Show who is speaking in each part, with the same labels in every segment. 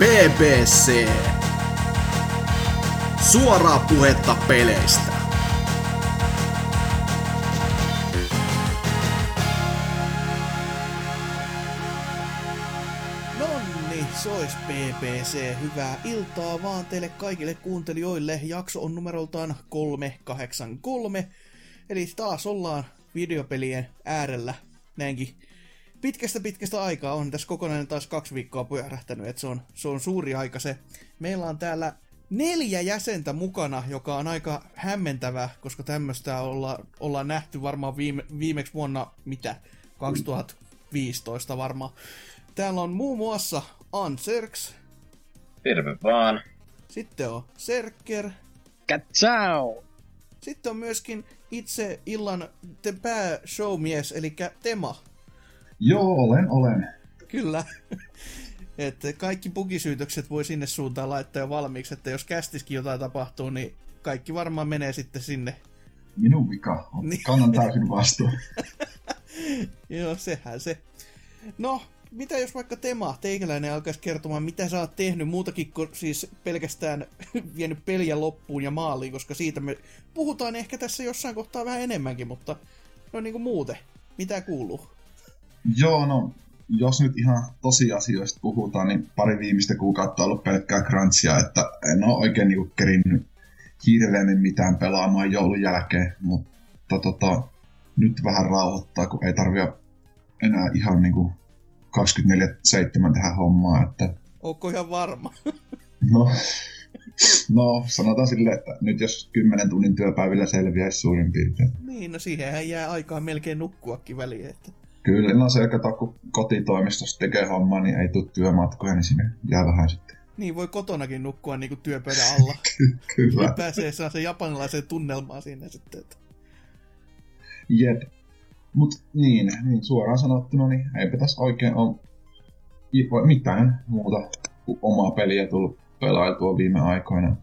Speaker 1: BBC. Suoraa puhetta peleistä.
Speaker 2: Nonni, sois PPC. Hyvää iltaa vaan teille kaikille kuuntelijoille. Jakso on numeroltaan 383. Eli taas ollaan videopelien äärellä näinkin pitkästä pitkästä aikaa. On tässä kokonainen taas kaksi viikkoa pyörähtänyt, että se on, se on suuri aika se. Meillä on täällä neljä jäsentä mukana, joka on aika hämmentävä, koska tämmöistä olla, ollaan nähty varmaan viime, viimeksi vuonna, mitä, 2015 varmaan. Täällä on muun muassa Anserks,
Speaker 3: Terve vaan.
Speaker 2: sitten on Serker,
Speaker 4: Ciao!
Speaker 2: sitten on myöskin itse illan te pääshowmies, eli Tema.
Speaker 5: Joo, olen, olen.
Speaker 2: Kyllä. että kaikki bugisyytökset voi sinne suuntaan laittaa jo valmiiksi, että jos kästiskin jotain tapahtuu, niin kaikki varmaan menee sitten sinne.
Speaker 5: Minun vika.
Speaker 2: Niin.
Speaker 5: Kannan täysin vastuun.
Speaker 2: Joo, sehän se. No, mitä jos vaikka Tema, teikäläinen, alkaisi kertomaan, mitä sä oot tehnyt muutakin kuin siis pelkästään vienyt peliä loppuun ja maaliin, koska siitä me puhutaan ehkä tässä jossain kohtaa vähän enemmänkin, mutta no niin kuin muuten. Mitä kuuluu?
Speaker 5: Joo, no jos nyt ihan tosiasioista puhutaan, niin pari viimeistä kuukautta on ollut pelkkää crunchia, että en ole oikein niinku kerinnyt hirveämmin mitään pelaamaan joulun jälkeen, mutta tota, nyt vähän rauhoittaa, kun ei tarvitse enää ihan niinku 24-7 tehdä hommaa, että
Speaker 2: Onko ihan varma?
Speaker 5: no, no sanotaan silleen, että nyt jos 10 tunnin työpäivillä selviäisi suurin piirtein.
Speaker 2: niin, no siihenhän jää aikaa melkein nukkuakin väliin, että
Speaker 5: Kyllä, no se, kato, kun kotitoimistossa tekee hommaa, niin ei tule työmatkoja, niin sinne jää vähän sitten.
Speaker 2: niin voi kotonakin nukkua niinku työpöydän alla.
Speaker 5: Kyllä.
Speaker 2: Pääsee saa se japanilaiseen tunnelmaan sinne sitten. Että...
Speaker 5: Jep. Mut niin, niin, suoraan sanottuna, niin eipä tässä oikein ole mitään muuta kuin omaa peliä tullut pelailtua viime aikoina.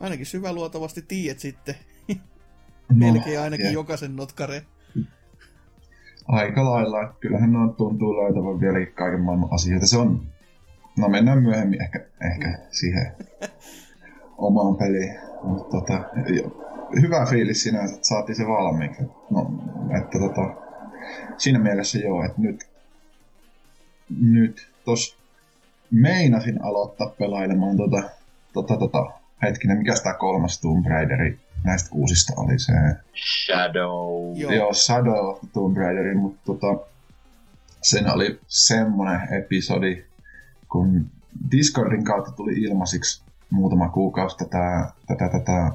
Speaker 2: Ainakin syväluotavasti tiedät sitten.
Speaker 5: No,
Speaker 2: Melkein ainakin
Speaker 5: jep.
Speaker 2: jokaisen notkare.
Speaker 5: Aika lailla. Kyllähän ne tuntuu löytävän vieläkin kaiken maailman asioita. Se on... No mennään myöhemmin ehkä, ehkä siihen omaan peliin. Mutta tota, hyvä fiilis sinänsä, että saatiin se valmiiksi. No, että tota, siinä mielessä joo, että nyt, nyt tos meinasin aloittaa pelailemaan tota, tota, tota, hetkinen, mikä tämä kolmas Tomb Raideri näistä uusista oli se
Speaker 3: Shadow.
Speaker 2: Joo.
Speaker 5: Joo, Shadow of the Tomb Raider, mutta tota, sen oli semmonen episodi, kun Discordin kautta tuli ilmaisiksi muutama kuukausi tätä, tätä, tätä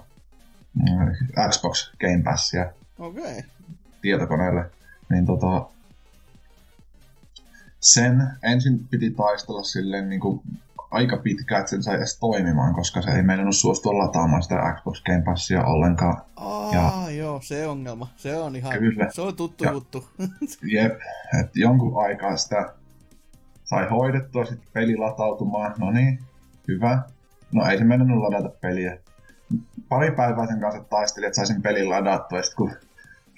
Speaker 5: mm, Xbox Game Passia
Speaker 2: Okei. Okay.
Speaker 5: tietokoneelle, niin tota, sen ensin piti taistella silleen niin kuin aika pitkään, että sen sai edes toimimaan, koska se ei meinannut suostua lataamaan sitä Xbox Game Passia ollenkaan.
Speaker 2: Aa, joo, se ongelma. Se on ihan,
Speaker 5: Kyllä.
Speaker 2: se on tuttu
Speaker 5: Ja-
Speaker 2: juttu.
Speaker 5: Jep, että jonkun aikaa sitä sai hoidettua, sitten peli latautumaan, no niin, hyvä. No ei se mennyt ladata peliä. Pari päivää sen kanssa taistelin, että saisin pelin ladattua, ja sitten kun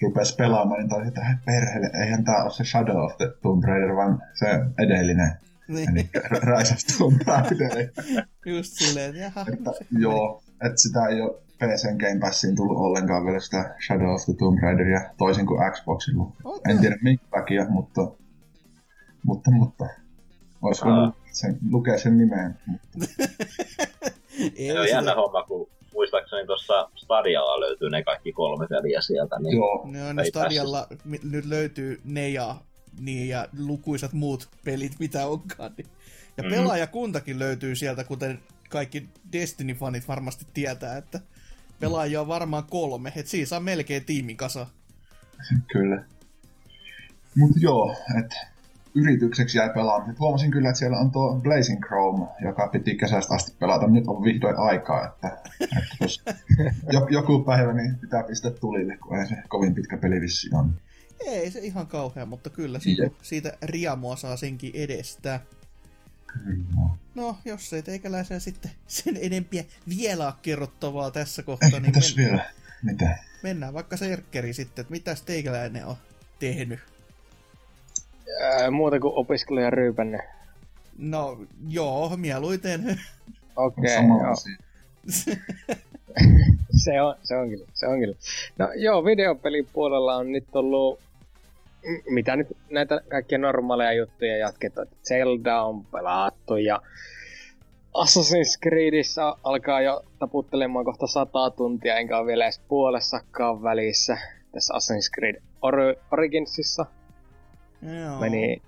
Speaker 5: rupesi pelaamaan, niin taisin, että "Hei, perhele, eihän tää ole se Shadow of the Tomb Raider, vaan se edellinen.
Speaker 2: Niin,
Speaker 5: of Tomb Raider.
Speaker 2: just silleen, että jaha.
Speaker 5: että, joo, että sitä ei ole PCn Game Passiin tullut ollenkaan vielä sitä Shadow of the Tomb Raideria, toisin kuin Xboxilla.
Speaker 2: Okei.
Speaker 5: En tiedä minkä takia, mutta, mutta, mutta olisi
Speaker 3: Aa.
Speaker 5: voinut sen, lukea sen nimeen. Mutta,
Speaker 2: Ei
Speaker 3: Se on
Speaker 2: sitä-
Speaker 3: jännä homma, kun muistaakseni tuossa Stadialla löytyy ne kaikki kolme peliä sieltä. Niin
Speaker 5: joo,
Speaker 2: Ne on ne
Speaker 3: Ei
Speaker 2: Stadialla, nyt löytyy ne ja, niin, ja lukuisat muut pelit, mitä onkaan. Niin. Ja
Speaker 3: Mhm.
Speaker 2: pelaajakuntakin löytyy sieltä, kuten kaikki Destiny-fanit varmasti tietää, että pelaajia on varmaan kolme, että siinä saa melkein tiimikasa.
Speaker 5: kyllä. Mutta joo, että yritykseksi jäi pelaamiset. Huomasin kyllä, että siellä on tuo Blazing Chrome, joka piti kesästä asti pelata. Nyt on vihdoin aikaa, että, että jos jo- joku päivä niin pitää pistää tulille, kun ei se kovin pitkä peli vissi on.
Speaker 2: Ei se ihan kauhea, mutta kyllä siitä, siitä riamua saa senkin edestä.
Speaker 5: Kyllä.
Speaker 2: No, jos ei teikäläisen sitten sen enempiä vielä kerrottavaa tässä kohtaa, niin
Speaker 5: Mitäs
Speaker 2: men-
Speaker 5: vielä? Mitä?
Speaker 2: mennään vaikka Serkkeri sitten, että mitäs teikäläinen on tehnyt.
Speaker 4: Ää, muuta kuin opiskelija ryypänne
Speaker 2: No, joo, mieluiten.
Speaker 4: Okei, okay, joo. Se on, se on kyllä, se on kyllä. No joo, videopelin puolella on nyt ollut, mitä nyt näitä kaikkia normaaleja juttuja jatkettu. että Zelda on pelattu ja Assassin's Creedissä alkaa jo taputtelemaan kohta sata tuntia, enkä ole vielä edes puolessakaan välissä tässä Assassin's Creed Or- Originsissa.
Speaker 2: Joo.
Speaker 4: Meni,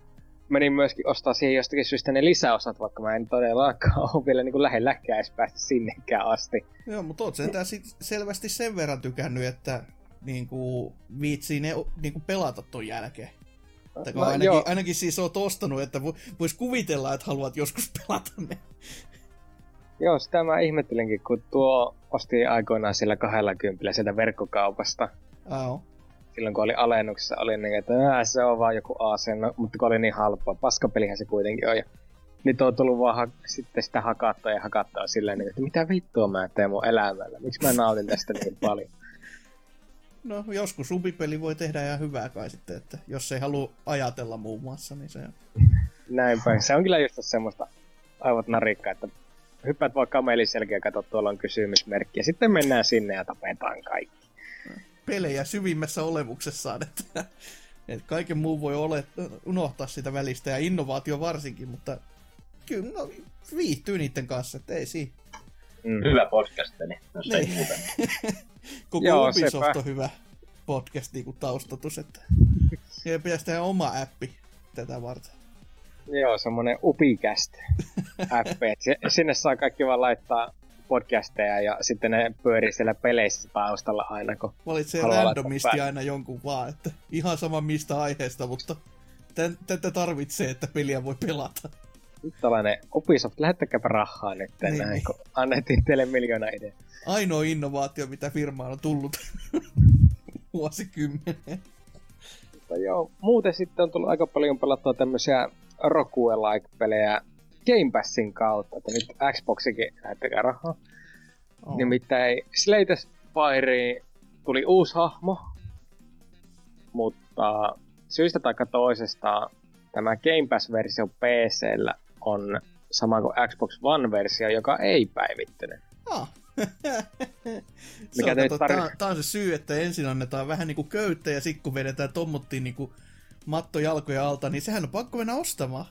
Speaker 4: menin myöskin ostaa siihen jostakin syystä ne lisäosat, vaikka mä en todellakaan ole vielä niin kuin lähelläkään edes päästä sinnekään asti.
Speaker 2: Joo, mutta oot sentään sit selvästi sen verran tykännyt, että niinku, viitsii ne niinku pelata ton jälkeen. Tai
Speaker 4: No,
Speaker 2: ainakin,
Speaker 4: joo.
Speaker 2: ainakin siis oot ostanut, että vo- vois kuvitella, että haluat joskus pelata ne.
Speaker 4: Joo, sitä mä ihmettelenkin, kun tuo ostin aikoinaan sillä 20 sieltä verkkokaupasta.
Speaker 2: Ao.
Speaker 4: Silloin kun oli alennuksessa, oli niin, että se on vaan joku no, mutta kun oli niin halpaa. Paskapelihän se kuitenkin on. Ja nyt on tullut vaan ha- sitten sitä hakattua ja hakattua silleen, niin, että mitä vittua mä teen mun elämällä? Miksi mä nautin tästä niin paljon?
Speaker 2: No, joskus subipeli voi tehdä ihan hyvää kai sitten, että jos ei halua ajatella muun muassa, niin se on.
Speaker 4: Näin päin. Se on kyllä just semmoista aivot narikkaa, että hyppäät vaan kamelin selkeä ja katsot, tuolla on kysymysmerkki. Ja sitten mennään sinne ja tapetaan kaikki.
Speaker 2: Pelejä syvimmässä olemuksessaan, että, että kaiken muun voi ole, unohtaa sitä välistä ja innovaatio varsinkin, mutta kyllä no, viihtyy niiden kanssa, että ei siinä.
Speaker 4: Mm.
Speaker 3: Hyvä podcast, niin jos
Speaker 2: Niin. Koko
Speaker 4: Joo,
Speaker 2: Ubisoft
Speaker 4: sepä.
Speaker 2: on hyvä podcast niin kuin taustatus, että ja pitäisi tehdä oma appi tätä varten.
Speaker 4: Joo, semmonen upikäst app. Sinne saa kaikki vaan laittaa podcasteja ja sitten ne pyörii siellä peleissä taustalla aina, kun
Speaker 2: Valitsee randomisti
Speaker 4: päälle.
Speaker 2: aina jonkun vaan, että ihan sama mistä aiheesta, mutta tän- tätä tarvitsee, että peliä voi pelata.
Speaker 4: nyt tällainen Ubisoft, lähettäkääpä rahaa nyt
Speaker 2: Niin,
Speaker 4: näin,
Speaker 2: niin.
Speaker 4: kun annettiin teille miljoona idea.
Speaker 2: Ainoa innovaatio, mitä firmaan on tullut vuosikymmeneen.
Speaker 4: Mutta joo, muuten sitten on tullut aika paljon pelattua tämmöisiä Rogue-like-pelejä Game Passin kautta, että nyt Xboxikin lähettäkää rahaa.
Speaker 2: Oh.
Speaker 4: Nimittäin Slate Spireen tuli uusi hahmo, mutta syystä tai toisesta tämä Game Pass-versio PCllä on sama kuin Xbox One-versio, joka ei päivittynyt.
Speaker 2: Ah.
Speaker 4: Mikä
Speaker 2: kato, tää,
Speaker 4: tarvi-
Speaker 2: tää, on se syy, että ensin annetaan vähän niinku köyttä ja sitten kun vedetään tommottiin niinku matto jalkojen alta, niin sehän on pakko mennä ostamaan.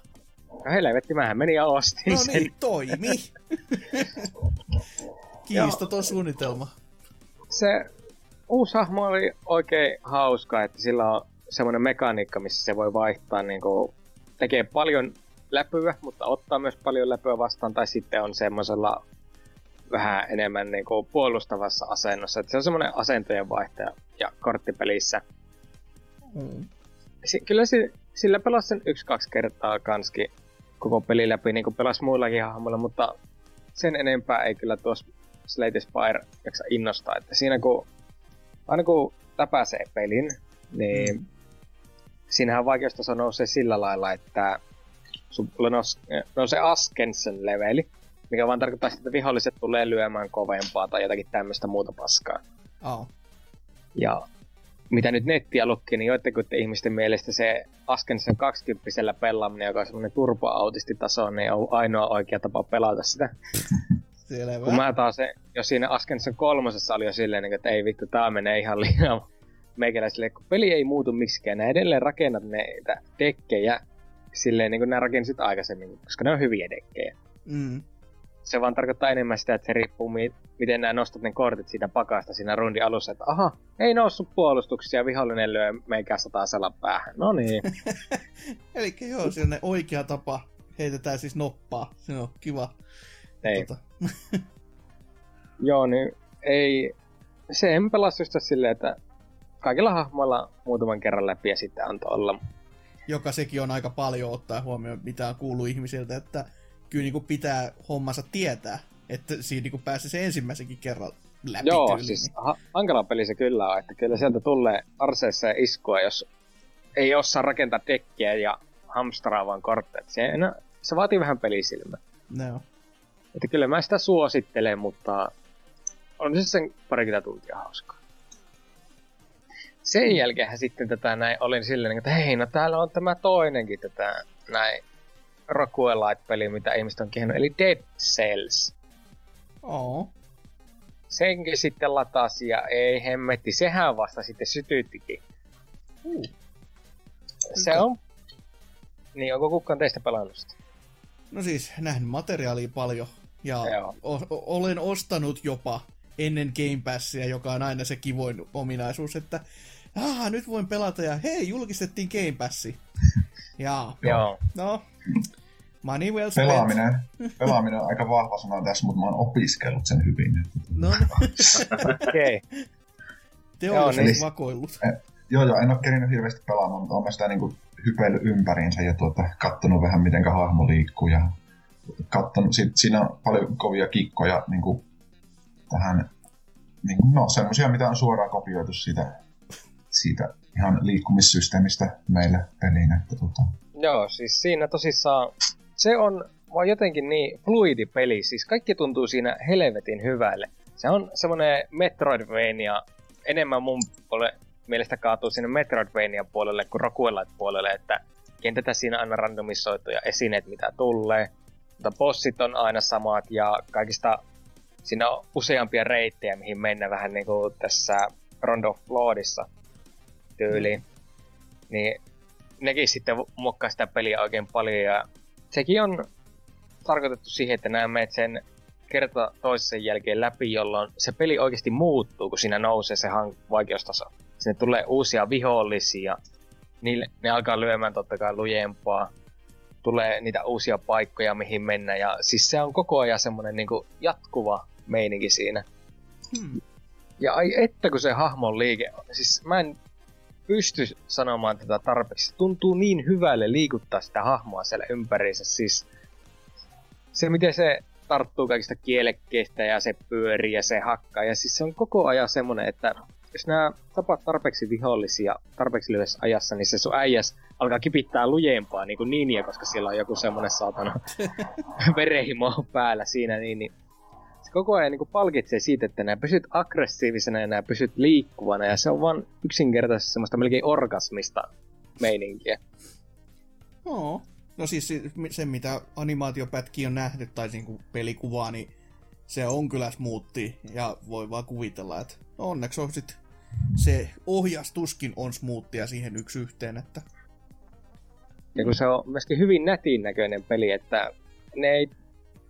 Speaker 4: No helvetti, mähän menin ja ostin
Speaker 2: No
Speaker 4: sen.
Speaker 2: niin, toimi. Kiistaton suunnitelma.
Speaker 4: Se uusi hahmo oli oikein hauska, että sillä on semmoinen mekaniikka, missä se voi vaihtaa niinku, tekee paljon läpyä, mutta ottaa myös paljon läpyä vastaan, tai sitten on semmoisella vähän enemmän niinku puolustavassa asennossa. Että se on semmoinen asentojen vaihtaja ja korttipelissä.
Speaker 2: Mm.
Speaker 4: Si- kyllä se, sillä pelasi sen yksi-kaksi kertaa kanski koko peli läpi, niin kuin pelasi muillakin hahmoilla, mutta sen enempää ei kyllä tuossa Slate Spire jaksa innostaa. Että siinä kun, aina kun läpäisee pelin, niin
Speaker 2: Mm.
Speaker 4: siinähän vaikeustaso nousee sillä lailla, että sulla nousee Askensen leveli, mikä vaan tarkoittaa sitä, että viholliset tulee lyömään kovempaa tai jotakin tämmöistä muuta paskaa.
Speaker 2: Oh.
Speaker 4: Ja mitä nyt nettiä lukki, niin joidenkin ihmisten mielestä se Askensen 20 pelaaminen, joka on semmoinen turpa-autistitaso, niin on ainoa oikea tapa pelata sitä.
Speaker 2: Selvä.
Speaker 4: Kun mä taas se, jo siinä Askensen kolmosessa oli jo silleen, niin että ei vittu, tää menee ihan liian meikäläisille, kun peli ei muutu miksikään. Nää edelleen rakennat näitä dekkejä silleen, niin kuin nää rakensit aikaisemmin, koska ne on hyviä dekkejä.
Speaker 2: Mm.
Speaker 4: Se vaan tarkoittaa enemmän sitä, että se riippuu, mi- miten nämä nostat ne kortit siitä pakasta siinä rundin alussa, että aha, ei noussut puolustuksia, vihollinen lyö meikä satasella päähän. No niin.
Speaker 2: Eli joo, sellainen oikea tapa. Heitetään siis noppaa. Se on kiva.
Speaker 4: ei.
Speaker 2: Tota,
Speaker 4: Joo, niin ei... Se en pelasi just silleen, että kaikilla hahmoilla muutaman kerran läpi ja sitten antoi olla.
Speaker 2: joka sekin on aika paljon ottaa huomioon, mitä on kuullut ihmisiltä, että kyllä niin pitää hommansa tietää, että siinä niin pääsee se ensimmäisenkin kerran läpi
Speaker 4: Joo,
Speaker 2: tyyliin,
Speaker 4: siis ha- hankala peli se kyllä on, että kyllä sieltä tulee arseessa ja iskua, jos ei osaa rakentaa dekkiä ja hamstraa vaan kortteja. Se, no, se vaatii vähän pelisilmää.
Speaker 2: No.
Speaker 4: Että kyllä mä sitä suosittelen, mutta on se sen parikymmentä tuntia hauskaa. Sen jälkeen sitten tätä näin olin silleen, että hei, no täällä on tämä toinenkin tätä näin Roguelite-peli, mitä ihmiset on kehunut, eli Dead Cells.
Speaker 2: Oo.
Speaker 4: Senkin sitten latasi ja ei hemmetti, sehän vasta sitten sytyttikin.
Speaker 2: Uh.
Speaker 4: Se on... Niin, onko kukaan teistä pelannut sitä?
Speaker 2: No siis, nähnyt materiaalia paljon. Ja o- o- olen ostanut jopa ennen Game Passia, joka on aina se kivoin ominaisuus, että ah, nyt voin pelata ja hei, julkistettiin Game Passi. Ja
Speaker 4: Joo.
Speaker 2: no, money well spent.
Speaker 5: Pelaaminen, pelaaminen on aika vahva sana tässä, mutta mä oon opiskellut sen hyvin.
Speaker 2: No,
Speaker 4: Okei. Okay.
Speaker 2: teollisuus
Speaker 5: niin.
Speaker 2: vakoillut.
Speaker 5: Joo, joo, en ole kerinyt hirveästi pelaamaan, mutta oon mä sitä niinku hypeillyt ympäriinsä ja tuota, kattonut vähän, miten hahmo liikkuu. Ja kattonut, sit, siinä on paljon kovia kikkoja niinku, tähän, niinku, no semmosia, mitä on suoraan kopioitu siitä, siitä ihan liikkumissysteemistä meille peliin. Että, tota,
Speaker 4: Joo, siis siinä tosissaan se on vaan jotenkin niin fluidi peli, siis kaikki tuntuu siinä helvetin hyvälle. Se on semmonen Metroidvania, enemmän mun puolelle, mielestä kaatuu sinne Metroidvania puolelle kuin Roguelite puolelle, että kentätä siinä aina randomisoitu ja esineet mitä tulee. Mutta bossit on aina samat ja kaikista siinä on useampia reittejä, mihin mennä vähän niin kuin tässä Rondo of Bloodissa tyyliin. Niin nekin sitten muokkaa sitä peliä oikein paljon ja sekin on tarkoitettu siihen, että nämä menet sen kerta toisen jälkeen läpi, jolloin se peli oikeasti muuttuu, kun siinä nousee se hank- vaikeustaso. Sinne tulee uusia vihollisia, niille, ne alkaa lyömään totta kai lujempaa, tulee niitä uusia paikkoja, mihin mennä, ja siis se on koko ajan semmoinen niin jatkuva meininki siinä.
Speaker 2: Hmm.
Speaker 4: Ja ai että kun se hahmon liike. Siis mä en pysty sanomaan tätä tarpeeksi. Tuntuu niin hyvälle liikuttaa sitä hahmoa siellä ympäriinsä. Siis se miten se tarttuu kaikista kielekkeistä ja se pyörii ja se hakkaa. Ja siis se on koko ajan semmonen, että jos nämä tapaat tarpeeksi vihollisia tarpeeksi lyhyessä ajassa, niin se sun äijäs alkaa kipittää lujempaa niin kuin Ninja, koska siellä on joku semmonen saatana verehimo päällä siinä, niin, niin koko ajan niin kuin palkitsee siitä, että nää pysyt aggressiivisena ja nää pysyt liikkuvana, ja se on vaan yksinkertaisesti semmoista melkein orgasmista meininkiä.
Speaker 2: Oo. No siis se- se, mitä animaatiopätkiä on nähty, tai niinku pelikuvaa, niin se on kyllä smoothi, ja voi vaan kuvitella, että no onneksi on sit se ohjastuskin on smoothia siihen yksi yhteen, että
Speaker 4: Ja kun se on myöskin hyvin nätin näköinen peli, että ne ei,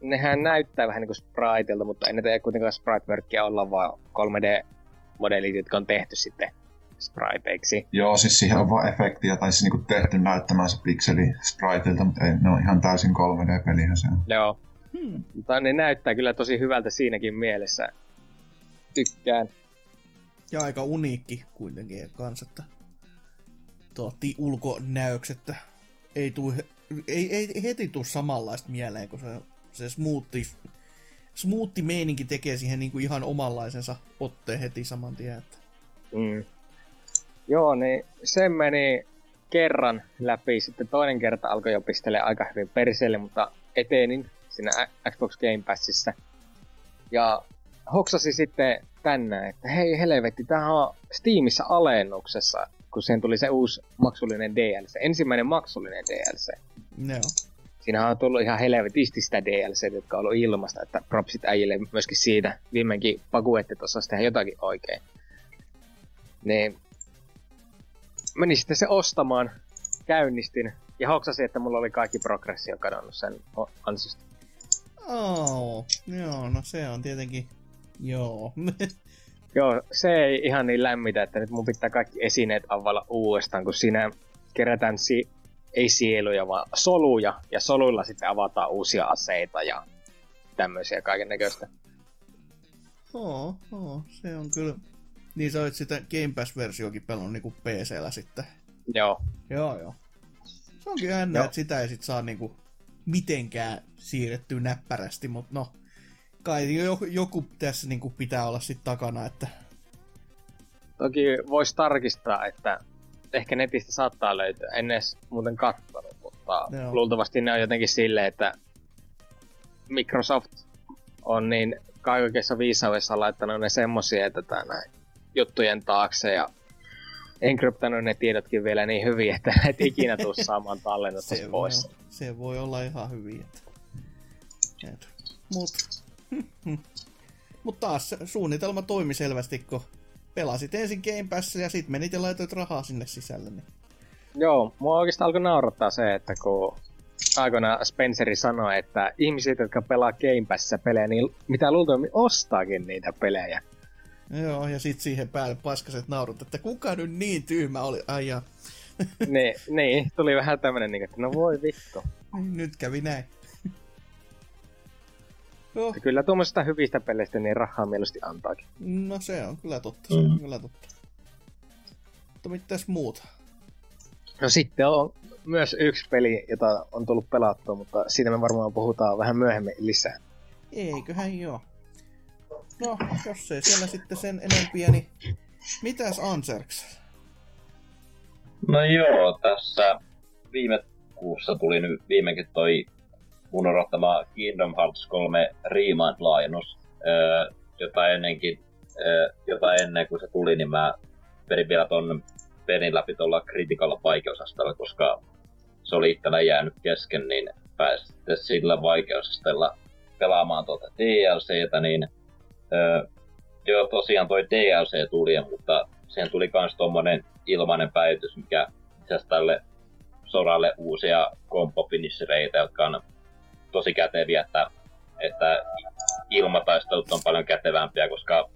Speaker 4: nehän näyttää vähän niin kuin spriteilta, mutta ei tee kuitenkaan sprite olla vaan 3D-modelit, jotka on tehty sitten spriteiksi.
Speaker 5: joo, siis siihen on vaan efektiä, tai siis niinku tehty näyttämään se pikseli spriteilta, mutta ei, ne on ihan täysin 3D-pelihän se on.
Speaker 4: Joo,
Speaker 2: hmm.
Speaker 4: mutta ne näyttää kyllä tosi hyvältä siinäkin mielessä. Tykkään.
Speaker 2: ja aika uniikki kuitenkin kans, että tuotti ulkonäökset, että ei, tuu, ei, ei heti tuu samanlaista mieleen, kun se, se smoothi, smoothi meininki tekee siihen niinku ihan omanlaisensa otteen heti saman tien. Että.
Speaker 4: Mm. Joo, niin se meni kerran läpi. Sitten toinen kerta alkoi jo pistelee aika hyvin perseelle, mutta etenin siinä Xbox Game Passissa. Ja hoksasi sitten tänään, että hei helvetti, tämähän on Steamissa alennuksessa, kun siihen tuli se uusi maksullinen DLC. Ensimmäinen maksullinen DLC.
Speaker 2: Joo.
Speaker 4: Siinähän on tullut ihan helvetisti sitä DLC, jotka on ollut ilmasta, että propsit äijille myöskin siitä. Viimeinkin pakuette tuossa tehdä jotakin oikein. Niin meni sitten se ostamaan, käynnistin ja hoksasin, että mulla oli kaikki progressio kadonnut sen ansiosta.
Speaker 2: Oh, joo, no se on tietenkin... Joo.
Speaker 4: Joo, se ei ihan niin lämmitä, että nyt mun pitää kaikki esineet avalla uudestaan, kun siinä kerätään si- ei sieluja, vaan soluja, ja soluilla sitten avataan uusia aseita ja tämmöisiä kaiken näköistä.
Speaker 2: Oo, oo, se on kyllä... Niin sä olet sitä Game Pass-versiokin pelannut niinku PC-llä sitten.
Speaker 4: Joo,
Speaker 2: Joo, joo. Se onkin jännä, että sitä ei sit saa niinku mitenkään siirrettyä näppärästi, mutta no, kai jo- joku tässä niinku pitää olla sit takana, että
Speaker 4: toki voisi tarkistaa, että ehkä netistä saattaa löytyä. En edes muuten katsonut, mutta
Speaker 2: Joo.
Speaker 4: luultavasti ne on jotenkin silleen, että Microsoft on niin kaikessa viisaudessa laittanut ne semmosia, että tää näin juttujen taakse ja enkryptannut ne tiedotkin vielä niin hyvin, että et ikinä tuu saamaan tallennetta
Speaker 2: se,
Speaker 4: pois.
Speaker 2: Voi, se voi olla ihan hyvin. Että, et. Mut, Mut taas suunnitelma toimi selvästi, kun pelasit ensin Game Passia ja sitten menit ja laitoit rahaa sinne sisälle. Niin.
Speaker 4: Joo, mua oikeastaan alkoi naurattaa se, että kun aikoina Spenceri sanoi, että ihmiset, jotka pelaa Game Passissa pelejä, niin mitä luultavasti ostaakin niitä pelejä.
Speaker 2: Joo, ja sitten siihen päälle paskaset naurut, että kuka nyt niin tyhmä oli, ai ja.
Speaker 4: niin, niin, tuli vähän tämmönen, niin, että no voi vittu.
Speaker 2: Nyt kävi näin. No.
Speaker 4: Kyllä tuommoisista hyvistä peleistä niin rahaa mieluusti antaakin.
Speaker 2: No se on kyllä totta, se on mm. kyllä totta. Mutta mitäs muuta?
Speaker 4: No sitten on myös yksi peli, jota on tullut pelattua, mutta siitä me varmaan puhutaan vähän myöhemmin lisää.
Speaker 2: Eiköhän joo. No, jos ei siellä sitten sen enempiä, niin mitäs Anserks?
Speaker 3: No joo, tässä viime kuussa tuli nyt viimekin toi mun odottama Kingdom Hearts 3 Remind-laajennus, jota ennenkin, jota ennen kuin se tuli, niin mä perin vielä ton pelin läpi tuolla kritikalla vaikeusasteella, koska se oli itsellä jäänyt kesken, niin pääsi sillä vaikeusasteella pelaamaan tuota DLCtä, niin joo, tosiaan toi DLC tuli, mutta siihen tuli myös tuommoinen ilmainen päivitys, mikä itse tälle soralle uusia kompofinissereitä, jotka on tosi käteviä, että, että ilmataistelut on paljon kätevämpiä, koska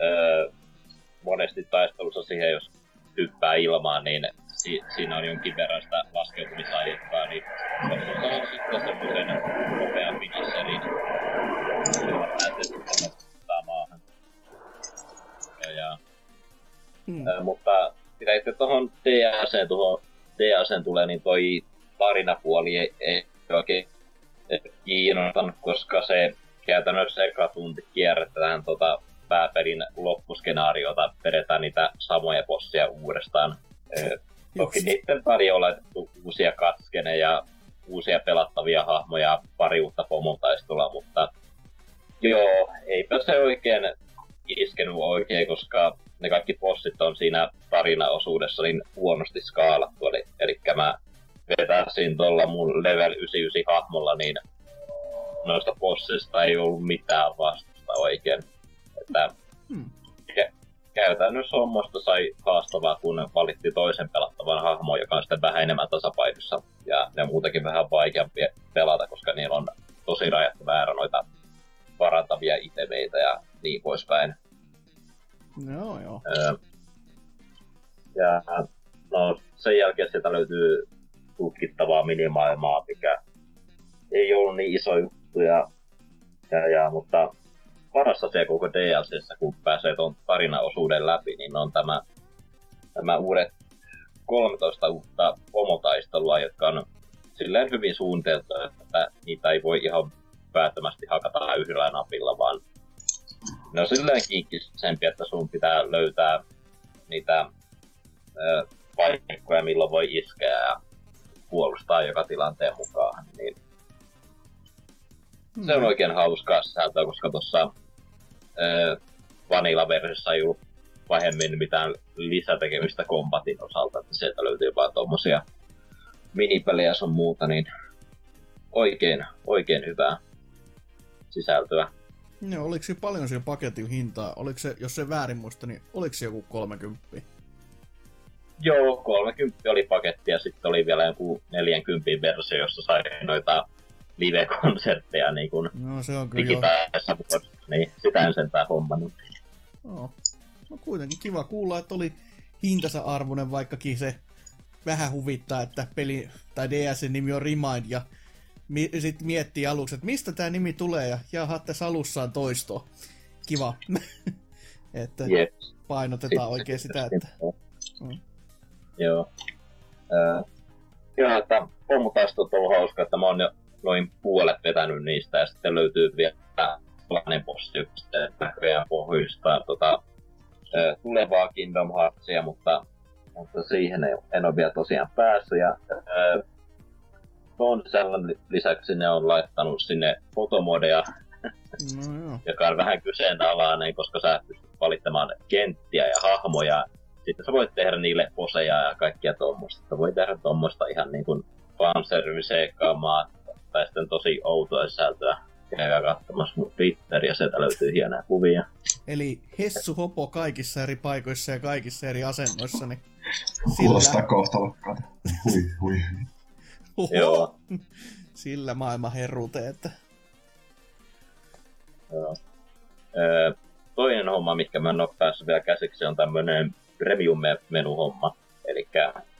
Speaker 3: öö, monesti taistelussa siihen, jos hyppää ilmaan, niin si- siinä on jonkin verran sitä laskeutumisaikaa, niin se on sitten semmoisen nopean finisserin, jolla pääsee maahan. Ja, ja, hmm. ö, mutta mitä itse tuohon DLC, tuohon tulee, niin toi tarinapuoli ei, ei oikein kiinnostanut, koska se käytännössä eka tunti kierretään tota pääpelin loppuskenaariota, vedetään niitä samoja bosseja uudestaan. Toki niiden väliin on laitettu uusia katskeneja ja uusia pelattavia hahmoja, pari uutta pomotaistelua, mutta joo, eipä se oikein iskenyt oikein, koska ne kaikki bossit on siinä tarinaosuudessa niin huonosti skaalattu. Eli, eli mä vetäisin tuolla mun level 99 hahmolla, niin noista bossista ei ollut mitään vastusta oikein. Että hmm. käytännössä hommosta sai haastavaa, kun valitti toisen pelattavan hahmon, joka on sitten vähän enemmän tasapainossa. Ja ne on muutenkin vähän vaikeampi pelata, koska niillä on tosi rajattu määrä noita parantavia itemeitä ja niin poispäin.
Speaker 2: Joo, joo.
Speaker 3: Öö, ja no, sen jälkeen sieltä löytyy tutkittavaa minimaailmaa, mikä ei ollut niin iso juttu, ja, ja, ja, mutta paras asia koko DLCssä, kun pääsee tuon tarinaosuuden läpi, niin on tämä, tämä uudet 13 uutta pomotaistelua, jotka on silleen hyvin suunniteltu, että niitä ei voi ihan päättömästi hakata yhdellä napilla, vaan ne on silleen kiikkisempi, että sun pitää löytää niitä ö, paikkoja, milloin voi iskeä ja puolustaa joka tilanteen mukaan. Niin se on mm. oikein hauskaa sisältöä, koska tuossa Vanilla-versiossa ei ollut pahemmin mitään lisätekemistä kombatin osalta, että sieltä löytyy vaan tuommoisia minipelejä sun muuta, niin oikein, oikein hyvää sisältöä.
Speaker 2: Joo, oliko se paljon siellä paketin hintaa? Oliko se, jos se väärin muista, niin oliko se joku 30?
Speaker 3: Joo, 30 oli paketti ja sitten oli vielä joku 40 versio, jossa sai noita live-konsertteja niin kuin
Speaker 2: no, se on kyllä
Speaker 3: niin sitä en sentään hommannut.
Speaker 2: No, no kuitenkin kiva kuulla, että oli hintansa arvoinen, vaikkakin se vähän huvittaa, että peli tai DSn nimi on Remind ja mi- sitten miettii aluksi, että mistä tämä nimi tulee ja jaha, tässä alussa on toisto. Kiva. että yep. painotetaan oikein sitä, että...
Speaker 3: Mm. Joo. Äh, joo, että pommutaistot on ollut hauska, että mä oon jo noin puolet vetänyt niistä ja sitten löytyy vielä sellainen bossi, joka näköjään pohjustaa tota, tulevaa Kingdom Heartsia, mutta, mutta siihen ei, en ole vielä tosiaan päässyt. Ja, ää, on sellainen lisäksi ne on laittanut sinne fotomodeja, no, joka on vähän kyseenalainen, koska sä pystyt valittamaan kenttiä ja hahmoja sitten sä voit tehdä niille poseja ja kaikkia tuommoista. Voi tehdä tuommoista ihan niin kuin fanservice-kamaa tai sitten tosi outoa sisältöä. Käykää katsomassa mun Twitteriä, sieltä löytyy hienoja kuvia.
Speaker 2: Eli Hessu Hopo kaikissa eri paikoissa ja kaikissa eri asennoissa, niin
Speaker 5: Kuulostaa kohtalokkaalta. Hui, hui.
Speaker 3: Joo.
Speaker 2: sillä maailman herruuteen, että
Speaker 3: Joo. Öö, toinen homma, mikä mä en ole päässyt vielä käsiksi, on tämmönen premium-menu-homma. Eli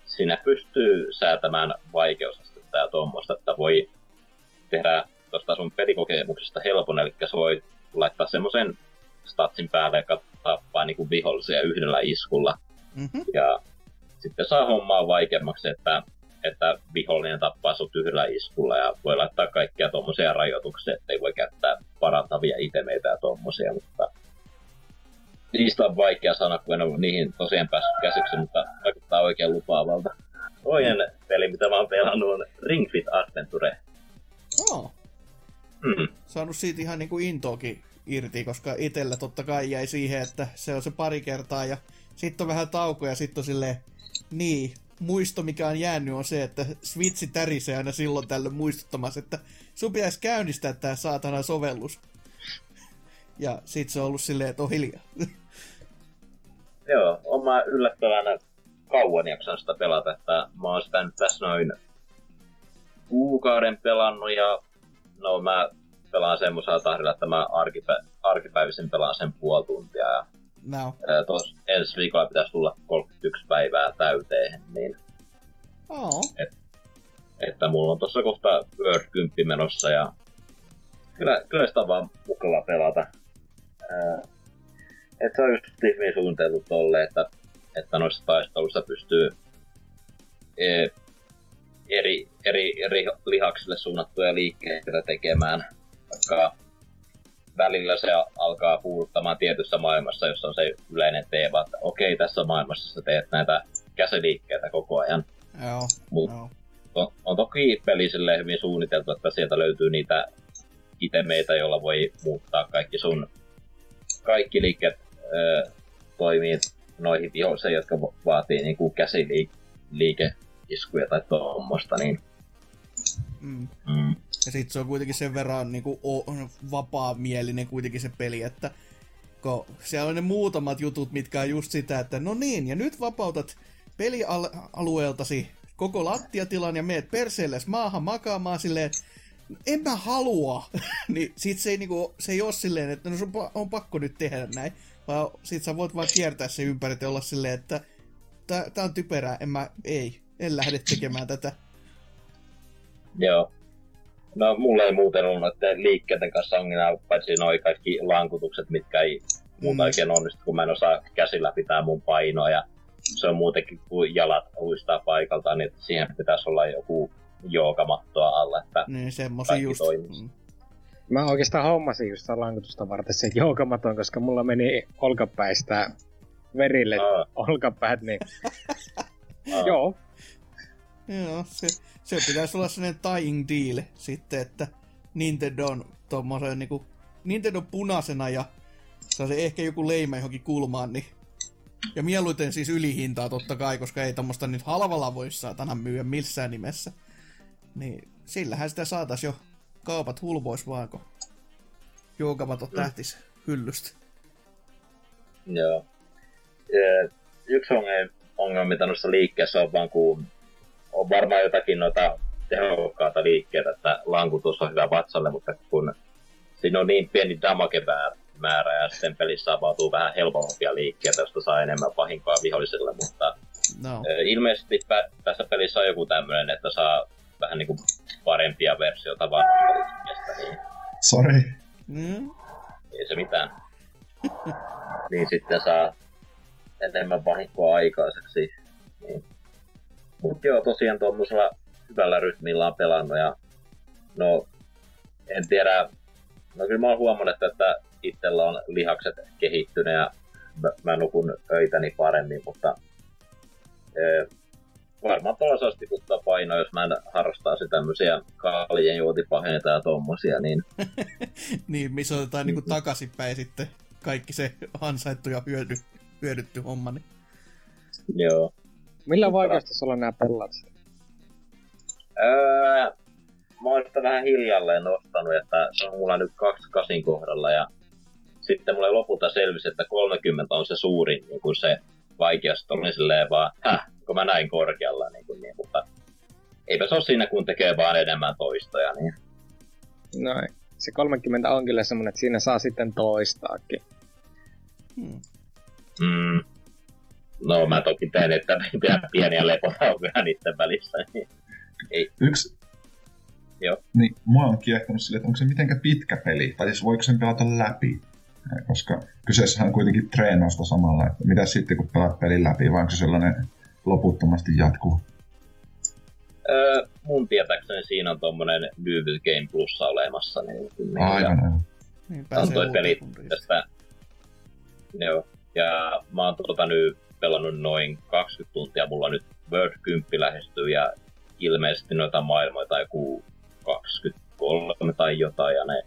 Speaker 3: siinä pystyy säätämään vaikeusastetta ja tuommoista, että voi tehdä tuosta sun pelikokemuksesta helpon, eli sä voit laittaa semmoisen statsin päälle, joka tappaa niinku vihollisia yhdellä iskulla.
Speaker 2: mm-hmm.
Speaker 3: Ja sitten saa hommaa vaikeammaksi, että, että vihollinen tappaa sut yhdellä iskulla ja voi laittaa kaikkia tuommoisia rajoituksia, ettei voi käyttää parantavia itemeitä ja tuommoisia, mutta niistä on vaikea sanoa, kun en ole niihin tosiaan päässyt käsiksi, mutta vaikuttaa oikein lupaavalta. Toinen peli, mitä mä oon pelannut, on Ring Fit Adventure.
Speaker 2: oh,
Speaker 3: Hmm.
Speaker 2: saanut siitä ihan niinku intoakin irti, koska itellä totta kai jäi siihen, että se on se pari kertaa ja sitten on vähän tauko ja sitten on silleen, niin, muisto mikä on jäänyt on se, että Switchi tärisee aina silloin tällöin muistuttamassa, että sun pitäisi käynnistää tää saatana sovellus. Ja sit se on ollut silleen, että on hiljaa.
Speaker 3: Joo, on mä yllättävän kauan jaksanut sitä pelata, että mä oon sitä nyt tässä noin kuukauden pelannut ja no mä pelaan semmoisella tahdilla, että mä arkipä- arkipäivisin pelaan sen puoli tuntia ja ää, tos ensi viikolla pitäisi tulla 31 päivää täyteen, niin
Speaker 2: Oh.
Speaker 3: että mulla on tossa kohta Word 10 menossa ja kyllä, kyllä sitä on vaan mukava pelata. Ää, että se on just hyvin suunniteltu tolle, että, että noissa taisteluissa pystyy e, eri, eri, eri lihaksille suunnattuja liikkeitä tekemään, vaikka välillä se alkaa puuduttamaan tietyssä maailmassa, jossa on se yleinen teema, että okei, tässä maailmassa sä teet näitä käsiliikkeitä koko ajan.
Speaker 2: Joo.
Speaker 3: Mut
Speaker 2: Joo.
Speaker 3: on, on toki peli silleen hyvin suunniteltu, että sieltä löytyy niitä itemeitä, joilla voi muuttaa kaikki sun kaikki liikkeet ö, toimii noihin vihollisiin, jotka va- vaatii niinku käsiliikeiskuja tai tuommoista, niin
Speaker 2: Mm.
Speaker 3: mm,
Speaker 2: Ja sit se on kuitenkin sen verran niinku o- vapaa-mielinen kuitenkin se peli, että kun siellä on ne muutamat jutut, mitkä on just sitä, että no niin, ja nyt vapautat pelialueeltasi koko lattiatilan ja meet perseelles maahan makaamaan silleen, en mä halua. niin sit se ei, niinku, se ei ole silleen, että no sun on pakko nyt tehdä näin. Vaan sit sä voit vaan kiertää se ympäri ja olla silleen, että tää, tää on typerää, en mä, ei, en lähde tekemään tätä.
Speaker 3: joo. No mulla ei muuten ollut noiden liikkeiden kanssa ongelmia, paitsi noi kaikki lankutukset, mitkä ei muuta
Speaker 2: Mm.
Speaker 3: oikein onnistu, kun mä en osaa käsillä pitää mun painoa ja se on muutenkin, kun jalat uistaa paikalta, niin siihen pitäisi olla joku joogamattoa alla, että
Speaker 2: Niin
Speaker 3: Kaikki
Speaker 2: just.
Speaker 3: toimii.
Speaker 2: Mm.
Speaker 4: Mä oikeastaan hommasin just lankutusta varten sen joukamaton, koska mulla meni olkapäistä verille
Speaker 3: Aa,
Speaker 4: olkapäät, niin joo.
Speaker 2: Joo, se, se pitäisi olla sellainen tying deal sitten, että Nintendo on tommosen niinku, Nintendo punaisena ja se ehkä joku leima johonkin kulmaan, niin ja mieluiten siis ylihintaa totta kai, koska ei tommosta nyt halvalla voi saatana myyä missään nimessä. Niin sillähän sitä saatais jo kaupat hulvois vaan, kun joukamatot
Speaker 3: Mm.
Speaker 2: tähtis hyllystä.
Speaker 3: Joo. Ja yksi ongelma, noissa liikkeessä on vaan, kun on varmaan jotakin noita tehokkaita liikkeitä, että lankutus on hyvä vatsalle, mutta kun siinä on niin pieni damage määrä ja sitten pelissä avautuu vähän helpompia liikkeitä, josta saa enemmän vahinkoa viholliselle, mutta
Speaker 2: No,
Speaker 3: ilmeisesti tässä pelissä on joku tämmöinen, että saa vähän niinku parempia versioita vanhasta niin
Speaker 5: Sorry.
Speaker 2: mm,
Speaker 3: ei se mitään. niin sitten saa enemmän vahinkoa aikaiseksi. Niin. Mutta joo, tosiaan tuommoisella hyvällä rytmillä on pelannut ja no en tiedä, no kyllä mä oon huomannut, että itsellä on lihakset kehittyneet ja mä, mä nukun öitäni paremmin, mutta varmaan olisi tiputtaa painoa, jos mä en harrastaisi tämmöisiä kaalien juotipaheita ja tommosia, niin
Speaker 2: niin, missä otetaan niinku takaisinpäin sitten kaikki se ansaittu ja hyödy, hyödytty homma. Niin.
Speaker 3: Joo.
Speaker 4: Millä vaikeustasolla nämä pelaat sitä?
Speaker 3: Öö, mä oon sitä vähän hiljalleen nostanut, että se on mulla nyt kaksi kasin kohdalla ja sitten mulle lopulta selvisi, että 30 on se suurin niin kuin se vaikeus. Oli silleen vaan, häh, kun mä näin korkealla, niin, kuin, niin mutta eipä se ole siinä, kun tekee vaan enemmän toistoja. Niin.
Speaker 4: No, se 30 on kyllä semmonen, että siinä saa sitten toistaakin.
Speaker 2: Hmm.
Speaker 3: Mm. No mä toki teen, että pitää pieniä lepotaukoja niiden välissä. Niin. Ei.
Speaker 5: Yksi...
Speaker 3: Joo.
Speaker 5: Niin, mua on kiehtonut sille, että onko se mitenkä pitkä peli, tai siis voiko sen pelata läpi? Koska kyseessähän on kuitenkin treenausta samalla, että mitä sitten kun pelaat pelin läpi, vai onko se sellainen loputtomasti jatkuu?
Speaker 3: Öö, mun tietääkseni siinä on tommonen New Game Plus olemassa. Niin, niin
Speaker 5: Aivan, aivan.
Speaker 2: Niin,
Speaker 3: on toi peli tästä. Joo. Ja mä oon tota nyt pelannut noin 20 tuntia. Mulla nyt World 10 lähestyy ja ilmeisesti noita maailmoja tai joku 23 tai jotain. Ja ne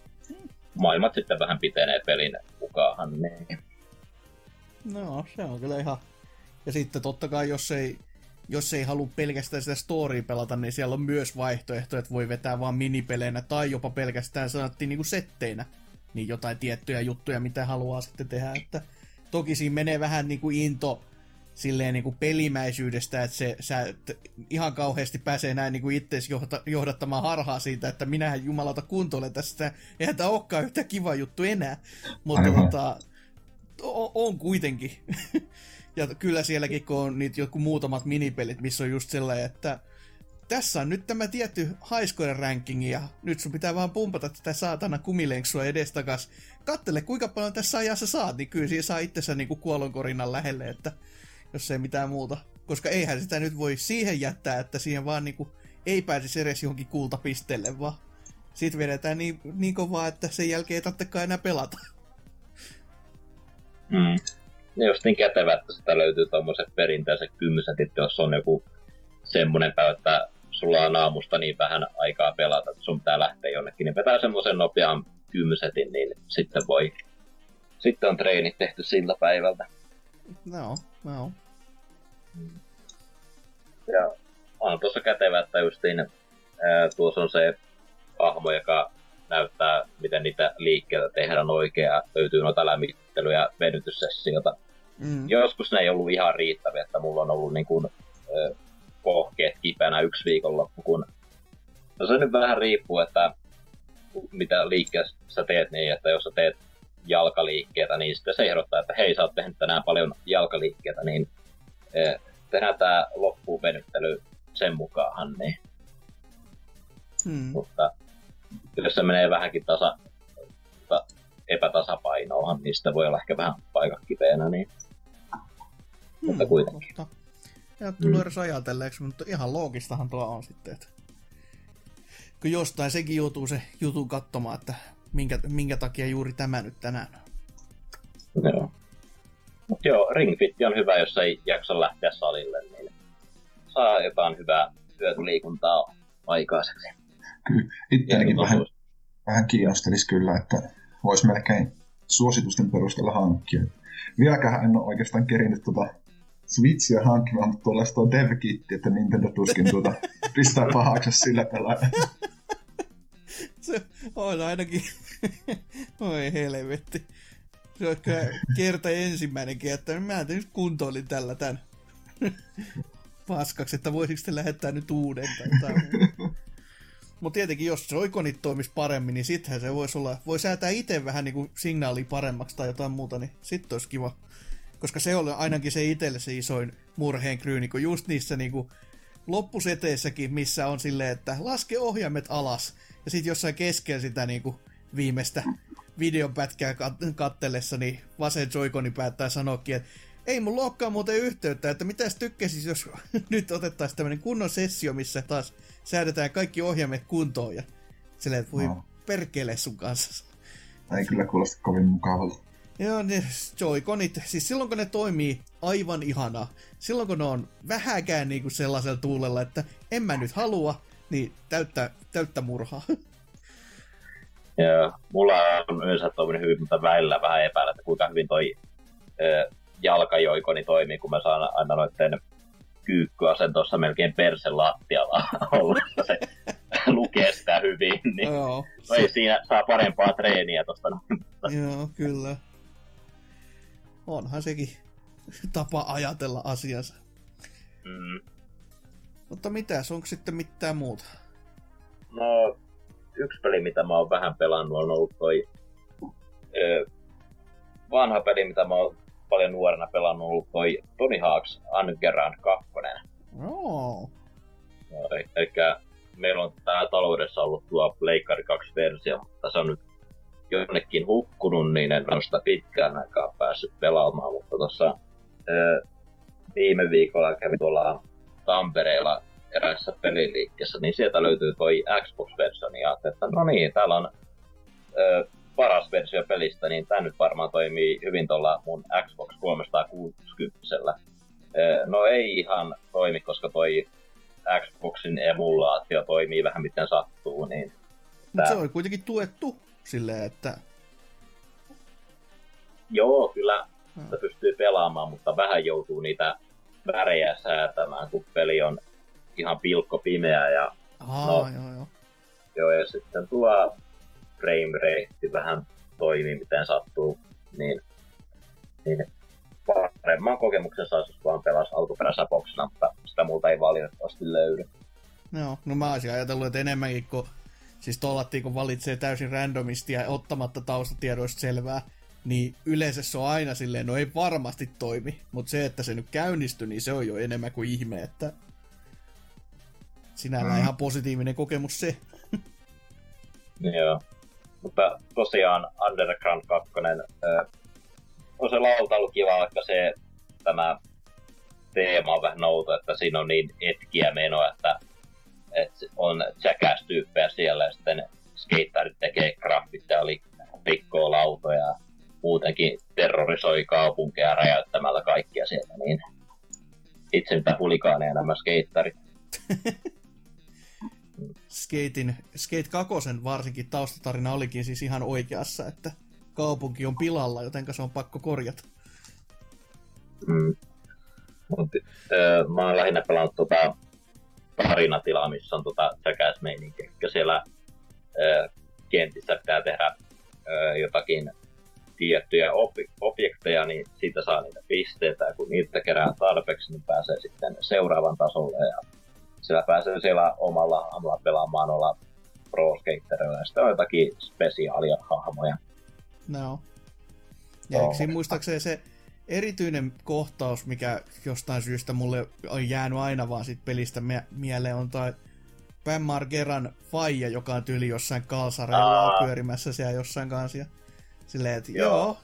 Speaker 3: maailmat sitten vähän pitenee pelin mukaan. Niin.
Speaker 2: No, se on kyllä ihan... Ja sitten totta kai, jos ei, jos ei halua pelkästään sitä storya pelata, niin siellä on myös vaihtoehto, että voi vetää vaan minipeleinä tai jopa pelkästään sanottiin niin kuin setteinä. Niin jotain tiettyjä juttuja, mitä haluaa sitten tehdä. Että toki siinä menee vähän niin kuin into silleen niin kuin pelimäisyydestä, että se, sä et ihan kauheasti pääsee näin niin kuin itse johdattamaan harhaa siitä, että minähän jumalauta kuntoilen tästä. Eihän tämä olekaan yhtä kiva juttu enää. Mutta
Speaker 5: Aivan.
Speaker 2: tota, on, on kuitenkin. ja kyllä sielläkin, kun on niitä joku muutamat minipelit, missä on just sellainen, että tässä on nyt tämä tietty highscore ranking ja nyt sun pitää vaan pumpata tätä saatana kumilenksua edestakas. Kattele, kuinka paljon tässä ajassa saat, niin kyllä siinä saa itsensä niinku kuolonkorinnan lähelle, että jos ei mitään muuta. Koska eihän sitä nyt voi siihen jättää, että siihen vaan niinku ei pääsisi edes johonkin kultapisteelle, vaan siitä vedetään niin, niin kovaa, että sen jälkeen ei tarvitsekaan enää pelata.
Speaker 3: Mm. Just niin kätevä, että sitä löytyy tommoset perinteiset kymmesetit, jos on joku semmonen päivä, että sulla on aamusta niin vähän aikaa pelata, että sun pitää lähteä jonnekin, niin vetää semmoisen nopean kymmesetin, niin sitten voi, sitten on treenit tehty sillä päivältä.
Speaker 2: No, no.
Speaker 3: Ja on tuossa kätevä, että justiin ää, tuossa on se hahmo, joka näyttää, miten niitä liikkeitä tehdään oikein, ja löytyy noita lämmittely- ja venytyssessioita.
Speaker 2: Mm.
Speaker 3: Joskus ne ei ollut ihan riittäviä, että mulla on ollut niin kuin, ö, pohkeet kipeänä yksi viikonloppu, kun no se nyt vähän riippuu, että mitä liikkeessä sä teet niin, että jos sä teet jalkaliikkeitä, niin sitten se ehdottaa, että hei, sä oot tehnyt tänään paljon jalkaliikkeitä, niin eh, tehdään tää loppuun venyttely sen mukaan, niin.
Speaker 2: Mm.
Speaker 3: Mutta jos se menee vähänkin tasa, ta, epätasapainoon, niin sitä voi olla ehkä vähän paikat kipeänä, niin mutta kuitenkin.
Speaker 2: Totta. Ja tullut edes ajatelleeksi, mutta ihan loogistahan tuo on sitten, että kun jostain sekin joutuu se jutun katsomaan, että minkä, minkä takia juuri tämä nyt tänään on.
Speaker 3: Joo. Mut joo, Ring Fit on hyvä, jos ei jaksa lähteä salille, niin saa jotain hyvää hyötyliikuntaa aikaiseksi.
Speaker 5: Kyllä, itseänikin
Speaker 3: Ja
Speaker 5: vähän, vähän kiinnostelisi kyllä, että voisi melkein suositusten perusteella hankkia. Vieläkään en ole oikeastaan kerinyt tuota Switchia hankkimaan, mutta tuolla tuo dev-kitti, että Nintendo tuskin tuota pistää pahaksi sillä pelaa.
Speaker 2: Se on ainakin... Oi helvetti. Se on kyllä kerta ensimmäinenkin, että mä nyt kuntoilin tällä tän paskaksi, että voisiko te lähettää nyt uuden tai jotain Mutta tietenkin, jos Joy-Conit toimisi paremmin, niin sittenhän se voisi olla, voi säätää itse vähän niinku signaalia paremmaksi tai jotain muuta, niin sitten olisi kiva. Koska se oli ainakin se itselle se isoin murheen kryyni, kun just niissä niinku loppuseteissäkin, missä on silleen, että laske ohjaimet alas, ja sitten jossain keskellä sitä niinku viimeistä videopätkää kat- kattellessa, niin vasen joikoni päättää sanoakin, että ei mun olekaan muuten yhteyttä, että mitäs tykkäsis, jos nyt otettaisiin tämmönen kunnon sessio, missä taas säädetään kaikki ohjaimet kuntoon ja silleen, että voi
Speaker 5: No.
Speaker 2: perkele sun kanssa.
Speaker 5: Ei kyllä kuulosta kovin mukavalta.
Speaker 2: Joo, ne Joy-Conit, siis silloin kun ne toimii aivan ihanaa, silloin kun ne on vähäkään niinku sellaisella tuulella, että en mä nyt halua, niin täyttä, täyttä murhaa.
Speaker 3: Ja mulla on yleensä toiminut hyvin, mutta välillä vähän epäillä, että kuinka hyvin toi ö, jalkajoikoni toimii, kun mä saan aina noitten kyykkyasentossa melkein persen lattialla ollessa se lukee sitä hyvin, niin
Speaker 2: Joo,
Speaker 3: no ei siinä saa parempaa treeniä tosta.
Speaker 2: joo, kyllä. Onhan sekin tapa ajatella asiansa.
Speaker 3: Mm.
Speaker 2: Mutta mitäs, onko sitten mitään muuta?
Speaker 3: No, yksi peli, mitä mä oon vähän pelannut, on ollut toi ö, vanha peli, mitä mä oon paljon nuorena pelannut, on ollut toi Tony Hawk's Underground 2.
Speaker 2: Oh.
Speaker 3: Eli meillä on tää taloudessa ollut tuo Pleikkari 2-versio, mutta se on nyt jonnekin hukkunut, niin en ole sitä pitkään aikaa päässyt pelaamaan, mutta tuossa viime viikolla kävin tuolla Tampereella erässä peliliikkeessä, niin sieltä löytyy toi Xbox-versio, niin ajattelin, että no niin, täällä on ö, paras versio pelistä, niin tämä nyt varmaan toimii hyvin tuolla mun Xbox 360. Ö, no ei ihan toimi, koska toi Xboxin emulaatio toimii vähän miten sattuu, niin
Speaker 2: Mutta se oli kuitenkin tuettu silleen, että...
Speaker 3: joo, kyllä
Speaker 2: Hmm.
Speaker 3: sitä pystyy pelaamaan, mutta vähän joutuu niitä värejä säätämään, kun peli on ihan pilkko pimeä ja
Speaker 2: Aa,
Speaker 3: No.
Speaker 2: joo, joo.
Speaker 3: Joo, ja sitten tuo frame rate vähän toimii miten sattuu, niin, niin paremman kokemuksen saisi, jos vaan pelasi alkuperäisellä boksina, mutta sitä muuta ei valitettavasti löydy.
Speaker 2: Joo, no mä olisin ajatellut, että enemmänkin kun siis tollattiin, kun valitsee täysin randomisti ja ottamatta taustatiedoista selvää, niin yleensä se on aina silleen, no ei varmasti toimi, mutta se, että se nyt käynnistyi, niin se on jo enemmän kuin ihme, että sinällään
Speaker 5: Mm.
Speaker 2: ihan positiivinen kokemus se.
Speaker 3: Joo. Mutta tosiaan Underground 2 ö, on se lauta ollut kiva, vaikka se tämä teema on vähän nouto, että siinä on niin etkiä menoa, että, että on jackass-tyyppejä siellä ja sitten skeittarit tekee graffit ja rikkoo lautoja ja muutenkin terrorisoi kaupunkeja räjäyttämällä kaikkia sieltä, niin itse mitä hulikaaneja nämä skeittarit.
Speaker 2: Skatein, Skate 2 varsinkin taustatarina olikin siis ihan oikeassa, että kaupunki on pilalla, joten se on pakko korjata.
Speaker 3: Mm. Mut, öö, mä oon lähinnä pelannut tota tarinatilaa, missä on tota jackass-meininkiä. Eli siellä öö, kentissä pitää tehdä öö, jotakin tiettyjä obi- objekteja, niin siitä saa niitä pisteitä, ja kun niitä kerää tarpeeksi, niin pääsee sitten seuraavan tasolle, ja siellä pääsee siellä omalla aamulla pelaamaan olla pro skaterilla, ja sitten on jotakin spesiaalia hahmoja.
Speaker 2: No. Ja
Speaker 3: Joo.
Speaker 2: eikö muistaakseni se erityinen kohtaus, mikä jostain syystä mulle on jäänyt aina vaan siitä pelistä mie- mieleen, on toi Pam Margeran faija, joka on tyyli jossain kalsareilla
Speaker 3: Aa.
Speaker 2: pyörimässä siellä jossain kanssa. Silleen, että
Speaker 3: Joo.
Speaker 2: joo,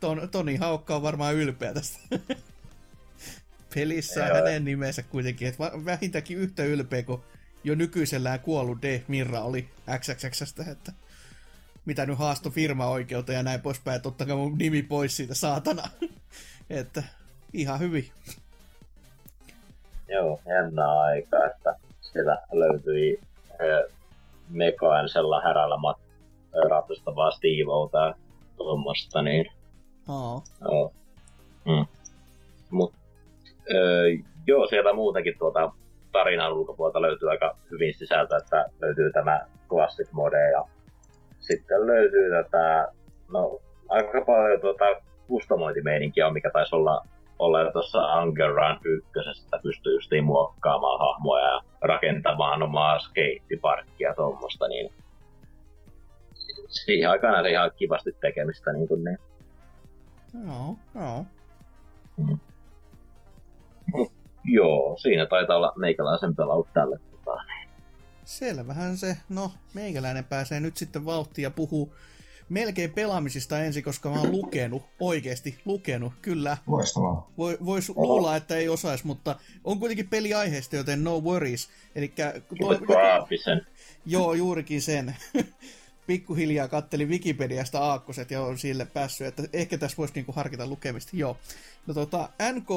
Speaker 2: ton, Toni Haukka on varmaan ylpeä tästä. Pelissä on hänen nimensä kuitenkin, että vähintäänkin yhtä ylpeä kuin jo nykyisellään kuollut D. Mirra oli XXXstä, että mitä nyt haasto firmaoikeuteen ja näin poispäin, että ottakaa mun nimi pois siitä, saatana. että ihan hyvin.
Speaker 3: Joo, jännää aikaa, että siellä löytyi ö, mekaanisella härällä mat- ratustavaa Steve-outa ja tuommoista, niin
Speaker 2: Aa,
Speaker 3: joo. Mm. Mut, ö, joo, siellä muutenkin tuota tarinan ulkopuolelta löytyy aika hyvin sisältöä, että löytyy tämä classic mode ja sitten löytyy tätä, no aika paljon tuota kustomointimeininkiä on, mikä taisi olla olla jo tuossa Angeran ykkösessä, että pystyy justiin muokkaamaan hahmoja ja rakentamaan omaa skeittiparkkia tuommoista, niin siihen aikaan oli ihan kivasti tekemistä. Niin kuin niin.
Speaker 2: joo, joo.
Speaker 3: Joo, siinä taitaa olla meikäläisen pelaut tälle.
Speaker 2: Selvähän se. No, meikäläinen pääsee nyt sitten vauhtiin ja puhuu melkein pelaamisista ensin, koska mä oon lukenut, oikeasti lukenut, kyllä.
Speaker 5: Loistavaa.
Speaker 2: Voi, vois luulla, että ei osais, mutta on kuitenkin peliaiheesta, joten no worries. Eli? Joo, juurikin sen. Pikkuhiljaa kattelin Wikipediasta aakkoset ja on sille päässyt, että ehkä tässä voisi niinku harkita lukemista. Joo. No tota, NK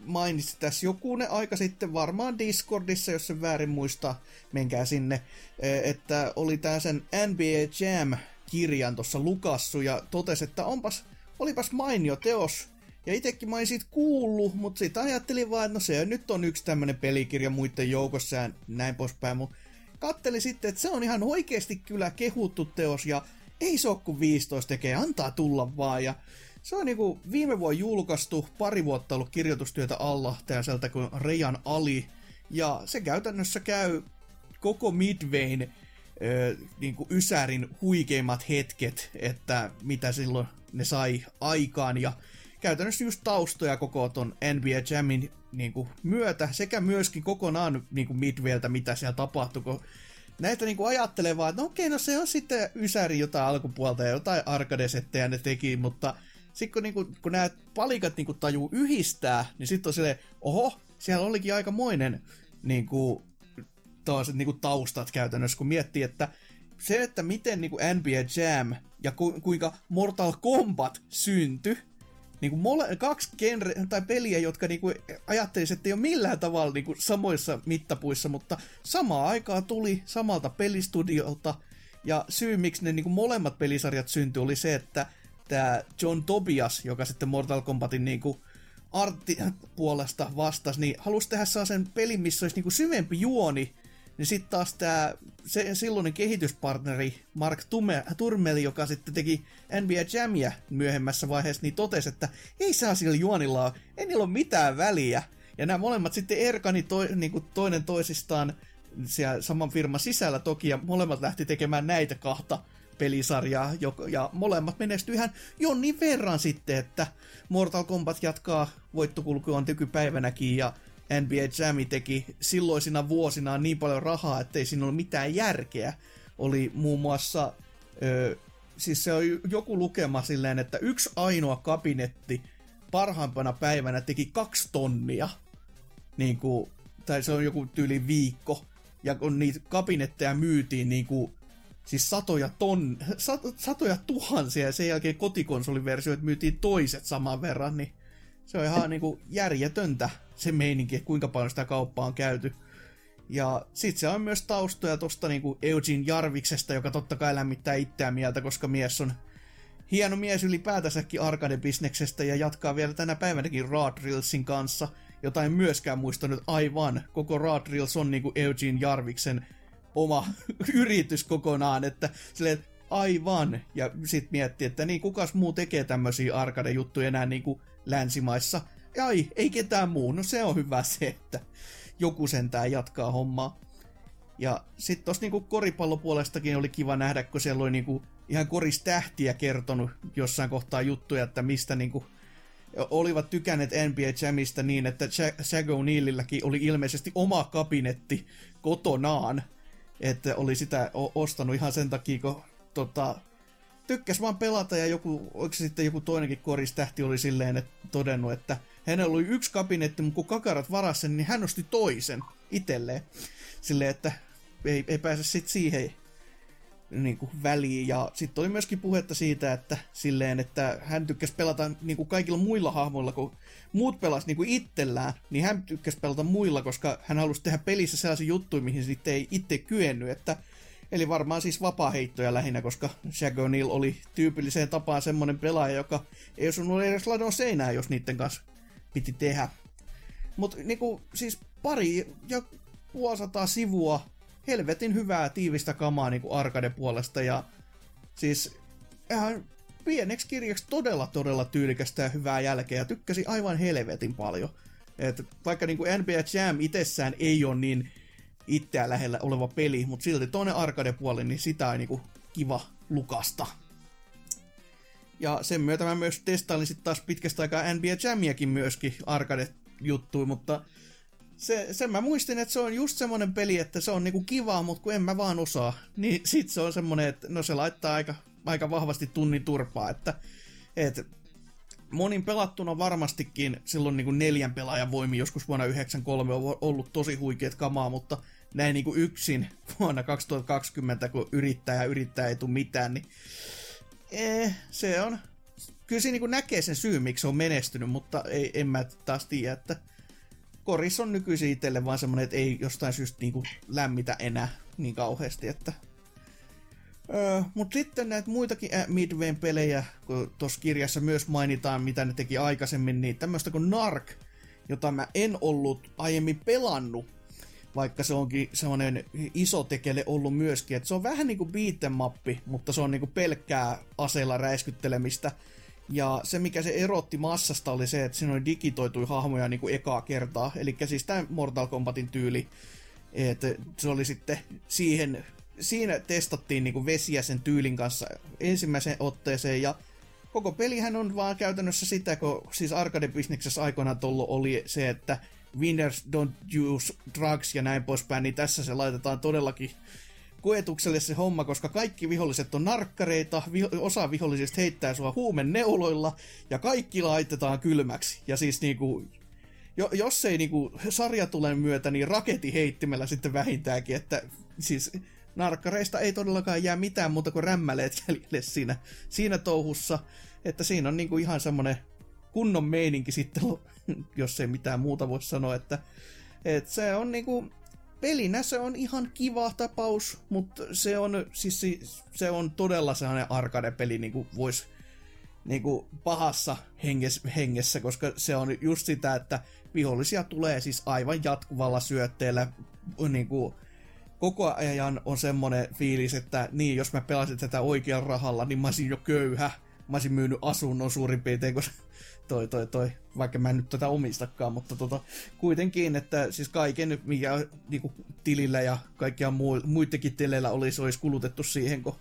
Speaker 2: mainitsi tässä jokunen aika sitten, varmaan Discordissa, jos sen väärin muista, menkää sinne, eh, että oli tää sen NBA Jam kirjan tuossa lukassu ja totesi, että onpas, olipas mainio teos, Ja itsekin mä olin siitä kuullut, mutta sitten ajattelin vaan, että no se nyt on yksi tämmönen pelikirja muiden joukossa ja näin poispäin. Mutta kattelin sitten, että se on ihan oikeasti kyllä kehuttu teos ja ei se ole kuin 15 tekee, antaa tulla vaan. Ja se on niinku viime vuonna julkaistu, pari vuotta ollut kirjoitustyötä alla täältä kuin Rejan Ali. Ja se käytännössä käy koko Midwayn ö, niinku Ysärin huikeimmat hetket, että mitä silloin ne sai aikaan. Ja käytännössä just taustoja koko ton NBA Jamin niinku, myötä, sekä myöskin kokonaan niinku Midwayltä, mitä siellä tapahtui, kun näitä niinku ajattelee vaan, että no okei, no se on sitten Ysäri jotain alkupuolta ja jotain arcade ne teki, mutta sitten kun, niinku, kun nämä palikat niinku tajuu yhdistää, niin sitten on silleen, oho, siellä olikin aikamoinen niinku, toiset niinku taustat käytännössä, kun miettii, että se, että miten niinku NBA Jam ja ku, kuinka Mortal Kombat syntyi, niinku mole, kaksi genre, tai peliä, jotka niinku ajattelisi, että ei ole millään tavalla niinku samoissa mittapuissa, mutta samaa aikaa tuli samalta pelistudiolta, ja syy, miksi ne niinku molemmat pelisarjat syntyi, oli se, että tämä John Tobias, joka sitten Mortal Kombatin niinku artti puolesta vastasi, niin halusi tehdä sen pelin, missä olisi niinku syvempi juoni, niin sitten taas tämä silloinen kehityspartneri Mark Tume, Turmeli, joka sitten teki NBA Jamia myöhemmässä vaiheessa, niin totesi, että ei saa sillä juonilla ei niillä ole mitään väliä. Ja nämä molemmat sitten erkani to, niin kuin toinen toisistaan siellä saman firman sisällä toki, ja molemmat lähti tekemään näitä kahta pelisarjaa, ja molemmat menestyi ihan jonnin verran sitten, että Mortal Kombat jatkaa voittokulkuaan tykypäivänäkin, ja NBA Jam teki silloisina vuosina niin paljon rahaa, ettei siinä ole mitään järkeä. Oli muun muassa, ö, siis se on joku lukema silleen, että yksi ainoa kabinetti parhaimpana päivänä teki kaksi tonnia. Niin kuin, tai se on joku tyyli viikko. Ja kun niitä kabinetteja myytiin niin kuin, siis satoja, ton, sat, satoja tuhansia ja sen jälkeen kotikonsoliversioita myytiin toiset saman verran, niin se on ihan niin kuin järjetöntä se meininki, kuinka paljon sitä kauppaa on käyty. Ja sit se on myös taustoja tosta niinku Eugene Jarviksesta, joka totta kai lämmittää itseään mieltä, koska mies on hieno mies ylipäätänsäkin arcade-bisneksestä ja jatkaa vielä tänä päivänäkin Rad Reelsin kanssa, jota en myöskään muistanut aivan. Koko Rad Reels on niinku Eugene Jarviksen oma yritys kokonaan, että silleen, aivan. Ja sit miettii, että niin kukas muu tekee tämmöisiä arcade-juttuja enää niinku länsimaissa ai, ei ketään muu. No se on hyvä se, että joku sentään jatkaa hommaa. Ja sitten tossa niinku koripallopuolestakin oli kiva nähdä, kun siellä oli niinku ihan koristähtiä kertonut jossain kohtaa juttuja, että mistä niinku olivat tykänneet NBA Jamista niin, että Shaq O'Neillilläkin oli ilmeisesti oma kabinetti kotonaan, että oli sitä ostanut ihan sen takia, kun tota, tykkäs vaan pelata ja joku, se sitten joku toinenkin koristähti oli silleen että todennut, että hänellä oli yksi kabinetti, mutta kun kakarat varasi niin hän nosti toisen itselleen. Silleen, että ei, ei pääse sitten siihen niin kuin väliin. Ja sitten oli myöskin puhetta siitä, että silleen, että hän tykkäsi pelata niin kuin kaikilla muilla hahmoilla, kun muut pelas niin kuin itsellään, niin hän tykkäsi pelata muilla, koska hän halusi tehdä pelissä sellaisia juttuja, mihin sitten ei itse kyennyt, että Eli varmaan siis vapaaheittoja lähinnä, koska Shaq oli tyypilliseen tapaan semmonen pelaaja, joka ei osunut edes ladon seinään, jos niiden kanssa piti tehdä. Mutta niinku, siis pari ja puolisataa sivua helvetin hyvää tiivistä kamaa niinku arcade puolesta ja siis ihan pieneksi kirjaksi todella todella tyylikästä ja hyvää jälkeä ja tykkäsi aivan helvetin paljon. Et vaikka niinku NBA Jam itsessään ei ole niin itseä lähellä oleva peli, mutta silti toinen arcade-puoli, niin sitä on niinku kiva lukasta. Ja sen myötä mä myös testailin sitten taas pitkästä aikaa NBA Jamiakin myöskin arcade-juttui, mutta se, sen mä muistin, että se on just semmonen peli, että se on niinku kivaa, mutta kun en mä vaan osaa, niin sit se on semmonen, että no se laittaa aika, aika vahvasti tunnin turpaa, että et, monin pelattuna varmastikin silloin niinku neljän pelaajan voimi joskus vuonna 1993 on ollut tosi huikeet kamaa, mutta näin niinku yksin vuonna 2020, kun yrittää ja yrittää ei tule mitään, niin eh, se on... Kyllä siinä niin näkee sen syy, miksi se on menestynyt, mutta ei, en mä taas tiedä, että koris on nykyisin itselle vaan semmonen, että ei jostain syystä niin kuin lämmitä enää niin kauheasti, että Öö, Mutta sitten näitä muitakin Midwayn pelejä, kun tuossa kirjassa myös mainitaan, mitä ne teki aikaisemmin, niin tämmöistä kuin Nark, jota mä en ollut aiemmin pelannut, vaikka se onkin semmoinen iso tekele ollut myöskin, että se on vähän niinku beat'em mutta se on niinku pelkkää aseella räiskyttelemistä. Ja se, mikä se erotti massasta, oli se, että siinä oli digitoitui hahmoja niinku ekaa kertaa. Eli siis tämä Mortal Kombatin tyyli, että se oli sitten siihen, siinä testattiin niinku vesiä sen tyylin kanssa ensimmäisen otteeseen, ja koko pelihän on vaan käytännössä sitä, kun siis arcade businessissa aikoinaan tollo oli se, että winners don't use drugs ja näin poispäin, niin tässä se laitetaan todellakin koetukselle se homma, koska kaikki viholliset on narkkareita, vi- osa vihollisista heittää sua huumen neuloilla, ja kaikki laitetaan kylmäksi. Ja siis niinku, jo, jos ei niinku sarja tule myötä, niin raketi heittimellä sitten vähintäänkin, että siis narkkareista ei todellakaan jää mitään muuta kuin rämmäleet jäljelle siinä, siinä touhussa, että siinä on niinku ihan semmonen kunnon meininki sitten, jos ei mitään muuta voi sanoa, että, että se on niinku, pelinä se on ihan kiva tapaus, mutta se on, siis se on todella sellainen arcade-peli, niin kuin voisi niin kuin pahassa henges, hengessä, koska se on just sitä, että vihollisia tulee siis aivan jatkuvalla syötteellä niin kuin koko ajan on semmoinen fiilis, että niin, jos mä pelasin tätä oikean rahalla, niin mä olisin jo köyhä. Mä olisin myynyt asunnon suurin piirtein, koska toi, toi, toi, vaikka mä en nyt tätä omistakaan, mutta tota, kuitenkin, että siis kaiken, mikä niinku, tilillä ja kaikkia muu, muidenkin tileillä olisi, olisi kulutettu siihen, kun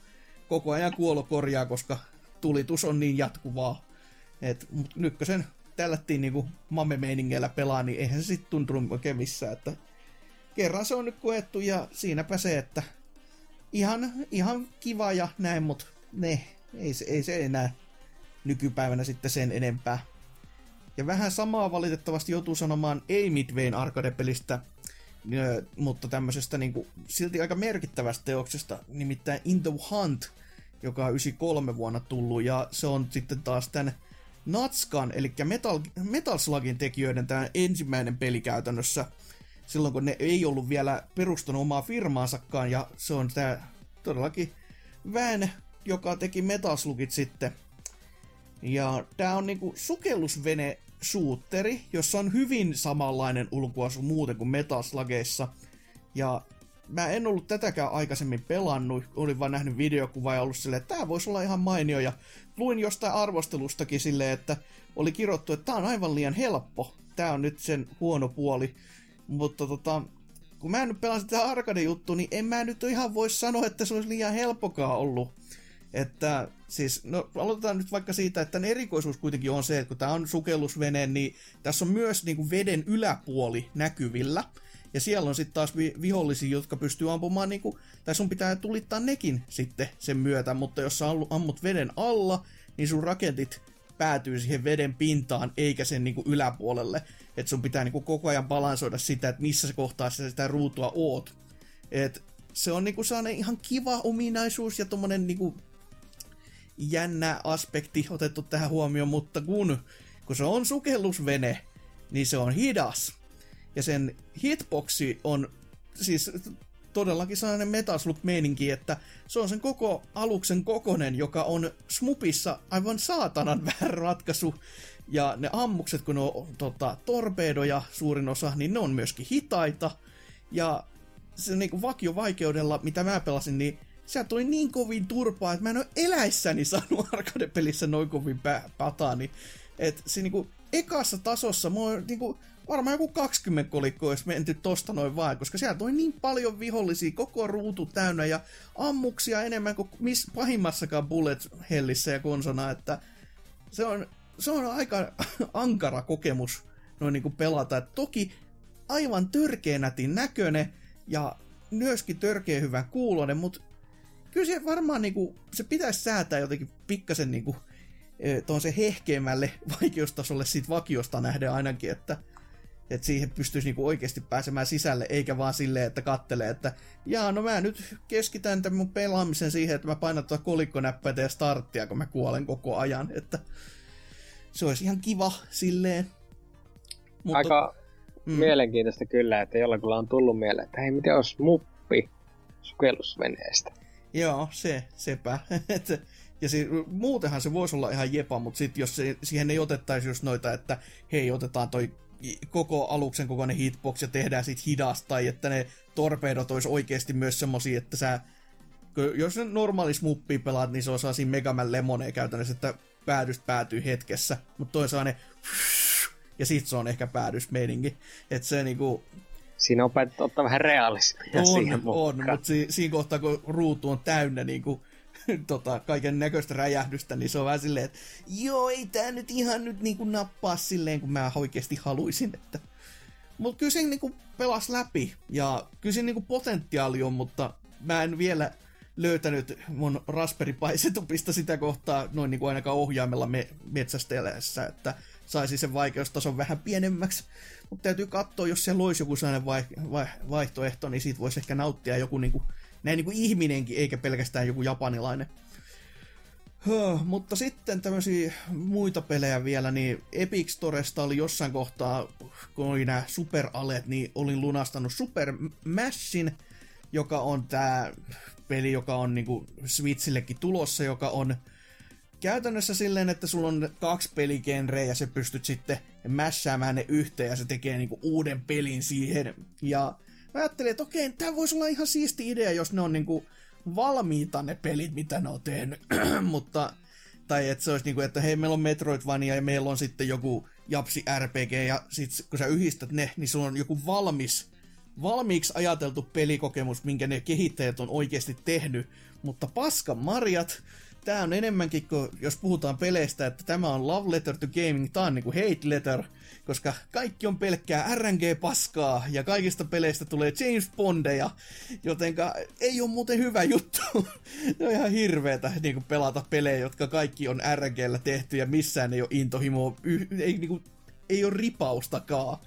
Speaker 2: koko ajan kuolo korjaa, koska tulitus on niin jatkuvaa. Et, mut nykkösen tällättiin niinku mamme-meiningeillä pelaa, niin eihän se sitten tuntunut oikein missään, että kerran se on nyt koettu ja siinäpä se, että ihan, ihan kiva ja näin, mutta ne, ei, ei se enää nykypäivänä sitten sen enempää. Ja vähän samaa valitettavasti joutuu sanomaan ei Midwayn arcade-pelistä, mutta tämmöisestä niin kuin, silti aika merkittävästä teoksesta, nimittäin In the Hunt, joka on 93 vuonna tullut, ja se on sitten taas tämän Natskan, eli Metal, Metal Slugin tekijöiden tämä ensimmäinen peli käytännössä, silloin kun ne ei ollut vielä perustanut omaa firmaansakaan, ja se on tämä todellakin Vän, joka teki Metal Slugit sitten. Ja tämä on niinku sukellusvene shooteri, jossa on hyvin samanlainen ulkoasu muuten kuin Metal Slugeissa. Ja mä en ollut tätäkään aikaisemmin pelannut, olin vaan nähnyt videokuvaa ja ollut silleen, että tää voisi olla ihan mainio. Ja luin jostain arvostelustakin silleen, että oli kirjoittu, että tää on aivan liian helppo. Tää on nyt sen huono puoli. Mutta tota, kun mä nyt pelasin tätä arcade juttu, niin en mä nyt ihan voi sanoa, että se olisi liian helppokaa ollut. Että siis, no aloitetaan nyt vaikka siitä, että erikoisuus kuitenkin on se, että kun tämä on sukellusvene, niin tässä on myös niin kuin veden yläpuoli näkyvillä. Ja siellä on sitten taas vihollisia, jotka pystyy ampumaan, niin kuin, tai sun pitää tulittaa nekin sitten sen myötä, mutta jos sä ammut veden alla, niin sun raketit päätyy siihen veden pintaan, eikä sen niin kuin yläpuolelle. Että sun pitää niin kuin koko ajan balansoida sitä, että missä se kohtaa sä sitä ruutua oot. Et se on niinku sellainen ihan kiva ominaisuus ja tommonen niinku jännä aspekti otettu tähän huomioon, mutta kun, kun se on sukellusvene, niin se on hidas. Ja sen hitboxi on siis todellakin sellainen metasluk-meininki, että se on sen koko aluksen kokonen, joka on Smupissa aivan saatanan väärä ratkaisu. Ja ne ammukset, kun ne on tota, torpedoja suurin osa, niin ne on myöskin hitaita. Ja se niinku vakiovaikeudella, mitä mä pelasin, niin sieltä tuli niin kovin turpaa, että mä en ole eläissäni saanut arcade-pelissä noin kovin pä- Niin, että se niinku ekassa tasossa mä oon niinku, varmaan joku 20 kolikkoa olisi menty tosta noin vaan, koska sieltä oli niin paljon vihollisia, koko ruutu täynnä ja ammuksia enemmän kuin miss pahimmassakaan bullet hellissä ja konsona, että se on, se on aika ankara kokemus noin niinku pelata. Et toki aivan törkeä nätin näköinen ja myöskin törkeä hyvä kuulonen, mutta kyllä se varmaan niinku, se pitäisi säätää jotenkin pikkasen niinku, e, tuon se hehkeämmälle vaikeustasolle siitä vakiosta nähden ainakin, että, että siihen pystyisi niinku oikeasti pääsemään sisälle, eikä vaan silleen, että kattelee, että jaa, no mä nyt keskitän tämän mun pelaamisen siihen, että mä painan tuota kolikkonäppäitä ja starttia, kun mä kuolen koko ajan, että se olisi ihan kiva silleen.
Speaker 4: Mutta... Aika mm. mielenkiintoista kyllä, että jollakulla on tullut mieleen, että hei, miten olisi muppi sukellusveneestä.
Speaker 2: Joo, se, sepä. Ja si, muutenhan se voisi olla ihan jepa, mutta sitten jos se, siihen ei otettaisi just noita, että hei, otetaan toi koko aluksen kokoinen hitbox ja tehdään sit hidasta, tai että ne torpeidot olisi oikeasti myös semmosia, että sä, jos se normaali smuppi pelaat, niin se on siinä Megaman Lemoneen käytännössä, että päädystä päätyy hetkessä, mutta toi saa ne ja sit se on ehkä päädysmeininki. Että se niinku...
Speaker 4: Siinä opetat ottaa vähän realismia
Speaker 2: on,
Speaker 4: siihen
Speaker 2: mukaan. On, mutta si- siinä kohtaa, kun ruutu on täynnä niinku, tota, kaiken näköistä räjähdystä, niin se on vähän silleen, että joo, ei tää nyt ihan nyt niinku nappaa silleen, kun mä oikeasti haluaisin, että... Mutta kyllä se niinku pelas läpi, ja kyllä se niinku potentiaali on, mutta mä en vielä löytänyt mun Raspberry Pi setupista sitä kohtaa noin niinku ainakaan ohjaimella me- metsästellessä, että saisi sen vaikeustason vähän pienemmäksi. Mutta täytyy katsoa, jos siellä olisi joku sellainen vai, vai, vaihtoehto, niin siitä voisi ehkä nauttia joku niinku, näin niinku ihminenkin, eikä pelkästään joku japanilainen. Höh, mutta sitten tämmöisiä muita pelejä vielä, niin Epic Storesta oli jossain kohtaa, kun oli nämä superalet, niin olin lunastanut Super Mashin, joka on tämä peli, joka on niinku Switchillekin tulossa, joka on käytännössä silleen, että sulla on kaksi peligenreä ja se pystyt sitten mässäämään ne yhteen ja se tekee niinku uuden pelin siihen. Ja mä ajattelin, että okei, tämä voisi olla ihan siisti idea, jos ne on niinku valmiita ne pelit, mitä ne on tehnyt. Mutta, tai että se olisi niinku, että hei, meillä on Metroidvania ja meillä on sitten joku Japsi RPG ja sit kun sä yhdistät ne, niin sulla on joku valmis valmiiksi ajateltu pelikokemus, minkä ne kehittäjät on oikeasti tehnyt, mutta paska marjat, tämä on enemmänkin kuin, jos puhutaan peleistä, että tämä on love letter to gaming, tämä on niinku hate letter, koska kaikki on pelkkää RNG-paskaa ja kaikista peleistä tulee James Bondeja, jotenka ei ole muuten hyvä juttu. ne on ihan hirveetä niinku pelata pelejä, jotka kaikki on RNGllä tehty ja missään ei ole intohimoa, ei, niinku, ei ole ripaustakaan.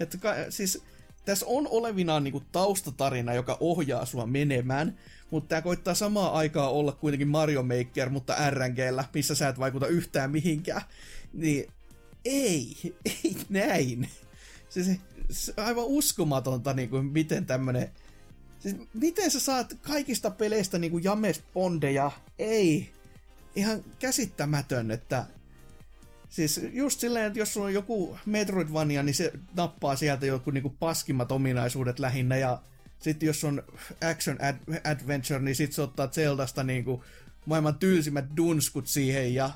Speaker 2: Että siis tässä on olevinaan niinku taustatarina, joka ohjaa sua menemään, mutta tämä koittaa samaa aikaa olla kuitenkin Mario Maker, mutta RNGllä, missä sä et vaikuta yhtään mihinkään. Niin ei, ei näin. Siis, se aivan uskomatonta, niin kuin, miten tämmönen... Siis, miten sä saat kaikista peleistä niin kuin James Bondeja? Ei. Ihan käsittämätön, että... Siis just silleen, että jos sulla on joku Metroidvania, niin se nappaa sieltä joku niin kuin paskimmat ominaisuudet lähinnä, ja sitten jos on action ad- adventure, niin sitten se ottaa Zeldasta niinku maailman tylsimmät dunskut siihen ja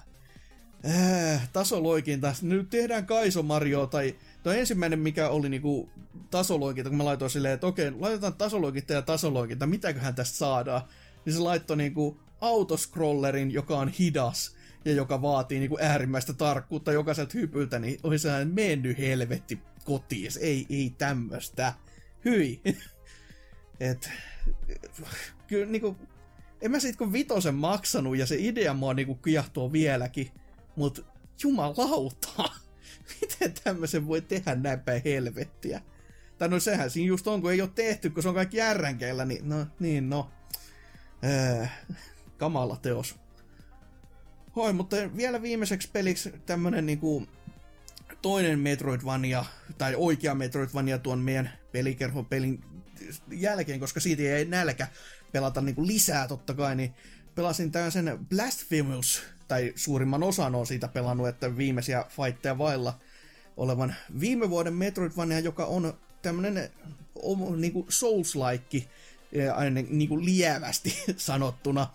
Speaker 2: äh, tasoloikinta. Nyt tehdään Kaiso Mario tai tuo ensimmäinen, mikä oli niinku tasoloikinta, kun mä laitoin silleen, että okei, laitetaan tasoloikinta ja tasoloikinta, mitäköhän tästä saadaan. Niin se laittoi niinku autoscrollerin, joka on hidas ja joka vaatii niinku äärimmäistä tarkkuutta jokaiselta hypyltä, niin oli sellainen mennyt helvetti kotiin. Ei, ei tämmöstä. Hyi. Et, kyllä niinku, en mä siitä kun vitosen maksanut ja se idea mua niinku kiehtoo vieläkin, mut jumalauta, miten tämmöisen voi tehdä näin päin helvettiä? Tai no sehän siinä just on, kun ei ole tehty, kun se on kaikki järränkeillä, niin no, niin no. Äh, kamala teos. Hoi, mutta vielä viimeiseksi peliksi tämmönen niinku toinen Metroidvania, tai oikea Metroidvania tuon meidän pelikerhopelin jälkeen, koska siitä ei nälkä pelata niin kuin lisää totta kai, niin pelasin tämmöisen Blasphemous, tai suurimman osan on siitä pelannut, että viimeisiä fightteja vailla olevan viime vuoden Metroidvania, joka on tämmönen niin kuin Souls-like, aina niin kuin lievästi sanottuna.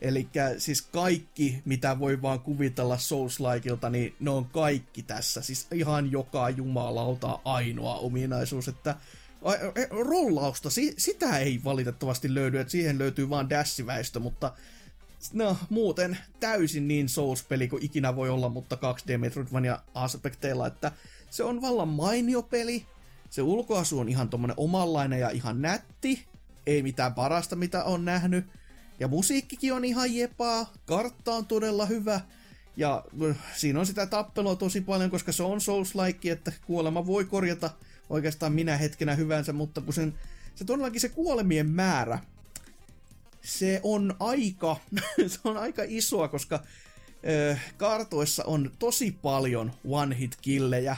Speaker 2: Eli siis kaikki, mitä voi vaan kuvitella Souls-likeilta, niin ne on kaikki tässä. Siis ihan joka jumalauta ainoa ominaisuus, että Rollausta, sitä ei valitettavasti löydy, että siihen löytyy vaan dassiväistö, mutta no, muuten täysin niin Souls-peli kuin ikinä voi olla, mutta 2D Metroidvania aspekteilla, että se on vallan mainio peli, se ulkoasu on ihan tommonen omanlainen ja ihan nätti, ei mitään parasta mitä on nähnyt, ja musiikkikin on ihan jepaa, kartta on todella hyvä, ja siinä on sitä tappelua tosi paljon, koska se on Souls-like, että kuolema voi korjata oikeastaan minä hetkenä hyvänsä, mutta kun sen, se todellakin se kuolemien määrä, se on aika, se on aika isoa, koska ö, kartoissa on tosi paljon one-hit killejä.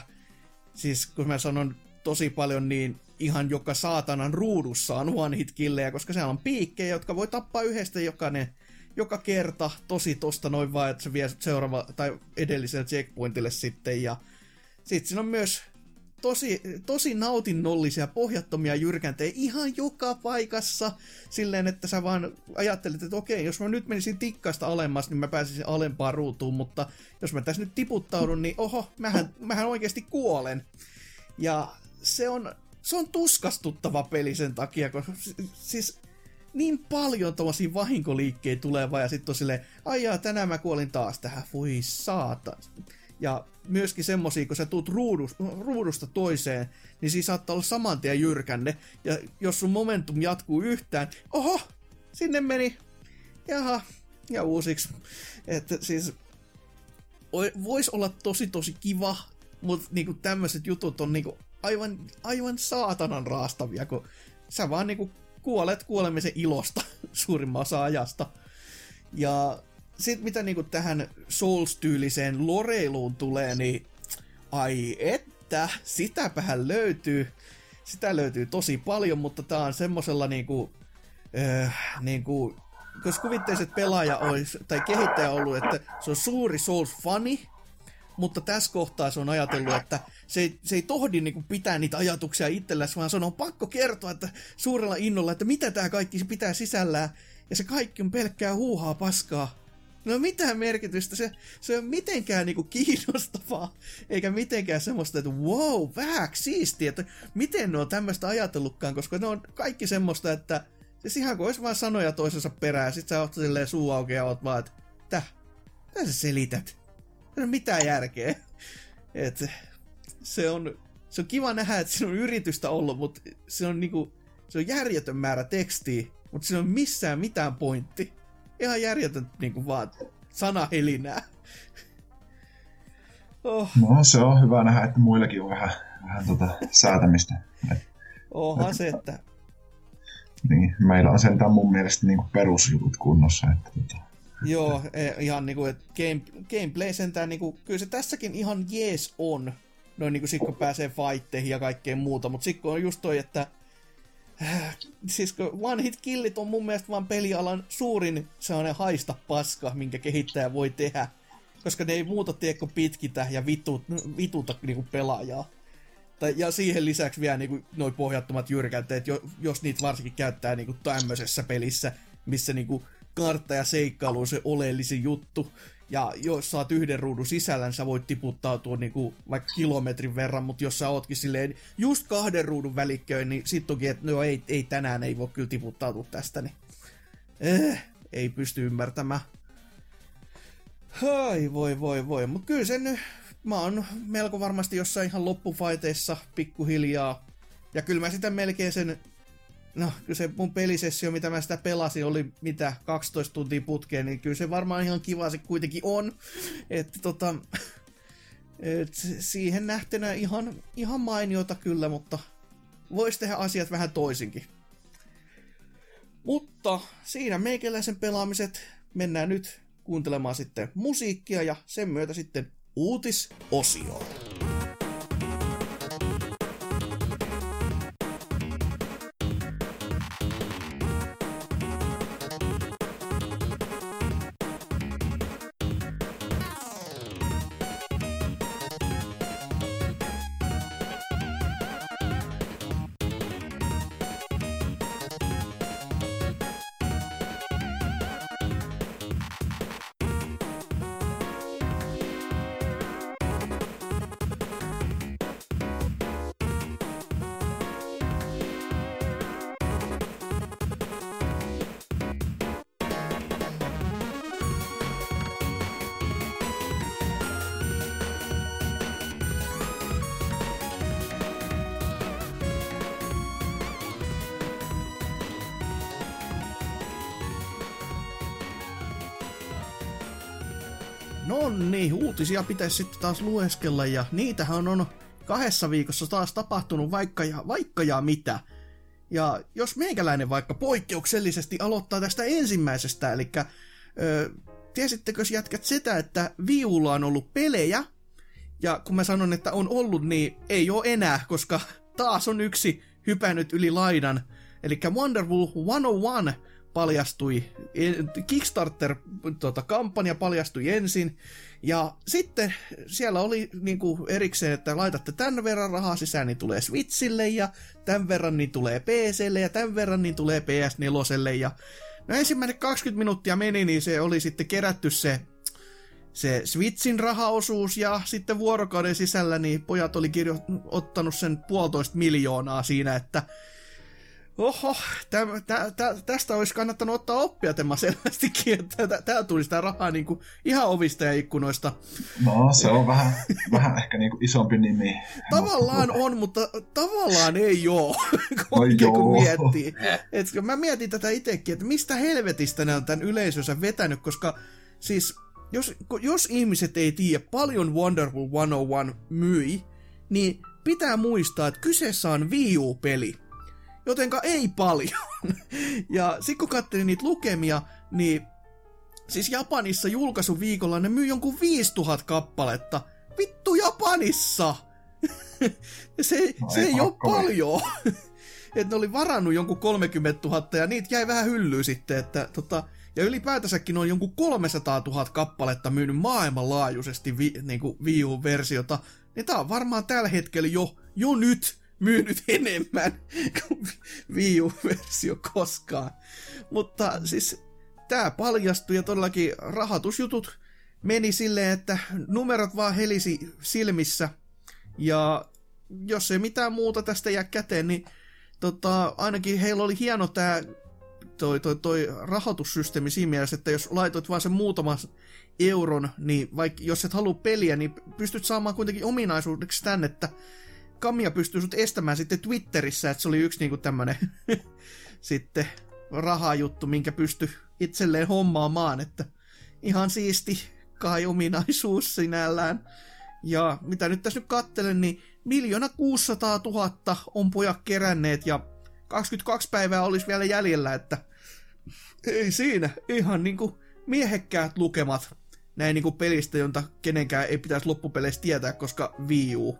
Speaker 2: Siis kun mä sanon tosi paljon, niin ihan joka saatanan ruudussa on one hit killejä, koska siellä on piikkejä, jotka voi tappaa yhdestä jokainen, joka kerta tosi tosta noin vaan, että se vie seuraava tai edelliselle checkpointille sitten ja sitten siinä on myös tosi, tosi nautinnollisia, pohjattomia jyrkäntejä ihan joka paikassa. Silleen, että sä vaan ajattelet, että okei, jos mä nyt menisin tikkaista alemmas, niin mä pääsisin alempaan ruutuun, mutta jos mä tässä nyt tiputtaudun, niin oho, mähän, mähän oikeasti kuolen. Ja se on, se on tuskastuttava peli sen takia, koska siis niin paljon tuollaisia vahinkoliikkeitä tulee vaan ja sitten on silleen, ai tänään mä kuolin taas tähän, voi saata. Ja myöskin semmosia, kun sä tuut ruudusta, ruudusta toiseen, niin siinä saattaa olla saman tien jyrkänne. Ja jos sun momentum jatkuu yhtään, oho, sinne meni, jaha, ja uusiksi. Että siis voisi olla tosi tosi kiva, mutta niinku tämmöiset jutut on niinku aivan, aivan saatanan raastavia, kun sä vaan niinku kuolet kuolemisen ilosta suurimman osa ajasta. Ja sitten mitä niinku tähän Souls-tyyliseen loreiluun tulee, niin ai että, sitäpähän löytyy. Sitä löytyy tosi paljon, mutta tää on semmosella niinku, äh, niinku jos kuvitteiset pelaaja olisi, tai kehittäjä ollut, että se on suuri Souls-fani, mutta tässä kohtaa se on ajatellut, että se ei, se ei tohdi niin pitää niitä ajatuksia itsellään, vaan se on pakko kertoa että suurella innolla, että mitä tämä kaikki pitää sisällään, ja se kaikki on pelkkää huuhaa paskaa. No mitään merkitystä, se, se ei ole mitenkään niinku kiinnostavaa, eikä mitenkään semmoista, että wow, vähäksi siistiä, että miten ne on tämmöistä ajatellutkaan, koska ne on kaikki semmoista, että siis ihan kuin olisi vaan sanoja toisensa perään, sit sä oot silleen suu auki ja oot vaan, että mitä sä selität? Ei ole mitään järkeä. Et, se on, se on kiva nähdä, että siinä on yritystä ollut, mutta se on niinku, se on järjetön määrä tekstiä, mutta siinä on missään mitään pointti ihan järjetön niin kuin vaan sanahelinää.
Speaker 5: Oh. No se on hyvä nähdä, että muillakin on vähän, vähän tota säätämistä.
Speaker 2: Onhan se, että...
Speaker 5: Niin, meillä on sentään mun mielestä niin kuin perusjutut kunnossa. Että, tota,
Speaker 2: Joo, e, ihan niinku, että game, gameplay sentään niinku, kyllä se tässäkin ihan jees on. Noin niinku sit kun pääsee fightteihin ja kaikkeen muuta, mutta sitten on just toi, että siis kun One Hit Killit on mun mielestä vaan pelialan suurin sellainen haista paska, minkä kehittäjä voi tehdä. Koska ne ei muuta kuin pitkitä ja vitu, vituta niinku pelaajaa. Tai, ja siihen lisäksi vielä niinku noi pohjattomat jyrkänteet, jos niitä varsinkin käyttää niinku tämmöisessä pelissä, missä niinku kartta ja seikkailu on se oleellisin juttu. Ja jos saat yhden ruudun sisällä, niin sä voit tiputtautua niinku vaikka kilometrin verran, mutta jos sä ootkin silleen just kahden ruudun välikköön, niin sit onkin, että no ei, ei tänään ei voi kyllä tiputtautua tästä, niin eh, ei pysty ymmärtämään. Ai voi voi voi, mutta kyllä sen mä oon melko varmasti jossain ihan loppufaiteissa pikkuhiljaa. Ja kyllä mä sitä melkein sen no kyllä se mun pelisessio, mitä mä sitä pelasin, oli mitä 12 tuntia putkeen, niin kyllä se varmaan ihan kiva se kuitenkin on. Että tota, et siihen nähtynä ihan, ihan mainiota kyllä, mutta voisi tehdä asiat vähän toisinkin. Mutta siinä meikäläisen pelaamiset mennään nyt kuuntelemaan sitten musiikkia ja sen myötä sitten uutisosioon. Uutisia pitäisi sitten taas lueskella ja niitähän on kahdessa viikossa taas tapahtunut vaikka ja, vaikka ja mitä. Ja jos meikäläinen vaikka poikkeuksellisesti aloittaa tästä ensimmäisestä, eli ö, tiesittekö jätkät sitä, että viulla on ollut pelejä, ja kun mä sanon, että on ollut, niin ei ole enää, koska taas on yksi hypännyt yli laidan. Eli Wonderwall 101 paljastui, Kickstarter-kampanja tota, paljastui ensin, ja sitten siellä oli niin kuin erikseen, että laitatte tämän verran rahaa sisään, niin tulee Switchille, ja tämän verran niin tulee PClle, ja tämän verran niin tulee PS4, ja no ensimmäinen 20 minuuttia meni, niin se oli sitten kerätty se se Switchin rahaosuus ja sitten vuorokauden sisällä niin pojat oli kirjo- ottanut sen puolitoista miljoonaa siinä, että oho, tä, tä, tä, tästä olisi kannattanut ottaa oppia tämä selvästikin, että täällä tuli sitä rahaa niin kuin ihan ovista ja ikkunoista.
Speaker 5: No, se on vähän, vähän ehkä niin kuin isompi nimi.
Speaker 2: Tavallaan on, mutta tavallaan ei ole,
Speaker 5: no
Speaker 2: kun miettii. Et, mä mietin tätä itsekin, että mistä helvetistä ne on tämän yleisönsä vetänyt, koska siis jos, jos ihmiset ei tiedä paljon Wonderful 101 myi, niin pitää muistaa, että kyseessä on Wii U-peli. Jotenka ei paljon. ja sitten kun katselin niitä lukemia, niin siis Japanissa viikolla ne myy jonkun 5000 kappaletta. Vittu Japanissa! se, no, se ei, ei ole paljon. että ne oli varannut jonkun 30 000 ja niitä jäi vähän hyllyyn sitten, että tota, ja ylipäätänsäkin on jonkun 300 000 kappaletta myynyt maailmanlaajuisesti vi, niin kuin Wii U-versiota, niin tää on varmaan tällä hetkellä jo, jo nyt myynyt enemmän kuin Wii U-versio koskaan. Mutta siis tää paljastui ja todellakin rahoitusjutut meni silleen, että numerot vaan helisi silmissä. Ja jos ei mitään muuta tästä jää käteen, niin tota, ainakin heillä oli hieno tämä toi, toi, toi rahoitussysteemi siinä mielessä, että jos laitoit vaan sen muutaman euron, niin vaikka jos et halua peliä, niin pystyt saamaan kuitenkin ominaisuudeksi tän, että Kamia pystyy sut estämään sitten Twitterissä, että se oli yksi niinku tämmönen sitten rahajuttu, minkä pysty itselleen hommaamaan, että ihan siisti kai ominaisuus sinällään. Ja mitä nyt tässä nyt kattelen, niin miljoona 600 000 on pojat keränneet ja 22 päivää olisi vielä jäljellä, että ei siinä, ihan niinku miehekkäät lukemat näin niinku pelistä, jonta kenenkään ei pitäisi loppupeleissä tietää, koska Wii U.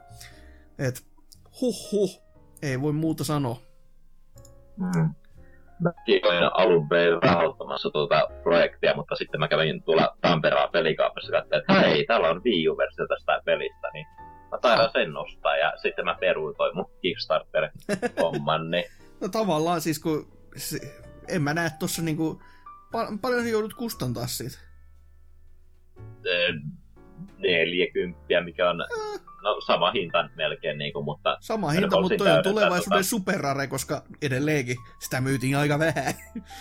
Speaker 2: Et huh huh, ei voi muuta sanoa.
Speaker 3: Mm. Mäkin olin alun perin rahoittamassa tuota projektia, mutta sitten mä kävin tuolla Tamperaan pelikaupassa ja että hei, täällä on Wii U-versio tästä pelistä, niin mä taidan sen nostaa ja sitten mä peruutoin mun Kickstarter-homman, niin
Speaker 2: No tavallaan siis, kun en mä näe tossa niinku, pal- paljon sä joudut kustantaa siitä.
Speaker 3: 40, mikä on äh. No, sama hinta melkein, niin kuin, mutta...
Speaker 2: Sama hinta, mutta toi on tulevaisuuden tota... superrare, koska edelleenkin sitä myytiin aika vähän.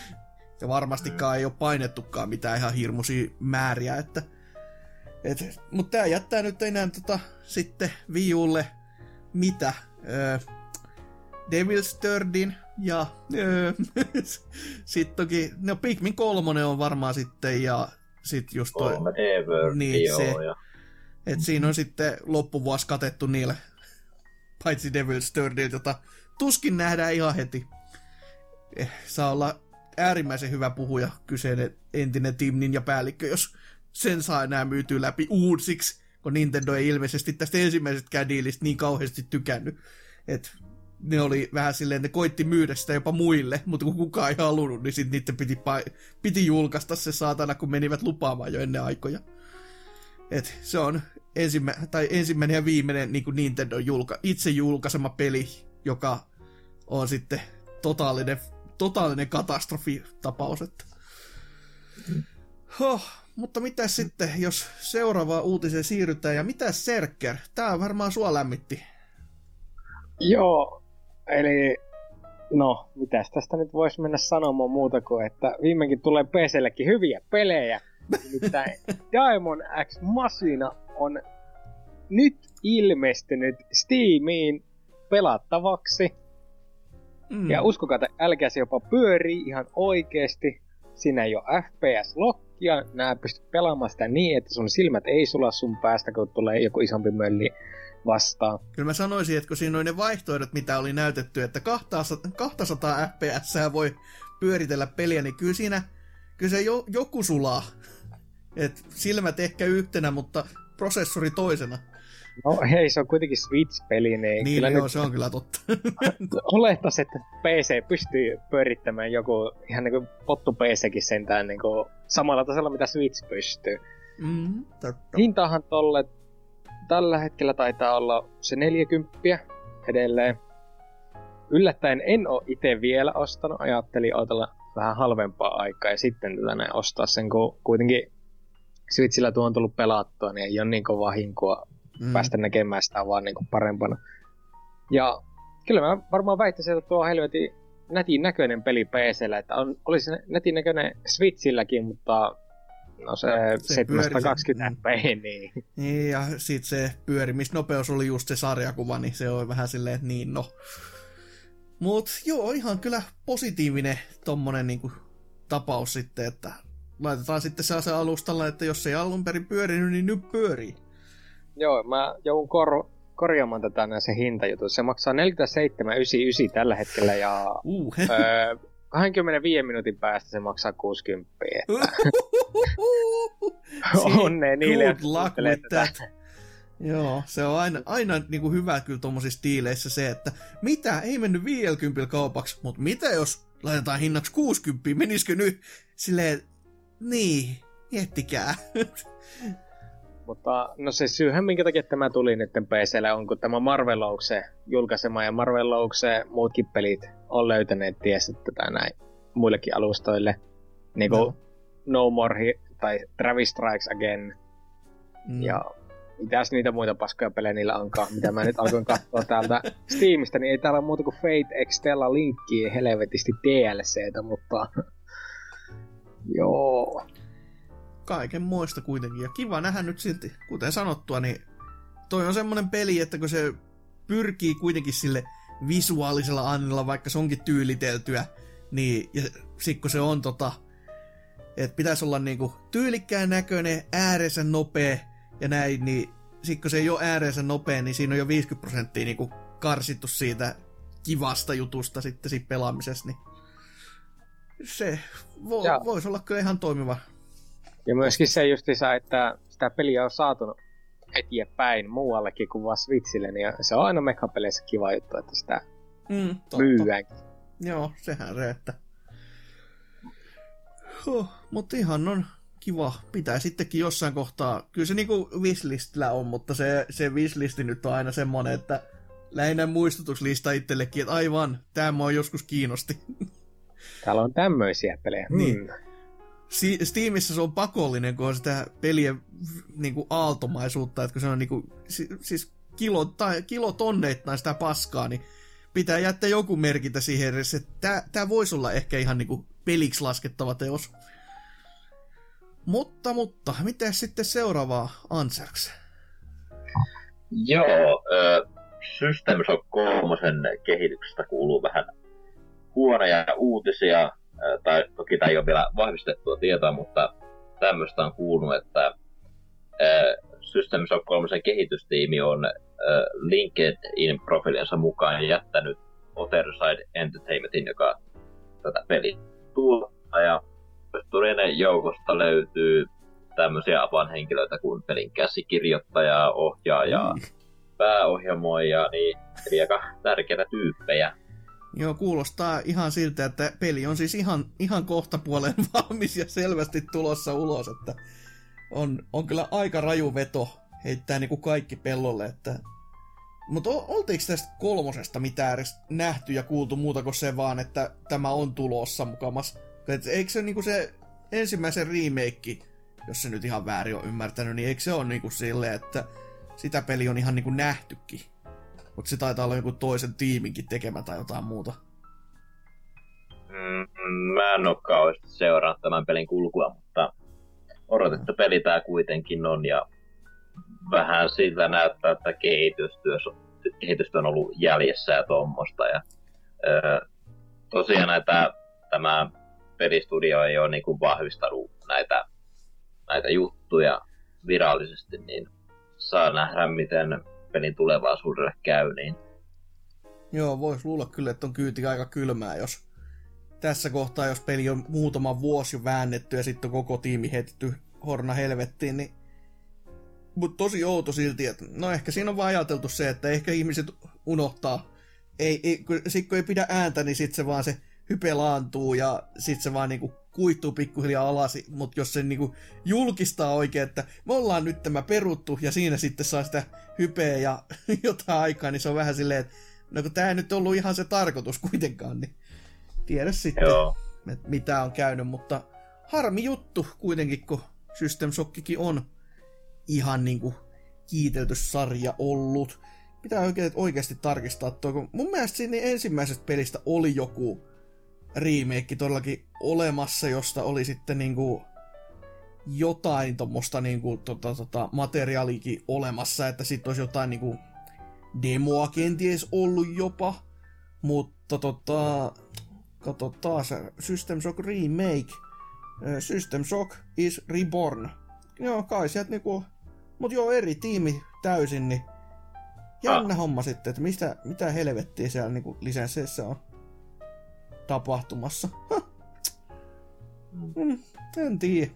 Speaker 2: ja varmastikaan mm. ei ole painettukaan mitään ihan hirmuisia määriä, että... Et, mutta tää jättää nyt enää tota, sitten viulle mitä? Öö, Devil's Thirdin ja öö, sitten toki, no Pikmin kolmonen on varmaan sitten ja sit just toi...
Speaker 3: Kolme
Speaker 2: niin, se, ja... Et siinä on sitten loppuvuosi katettu niillä, paitsi Devil's Thirdin, jota tuskin nähdään ihan heti. Eh, saa olla äärimmäisen hyvä puhuja kyseinen entinen Team Ninja päällikkö, jos sen saa enää myytyä läpi uusiksi, kun Nintendo ei ilmeisesti tästä ensimmäisestä diilistä niin kauheasti tykännyt. Et ne oli vähän silleen, ne koitti myydä sitä jopa muille, mutta kun kukaan ei halunnut, niin sitten niiden piti, piti julkaista se saatana, kun menivät lupaamaan jo ennen aikoja. Et se on ensimmä, tai ensimmäinen ja viimeinen niin kuin Nintendo julka, itse julkaisema peli, joka on sitten totaalinen, totaalinen katastrofitapaus. Että. Huh, mutta mitä sitten, jos seuraavaan uutiseen siirrytään, ja mitä Serker? Tää varmaan sua lämmitti.
Speaker 4: Joo, Eli no, mitäs tästä nyt voisi mennä sanomaan muuta kuin, että viimeinkin tulee PCllekin hyviä pelejä. Nimittäin Diamond X Machina on nyt ilmestynyt Steamiin pelattavaksi. Mm. Ja uskokaa, että älkää se jopa pyörii ihan oikeesti. Siinä ei ole FPS-lokkia, nää pystyt pelaamaan sitä niin, että sun silmät ei sula sun päästä, kun tulee joku isompi mölli vastaan.
Speaker 2: Kyllä mä sanoisin, että kun siinä oli ne vaihtoehdot, mitä oli näytetty, että 200, 200 fps voi pyöritellä peliä, niin kyllä siinä kyllä se jo, joku sulaa. Et silmät ehkä yhtenä, mutta prosessori toisena.
Speaker 4: No hei, se on kuitenkin Switch-peli, niin,
Speaker 2: Niin,
Speaker 4: kyllä
Speaker 2: joo,
Speaker 4: nyt
Speaker 2: se on kyllä totta.
Speaker 4: olettaisi, että PC pystyy pyörittämään joku ihan niinku pottu PCkin sentään niinku samalla tasolla, mitä Switch pystyy.
Speaker 2: mm, totta.
Speaker 4: Hintahan tolle tällä hetkellä taitaa olla se 40 edelleen. Yllättäen en oo itse vielä ostanut, ajattelin otella vähän halvempaa aikaa ja sitten tätä ostaa sen, kun kuitenkin Switchillä tuo on tullut pelattua, niin ei ole niin kovaa hinkua
Speaker 2: Mm.
Speaker 4: päästä näkemään sitä vaan niinku parempana. Ja kyllä mä varmaan väittäisin, että tuo on helvetin nätin näköinen peli PCllä, että on, olisi nätin näköinen Switchilläkin, mutta no se,
Speaker 2: Se
Speaker 4: 720
Speaker 2: pyöri
Speaker 4: p niin
Speaker 2: Niin, ja sit se pyörimisnopeus oli just se sarjakuva, niin se on vähän silleen, että niin no. Mut joo, ihan kyllä positiivinen tommonen niinku tapaus sitten, että laitetaan sitten se alustalla, että jos ei alun perin pyörinyt, niin nyt pyörii.
Speaker 4: Joo, mä joudun kor- korjaamaan tätä näin se hintajuttu. Se maksaa 47,99 tällä hetkellä ja
Speaker 2: Uh.
Speaker 4: öö, 25 minuutin päästä se maksaa 60. Että onnea niille,
Speaker 2: Good luck with
Speaker 4: tätä.
Speaker 2: that. Joo, se on aina, aina niin kuin hyvä kyllä tuommoisissa diileissä se, että mitä, ei mennyt 50 kaupaksi, mutta mitä jos laitetaan hinnaksi 60, menisikö nyt silleen, niin, miettikää.
Speaker 4: Mutta no se syyhän, minkä takia tämä tuli nyt PClle, on kun tämä Marvel Loukse julkaisema ja Marvel Loukse muutkin pelit on löytäneet tiessä tätä näin muillekin alustoille. Niin kuin
Speaker 2: No.
Speaker 4: no. More Hi- tai Travis Strikes Again
Speaker 2: Mm.
Speaker 4: ja mitäs niitä muita paskoja pelejä niillä onkaan, mitä mä nyt alkoin katsoa täältä Steamista, niin ei täällä ole muuta kuin Fate Extella linkkiä helvetisti DLCtä, mutta joo.
Speaker 2: Kaiken muista kuitenkin. Ja kiva nähdä nyt silti, kuten sanottua, niin toi on semmonen peli, että kun se pyrkii kuitenkin sille visuaalisella annilla, vaikka se onkin tyyliteltyä, niin ja sit kun se on tota, että pitäisi olla niinku tyylikkään näköinen, ääreensä nopea ja näin, niin sit kun se ei ole ääreensä nopea, niin siinä on jo 50 prosenttia niinku karsittu siitä kivasta jutusta sitten siinä pelaamisessa, niin se vo,
Speaker 4: Joo.
Speaker 2: voisi olla kyllä ihan toimiva
Speaker 4: Ja myöskin se justiinsa, että sitä peliä on saatu eteenpäin muuallekin kuin vaan Switchille, niin se on aina mekapeleissä kiva juttu, että sitä
Speaker 2: Mm, totta.
Speaker 4: myydäänkin.
Speaker 2: Joo, sehän se, että... Huh, mutta ihan on kiva. Pitää sittenkin jossain kohtaa... Kyllä se niinku wishlistillä on, mutta se, se wishlisti nyt on aina semmonen, että lähinnä muistutuslista itsellekin, että aivan, tämä mua joskus kiinnosti.
Speaker 4: Täällä on tämmöisiä pelejä.
Speaker 2: Niin.
Speaker 4: Mm.
Speaker 2: Si- Steamissa se on pakollinen, kun on sitä pelien niinku aaltomaisuutta, että kun se on niinku, si- siis kilo, tai kilotonneittain sitä paskaa, niin pitää jättää joku merkintä siihen edes, että tää, tää voisi olla ehkä ihan niinku peliksi laskettava teos. Mutta, mutta, miten sitten seuraavaa Anserks?
Speaker 3: Joo, ö, System Shock 3 kehityksestä kuuluu vähän huonoja uutisia, tai toki tämä ei ole vielä vahvistettua tietoa, mutta tämmöistä on kuulunut, että System Shock 3 kehitystiimi on ö, LinkedIn profiilinsa mukaan jättänyt Otherside Entertainmentin, joka tätä peliä tuottaa, ja Turinen joukosta löytyy tämmöisiä avainhenkilöitä kuin pelin käsikirjoittaja, ohjaaja,
Speaker 2: Mm.
Speaker 3: pääohjelmoija, niin eli aika tärkeitä tyyppejä.
Speaker 2: Joo, kuulostaa ihan siltä, että peli on siis ihan, ihan kohta puolen valmis ja selvästi tulossa ulos, että on, on kyllä aika raju veto heittää niinku kaikki pellolle, että... Mutta oltiinko tästä kolmosesta mitään edes nähty ja kuultu muuta kuin se vaan, että tämä on tulossa mukamas? Et eikö se niinku se ensimmäisen remake, jos se nyt ihan väärin on ymmärtänyt, niin eikö se ole niinku silleen, että sitä peli on ihan niinku nähtykin? Mutta se taitaa olla joku toisen tiiminkin tekemä tai jotain muuta.
Speaker 3: Mm, mä en ole kauheasti seurannut tämän pelin kulkua, mutta odotettu peli tää kuitenkin on ja vähän siltä näyttää, että kehitystyö, kehitystyö on ollut jäljessä ja tuommoista. Ja, öö, tosiaan näitä, tämä pelistudio ei ole niinku vahvistanut näitä, näitä juttuja virallisesti, niin saa nähdä, miten pelin tulevaisuudelle käy. Niin
Speaker 2: Joo, vois luulla kyllä, että on kyyti aika kylmää, jos tässä kohtaa, jos peli on muutama vuosi jo väännetty ja sitten koko tiimi heitetty horna helvettiin, niin Mutta tosi outo silti, että no ehkä siinä on vaan ajateltu se, että ehkä ihmiset unohtaa. Ei, ei, kun, sit kun ei pidä ääntä, niin sit se vaan se hype laantuu ja sit se vaan niinku kuittuu pikkuhiljaa alas, mutta jos se niinku julkistaa oikein, että me ollaan nyt tämä peruttu ja siinä sitten saa sitä hypeä ja jotain aikaa, niin se on vähän silleen, että no kun tää ei nyt ollut ihan se tarkoitus kuitenkaan, niin tiedä sitten,
Speaker 3: Joo.
Speaker 2: että mitä on käynyt, mutta harmi juttu kuitenkin, kun System Shockikin on ihan niinku kiitelty sarja ollut. Pitää oikein, oikeasti tarkistaa tuo, kun mun mielestä siinä ensimmäisestä pelistä oli joku remake todellakin olemassa, josta oli sitten niinku jotain tuommoista niinku, tota, tota, materiaalikin olemassa, että sitten olisi jotain niinku demoa kenties ollut jopa, mutta tota, katsotaan se System Shock Remake, System Shock is Reborn. Joo, kai sieltä niinku, mut joo, eri tiimi täysin, niin jännä
Speaker 3: Ah.
Speaker 2: homma sitten, että mistä, mitä helvettiä siellä niinku lisensseissä on tapahtumassa. Huh. Mm, en tiedä.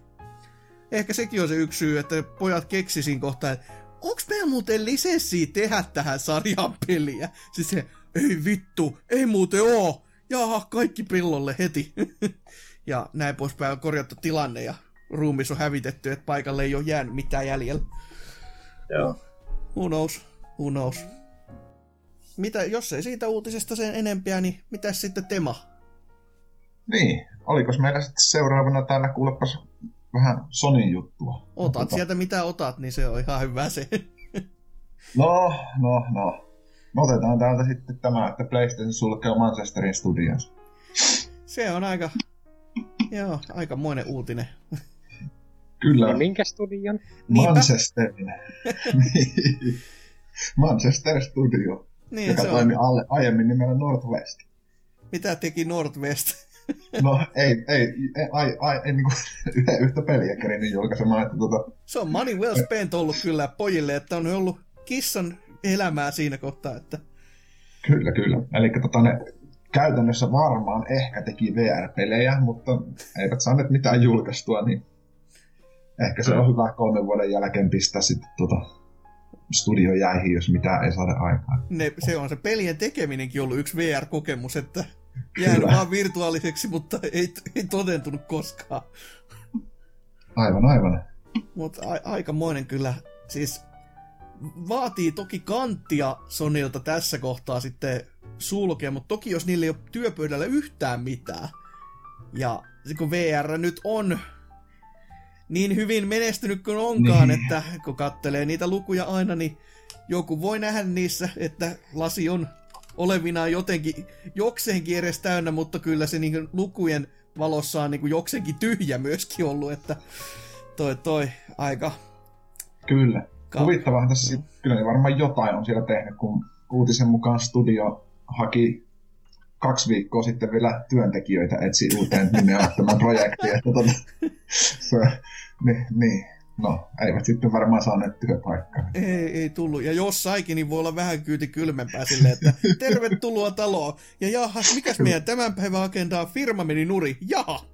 Speaker 2: Ehkä sekin on se yksi syy, että pojat keksisin kohta, että onks meillä muuten lisenssiä tehdä tähän sarjan peliä? Siis se, ei vittu, ei muuten oo. Jaha, kaikki pillolle heti. ja näin poispäin on korjattu tilanne ja ruumis on hävitetty, että paikalle ei ole jäänyt mitään jäljellä.
Speaker 3: Joo.
Speaker 2: Who knows? Who knows? Mitä, jos ei siitä uutisesta sen enempiä, niin mitäs sitten tema?
Speaker 5: Niin, olikos meillä sitten seuraavana täällä kuulepas vähän Sonin juttua?
Speaker 2: Otat
Speaker 5: Tota,
Speaker 2: sieltä mitä otat, niin se on ihan hyvä se.
Speaker 5: No, no, no. Me otetaan täältä sitten tämä, että PlayStation sulkee Manchesterin studios.
Speaker 2: se on aika, joo, aikamoinen uutinen.
Speaker 5: Kyllä,
Speaker 4: Ja minkä studion?
Speaker 5: Manchesterin. Niin. Manchester Studio,
Speaker 2: Niin,
Speaker 5: joka
Speaker 2: se on.
Speaker 5: toimi alle, aiemmin nimellä Northwest.
Speaker 2: Mitä teki Northwest?
Speaker 5: No ei, ei, ei, ai, ai, ei niinku yhden yhtä peliä kerinyt julkaisemaan, että tota,
Speaker 2: Se on money well spent ollut kyllä pojille, että on ollut kissan elämää siinä kohtaa, että
Speaker 5: Kyllä, kyllä. Eli tota, ne käytännössä varmaan ehkä teki VR-pelejä, mutta eivät saaneet mitään julkaistua, niin ehkä se on hyvä kolmen vuoden jälkeen pistää sitten tuota studio jäihin, jos mitään ei saada aikaan.
Speaker 2: ne, se on se pelien tekeminenkin ollut yksi VR-kokemus, että jäänyt vaan virtuaaliseksi, mutta ei, ei todentunut koskaan.
Speaker 5: Aivan, aivan.
Speaker 2: Mutta a- aikamoinen kyllä, siis vaatii toki kanttia Sonilta tässä kohtaa sitten sulkea, mutta toki jos niillä ei ole työpöydällä yhtään mitään, ja kun VR nyt on niin hyvin menestynyt kuin onkaan,
Speaker 5: Niin.
Speaker 2: että kun kattelee niitä lukuja aina, niin joku voi nähdä niissä, että lasi on olevinaan jotenkin jokseenkin edes täynnä, mutta kyllä se niin lukujen valossa on niin jokseenkin tyhjä myöskin ollut, että toi toi aika...
Speaker 5: Kyllä.
Speaker 2: Ka-
Speaker 5: Huvittavaa tässä sit, kyllä ne varmaan jotain on siellä tehnyt, kun uutisen mukaan studio haki kaksi viikkoa sitten vielä työntekijöitä etsi uuteen nimeämättömän projektiin. Että tota, se, niin, niin, no, eivät sitten varmaan saaneet työpaikkaa.
Speaker 2: Ei, ei tullut. Ja jos saikin, niin voi olla vähän kyyti kylmempää silleen, että tervetuloa taloon. Ja jahas, mikäs meidän tämän päivän agenda on? Firma meni nuri. Jaha.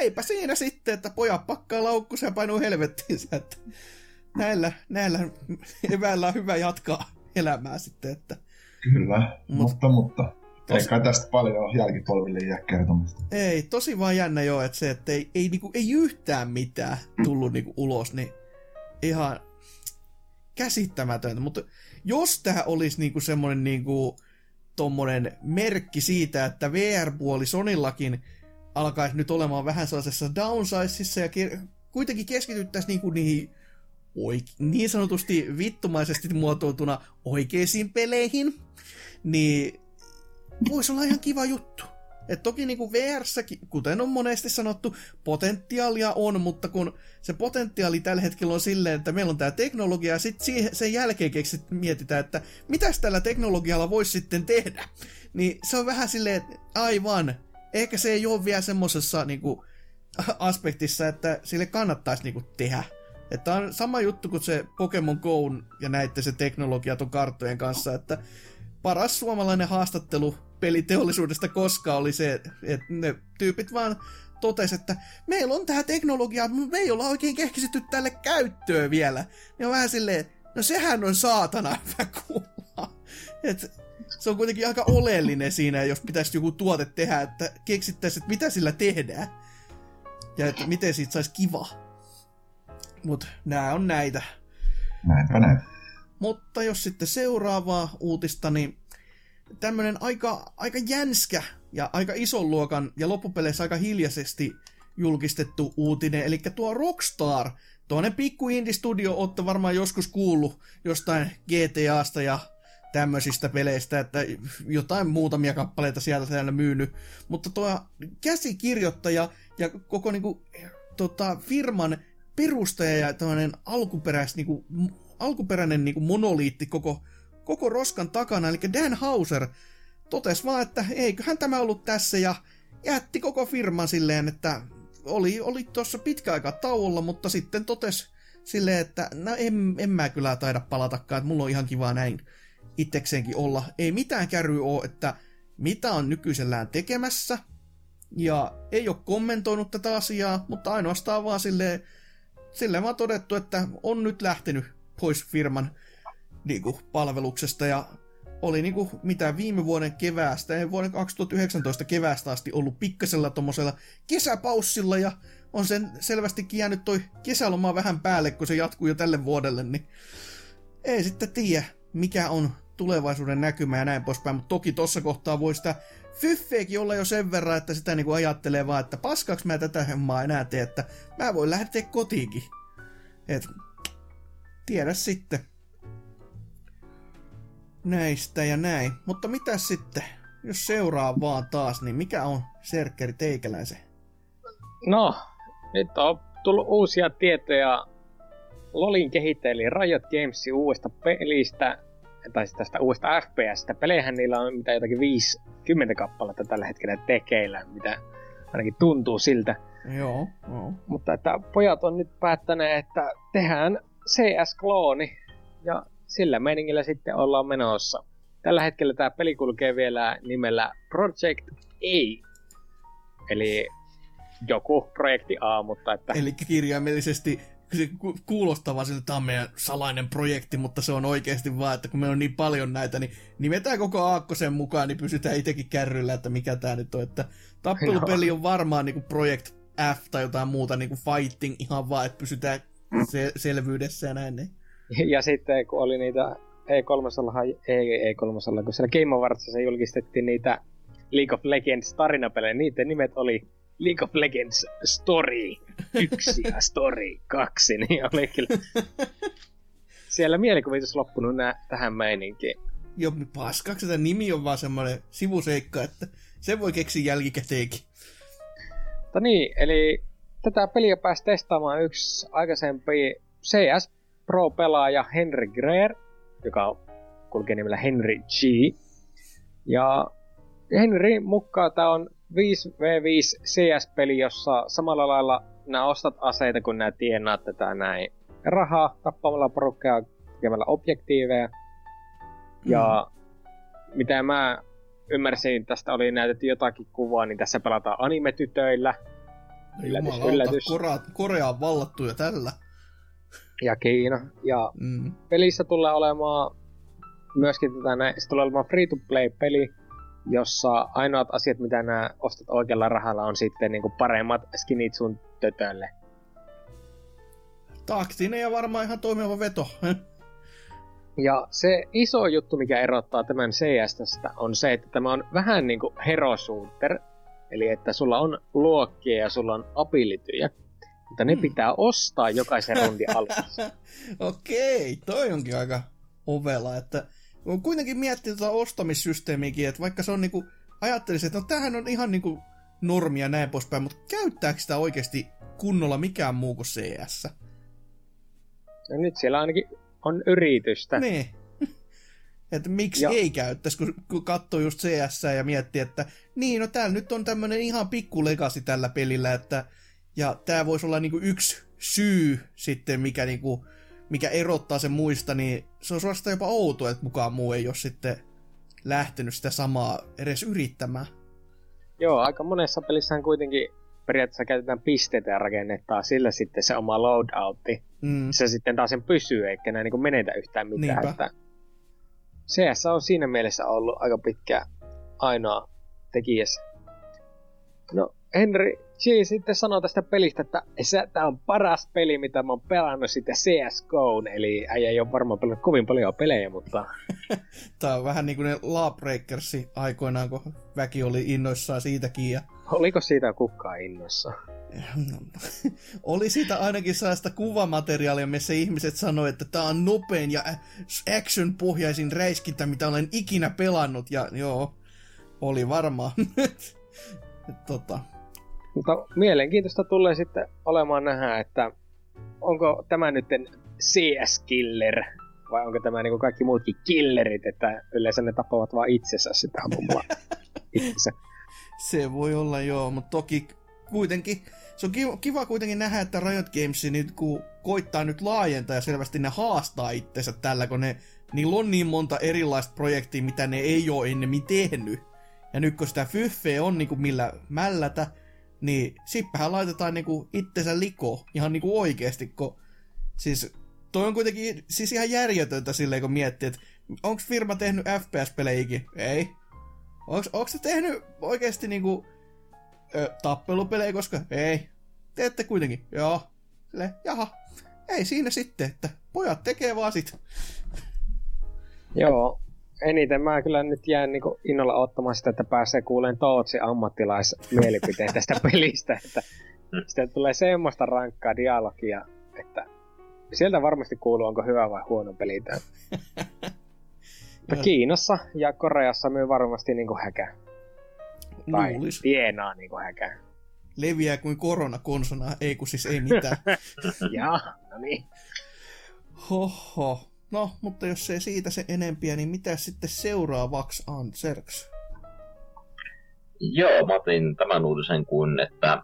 Speaker 2: Eipä siinä sitten, että pojat pakkaa laukkusa ja painuu helvettiinsä. Että näillä, näillä eväillä on hyvä jatkaa elämää sitten. Että
Speaker 5: Kyllä,
Speaker 2: Mut-
Speaker 5: mutta, mutta
Speaker 2: Tos-
Speaker 5: kai tästä paljon jälkipolville jää kertomista.
Speaker 2: ei, tosi vaan jännä jo, että se, että ei, ei, niinku, ei yhtään mitään tullut niinku ulos, niin ihan käsittämätöntä. Mutta jos tämä olisi niinku semmoinen niinku, tommonen merkki siitä, että VR-puoli Sonillakin alkaisi nyt olemaan vähän sellaisessa downsizeissa ja ke- kuitenkin keskityttäisiin niinku niihin oik- niin sanotusti vittumaisesti muotoiltuna oikeisiin peleihin, niin voisi olla ihan kiva juttu. Et toki niin kuin VRssäkin, kuten on monesti sanottu, potentiaalia on, mutta kun se potentiaali tällä hetkellä on silleen, että meillä on tämä teknologia, ja sitten sen jälkeen keksit, mietitään, että mitäs tällä teknologialla voisi sitten tehdä. Niin se on vähän silleen, että aivan, ehkä se ei ole vielä semmoisessa niin kuin, aspektissa, että sille kannattaisi niin kuin, tehdä. Että on sama juttu kuin se Pokemon Go ja näitte se teknologia ton karttojen kanssa, että paras suomalainen haastattelu peliteollisuudesta koskaan oli se, että ne tyypit vaan totesi, että meillä on tähän teknologiaa, mutta me ei olla oikein kehkisitty tälle käyttöön vielä. Ja on vähän silleen, no sehän on saatana hyvä kuulla. Et se on kuitenkin aika oleellinen siinä, jos pitäisi joku tuote tehdä, että keksittäisiin, että mitä sillä tehdään. Ja että miten siitä saisi kiva. Mutta nämä on näitä.
Speaker 5: Näinpä näin.
Speaker 2: Mutta jos sitten seuraavaa uutista, niin tämmönen aika, aika jänskä ja aika ison luokan ja loppupeleissä aika hiljaisesti julkistettu uutinen, eli tuo Rockstar, tuonne pikku indie-studio, olette varmaan joskus kuullut jostain GTAsta ja tämmöisistä peleistä, että jotain muutamia kappaleita sieltä täällä myynyt, mutta tuo käsikirjoittaja ja koko niinku, tota, firman perustaja ja tämmöinen niinku, alkuperäinen niinku monoliitti koko, koko roskan takana, eli Dan Hauser, totesi vaan, että eiköhän tämä ollut tässä ja jätti koko firman silleen, että oli, oli tuossa pitkä aika tauolla, mutta sitten totesi silleen, että no en, en mä kyllä taida palatakaan, että mulla on ihan kiva näin itsekseenkin olla. Ei mitään kärry ole, että mitä on nykyisellään tekemässä, ja ei ole kommentoinut tätä asiaa, mutta ainoastaan vaan silleen, silleen vaan todettu, että on nyt lähtenyt pois firman niin kuin, palveluksesta ja oli niin kuin, mitä viime vuoden keväästä ja vuoden 2019 keväästä asti ollut pikkasella tommosella kesäpaussilla ja on sen selvästikin jäänyt toi kesäloma vähän päälle, kun se jatkuu jo tälle vuodelle, niin ei sitten tiedä, mikä on tulevaisuuden näkymä ja näin poispäin, mutta toki tuossa kohtaa voi sitä fyffeekin olla jo sen verran, että sitä niinku ajattelee vaan, että paskaks mä tätä hommaa enää tee, että mä voin lähteä kotiinkin. Et, tiedä sitten. Näistä ja näin. Mutta mitä sitten, jos seuraa vaan taas, niin mikä on Serkkeri teikäläisen?
Speaker 4: No, nyt on tullut uusia tietoja Lolin kehittäjäli Riot Gamesin uudesta pelistä, tai siis tästä uudesta FPSstä. Pelejähän niillä on mitä jotakin 50 kappaletta tällä hetkellä tekeillä, mitä ainakin tuntuu siltä.
Speaker 2: Joo, joo.
Speaker 4: Mutta että pojat on nyt päättäneet, että tehdään CS-klooni ja sillä meiningillä sitten ollaan menossa. Tällä hetkellä tämä peli kulkee vielä nimellä Project A. Eli joku projekti A, mutta että...
Speaker 2: Eli kirjaimellisesti se kuulostaa vaan siltä, että tämä on meidän salainen projekti, mutta se on oikeasti vaan, että kun meillä on niin paljon näitä, niin nimetään koko Aakkosen mukaan, niin pysytään itsekin kärryllä, että mikä tämä nyt on. Että tappelupeli on varmaan niin kuin Project F tai jotain muuta, niin kuin fighting ihan vaan, että pysytään se- selvyydessä ja näin. Niin.
Speaker 4: Ja sitten kun oli niitä E3, ei E3, kun siellä Game Awardsissa julkistettiin niitä League of Legends tarinapelejä, niiden nimet oli League of Legends Story 1 ja Story 2, niin oli kyllä siellä mielikuvitus loppunut nää, tähän meininkiin.
Speaker 2: Joo, paskaksi että nimi on vaan semmoinen sivuseikka, että se voi keksiä jälkikäteenkin.
Speaker 4: Mutta niin, eli tätä peliä pääsi testaamaan yksi aikaisempi CS Pro-pelaaja Henry Greer, joka kulkee nimellä Henry G. Ja Henry mukaan tämä on 5v5 CS-peli, jossa samalla lailla nämä ostat aseita, kun nämä tienaat tätä näin rahaa tappamalla porukkaa tekemällä objektiiveja. Ja mm. mitä mä ymmärsin, tästä oli näytetty jotakin kuvaa, niin tässä pelataan anime-tytöillä.
Speaker 2: Yllätys, Jumalauta, yllätys. Korea, Korea on vallattu jo tällä.
Speaker 4: Ja Kiina. Ja mm. pelissä tulee olemaan myöskin tätä näin, se tulee olemaan free-to-play-peli, jossa ainoat asiat, mitä nämä ostat oikealla rahalla, on sitten niin kuin paremmat skinit sun tötölle.
Speaker 2: Taktinen ja varmaan ihan toimiva veto.
Speaker 4: Ja se iso juttu, mikä erottaa tämän CSstä, on se, että tämä on vähän niin kuin hero shooter. Eli että sulla on luokkia ja sulla on abilityjä. Mutta ne hmm. pitää ostaa jokaisen rundin alussa.
Speaker 2: Okei, toi onkin aika ovela, että on kuitenkin miettinyt tuota ostamissysteemiäkin, että vaikka se on niinku, ajattelisin, että no tämähän on ihan niinku normia näin poispäin, mutta käyttääkö sitä oikeasti kunnolla mikään muu kuin CS?
Speaker 4: No nyt siellä ainakin on yritystä.
Speaker 2: Niin. Että miksi ja. ei käyttäisi, kun, kun katsoo just CS ja miettii, että niin, no täällä nyt on tämmönen ihan pikku legasi tällä pelillä, että ja tämä voisi olla niinku yksi syy sitten, mikä niinku mikä erottaa sen muista, niin se on suorastaan jopa outo, että mukaan muu ei ole sitten lähtenyt sitä samaa edes yrittämään.
Speaker 4: Joo, aika monessa pelissähän kuitenkin periaatteessa käytetään pisteitä ja rakennetaan sillä sitten se oma loadoutti.
Speaker 2: Mm.
Speaker 4: Se sitten taas sen pysyy, eikä näin niin menetä yhtään mitään.
Speaker 2: Niinpä.
Speaker 4: Että CS on siinä mielessä ollut aika pitkä ainoa tekijässä. No, Henry G sitten sanoi tästä pelistä, että tämä on paras peli, mitä mä oon pelannut sitten CSGO, eli äijä ei ole varmaan pelannut kovin paljon pelejä, mutta
Speaker 2: Tää on vähän niin kuin ne Lawbreakersi aikoinaan, kun väki oli innoissaan siitäkin. Ja...
Speaker 4: oliko siitä kukaan innossa?
Speaker 2: oli siitä ainakin sellaista kuvamateriaalia, missä ihmiset sanoi, että tämä on nopein ja action-pohjaisin räiskintä, mitä olen ikinä pelannut. Ja joo, oli varmaan. tota,
Speaker 4: Mutta mielenkiintoista tulee sitten olemaan nähdä, että onko tämä nyt CS-killer vai onko tämä niin kuin kaikki muutkin killerit, että yleensä ne tappavat vaan itsensä sitä ampumalla itsensä.
Speaker 2: Se voi olla joo, mutta toki kuitenkin se on kiva, kiva kuitenkin nähdä, että Riot Games nyt kun koittaa nyt laajentaa ja selvästi ne haastaa itsensä tällä, kun ne, niillä on niin monta erilaista projektia, mitä ne ei ole ennemmin tehnyt. Ja nyt kun sitä fyffeä on niinku millä mällätä, niin sippähän laitetaan niinku itsensä liko ihan niinku oikeesti, kun siis toi on kuitenkin siis ihan järjetöntä silleen, kun miettii, että onko firma tehnyt FPS-pelejäkin? Ei. Onks se tehnyt oikeesti niinku ö, tappelupelejä, koska ei. Teette kuitenkin. Joo. Sille, jaha. Ei siinä sitten, että pojat tekee vaan sit.
Speaker 4: Joo, eniten mä kyllä nyt jään niin innolla ottamaan sitä, että pääsee kuuleen Tootsi ammattilaismielipiteen tästä pelistä, että sitä tulee semmoista rankkaa dialogia, että sieltä varmasti kuuluu, onko hyvä vai huono peli tämä. Mutta Kiinassa ja Koreassa myy varmasti niin häkä. Tai
Speaker 2: Luulis.
Speaker 4: tienaa niin häkä.
Speaker 2: Leviää kuin korona konsona, ei kun siis ei mitään.
Speaker 4: ja, no niin.
Speaker 2: Hoho. No, mutta jos ei siitä se enempiä, niin mitä sitten seuraavaksi Anserks?
Speaker 3: Joo, mä otin tämän uutisen kun, että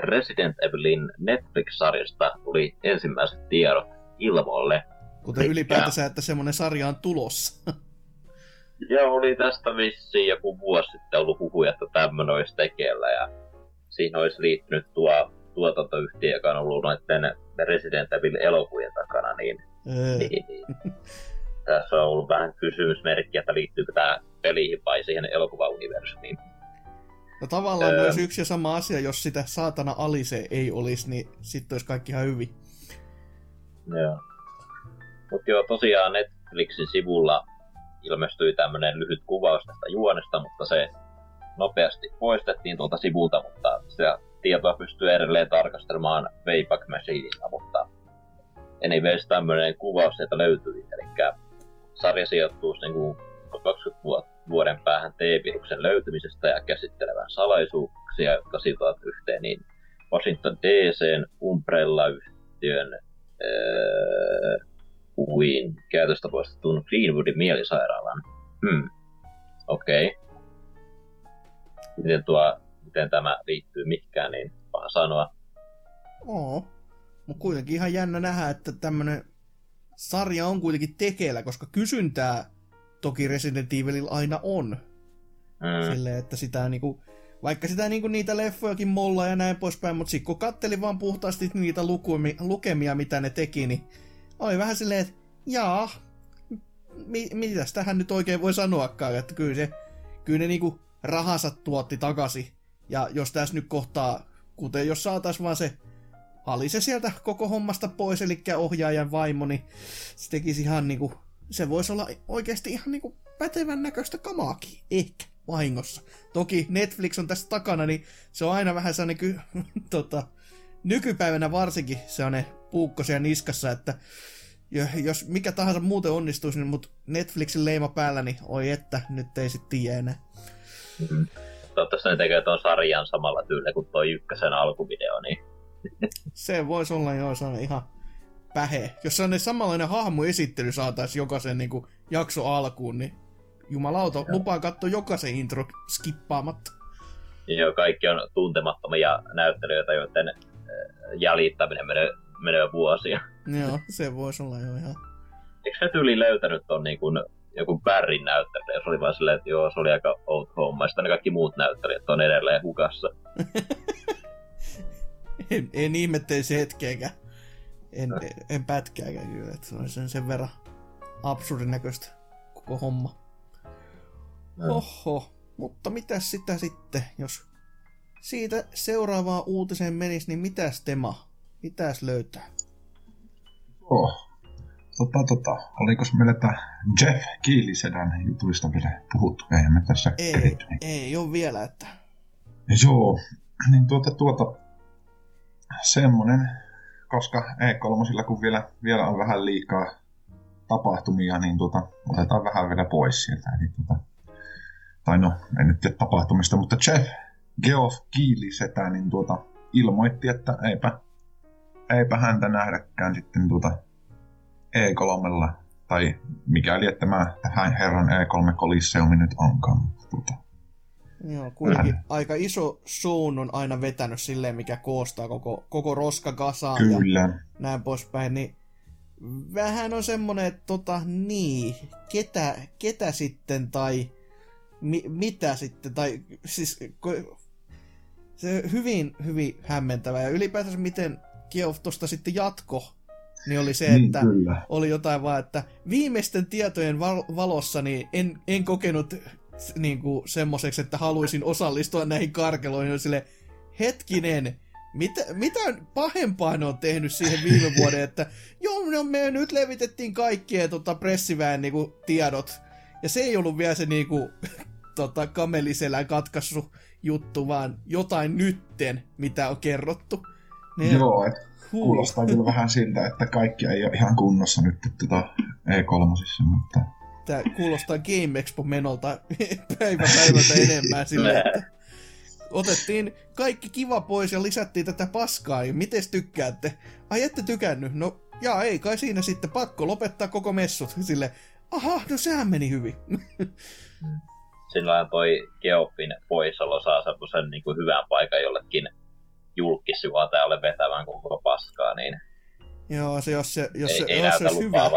Speaker 3: Resident Evilin Netflix-sarjasta tuli ensimmäiset tiedot ilmoille.
Speaker 2: Kuten
Speaker 3: Mikä?
Speaker 2: ylipäätänsä, että semmonen sarja on tulossa.
Speaker 3: Joo, oli tästä vissiin joku vuosi sitten ollut huhuja, että tämmöinen olisi tekeillä ja siinä olisi liittynyt tuo tuotantoyhtiö, joka on ollut noiden Resident Evil-elokuvien takana, niin, niin, tässä on ollut vähän kysymysmerkki, että liittyykö tämä peliin vai siihen elokuvauniversumiin.
Speaker 2: No tavallaan
Speaker 3: Öö.
Speaker 2: myös yksi ja sama asia, jos sitä saatana Alise ei olisi, niin sitten olisi kaikki ihan hyvin.
Speaker 3: Joo. Mutta joo, tosiaan Netflixin sivulla ilmestyi tämmönen lyhyt kuvaus tästä juonesta, mutta se nopeasti poistettiin tuolta sivulta, mutta sitä tietoa pystyy edelleen tarkastelemaan Wayback Machineilla, mutta anyways tämmönen kuvaus sieltä löytyi, eli sarja sijoittuu niin kuin 20 vuot- vuoden päähän T-viruksen löytymisestä ja käsittelevän salaisuuksia, jotka sitovat yhteen niin Washington DCn Umbrella-yhtiön öö, kuin käytöstä poistetun Greenwoodin mielisairaalan. Hmm. Okei. Okay. Miten, tuo, miten tämä liittyy mihinkään, niin paha sanoa.
Speaker 2: Oo. Mutta kuitenkin ihan jännä nähdä, että tämmönen sarja on kuitenkin tekeillä, koska kysyntää toki Resident Evilillä aina on.
Speaker 3: Hmm.
Speaker 2: Silleen, että sitä niinku, vaikka sitä niinku niitä leffojakin molla ja näin poispäin, mutta sitten kun katteli vaan puhtaasti niitä lukumi, lukemia, mitä ne teki, niin oli vähän silleen, että jaa, mi, mitäs tähän nyt oikein voi sanoakaan, että kyllä se, kyllä ne niinku rahansa tuotti takaisin. Ja jos tässä nyt kohtaa, kuten jos saatais vaan se Ali se sieltä koko hommasta pois, eli ohjaajan vaimo, niin se tekisi ihan niinku, se voisi olla oikeasti ihan niinku pätevän näköistä kamaakin, ehkä vahingossa. Toki Netflix on tässä takana, niin se on aina vähän sellainen ky- tota, nykypäivänä varsinkin se on ne puukko siellä niskassa, että jo- jos mikä tahansa muuten onnistuisi, niin mut Netflixin leima päällä, niin oi että, nyt ei sit tiedä enää.
Speaker 3: Mm. Toivottavasti ne tekee tuon sarjan samalla tyylillä kuin toi ykkösen alkuvideo, niin
Speaker 2: Se voisi olla jo sellainen ihan pähe. Jos sellainen samanlainen hahmoesittely saataisiin jokaisen niin kuin, jakso alkuun, niin jumalauta, lupaan katsoa jokaisen intro skippaamatta.
Speaker 3: joo, kaikki on tuntemattomia näyttelijöitä, joiden äh, jäljittäminen menee, menee vuosia.
Speaker 2: Joo, se voisi olla jo ihan...
Speaker 3: Eikö ne tyyli löytänyt ton niin kuin, joku Barryn näyttelijä? Se oli vaan silleen, että joo, se oli aika out homma. Ja sitten ne kaikki muut näyttelijät on edelleen hukassa.
Speaker 2: en, en ihmettelisi hetkeäkään. En, en, pätkääkään kyllä, että se on sen, sen verran absurdin näköistä koko homma. Oho, mutta mitäs sitä sitten, jos siitä seuraavaan uutiseen menisi, niin mitäs tema? Mitäs löytää?
Speaker 5: Joo. Tota, tota, oliko meillä tämä Jeff Keelisedän jutuista vielä puhuttu? Eihän me tässä
Speaker 2: Ei,
Speaker 5: keritty. Niin.
Speaker 2: ei ole vielä, että
Speaker 5: Joo, niin tuota, tuota, semmonen, koska E3, kun vielä, vielä on vähän liikaa tapahtumia, niin tuota, otetaan vähän vielä pois sieltä. Eli tuota, tai no, en nyt tiedä tapahtumista, mutta Jeff Geoff Keighley setä, niin tuota, ilmoitti, että eipä, eipä häntä nähdäkään sitten tuota E3, tai mikäli, että mä tähän herran E3 Coliseumi nyt onkaan. Tuota,
Speaker 2: Joo, kuitenkin aika iso suun on aina vetänyt silleen, mikä koostaa koko, koko roskakasaan ja
Speaker 5: kyllä.
Speaker 2: näin poispäin, niin vähän on semmonen, että tota, niin, ketä, ketä sitten tai mi, mitä sitten, tai siis ko- se hyvin, hyvin hämmentävä ja ylipäätänsä miten Kiev tosta sitten jatko, niin oli se,
Speaker 5: Niin,
Speaker 2: että
Speaker 5: kyllä.
Speaker 2: oli jotain vaan, että viimeisten tietojen val- valossa niin en, en kokenut niin kuin semmoiseksi, että haluaisin osallistua näihin karkeloihin. Oli sille, hetkinen, mitä, mitä pahempaa ne on tehnyt siihen viime vuoden, että joo, no me nyt levitettiin kaikkien tota, pressiväen niin kuin, tiedot. Ja se ei ollut vielä se niin kuin, tota, kameliselän katkassu juttu, vaan jotain nytten, mitä on kerrottu. Niin,
Speaker 5: Joo, et kuulostaa kyllä vähän siltä, että kaikki ei ole ihan kunnossa nyt tuota E3, mutta
Speaker 2: Tää kuulostaa Game Expo-menolta päivä päivältä enemmän sille, että otettiin kaikki kiva pois ja lisättiin tätä paskaa. Ja miten tykkäätte? Ai ette tykännyt? No, jaa, ei kai siinä sitten pakko lopettaa koko messut. Sille, aha, no sehän meni hyvin.
Speaker 3: Silloin toi Geoffin poissaolo saa semmoisen niin kuin hyvän paikan jollekin julkisjuontajalle vetävän koko paskaa, niin
Speaker 2: Joo, se, jos se, jos
Speaker 3: ei,
Speaker 2: se,
Speaker 3: ei
Speaker 2: jos se olisi hyvä.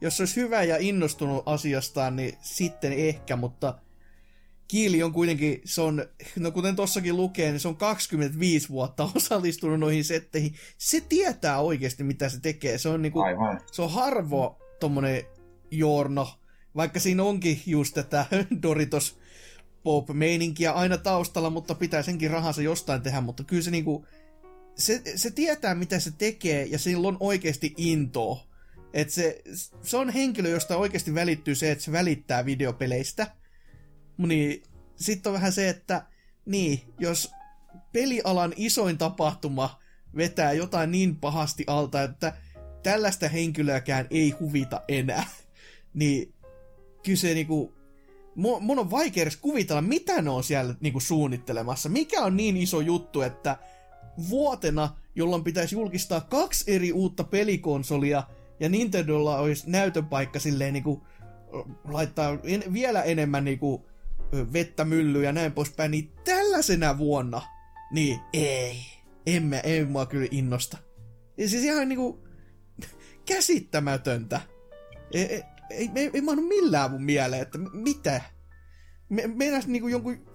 Speaker 2: Jos se olisi hyvä ja innostunut asiastaan, niin sitten ehkä, mutta Kiili on kuitenkin, se on, no kuten tossakin lukee, niin se on 25 vuotta osallistunut noihin setteihin. Se tietää oikeasti, mitä se tekee. Se on niinku,
Speaker 5: aivan.
Speaker 2: se on harvo tommonen Jorno, vaikka siinä onkin just tätä Doritos pop-meininkiä aina taustalla, mutta pitää senkin rahansa jostain tehdä, mutta kyllä se niinku, se, se tietää mitä se tekee ja sillä on oikeasti intoa. Et se, se on henkilö, josta oikeasti välittyy se, että se välittää videopeleistä. Niin sitten on vähän se, että niin, jos pelialan isoin tapahtuma vetää jotain niin pahasti alta, että tällaista henkilöäkään ei huvita enää, niin kyllä se niinku, mun, on vaikea edes kuvitella, mitä ne on siellä niinku suunnittelemassa. Mikä on niin iso juttu, että vuotena, jolloin pitäisi julkistaa kaksi eri uutta pelikonsolia, ja Nintendolla olisi näytön paikka silleen niinku, laittaa en, vielä enemmän niinku, vettä myllyyn ja näin poispäin, niin tällaisena vuonna, niin ei, en, mä, ei mua kyllä innosta. Ja siis ihan niinku käsittämätöntä. Ei, ei, ei, ei, ei millään mun mieleen, että mitä? Me, meinas niinku jonkun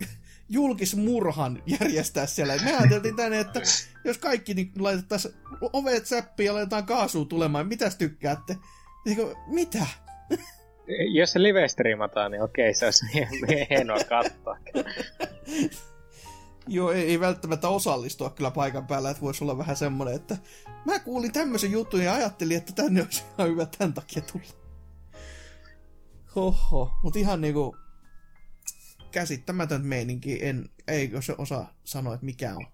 Speaker 2: julkismurhan järjestää siellä. Me ajateltiin tänne, että jos kaikki niin laitettaisiin ovet säppiin ja laitetaan kaasua tulemaan, mitäs tykkäätte? Niinku, mitä?
Speaker 4: Jos se live striimataan, niin okei, se olisi hienoa katsoa.
Speaker 2: Joo, ei, ei välttämättä osallistua kyllä paikan päällä, että voisi olla vähän semmoinen, että mä kuulin tämmöisen jutun ja ajattelin, että tänne olisi ihan hyvä tämän takia tulla. Hoho, mutta ihan niinku käsittämätön meininki, en, eikö se osaa sanoa, että mikä on.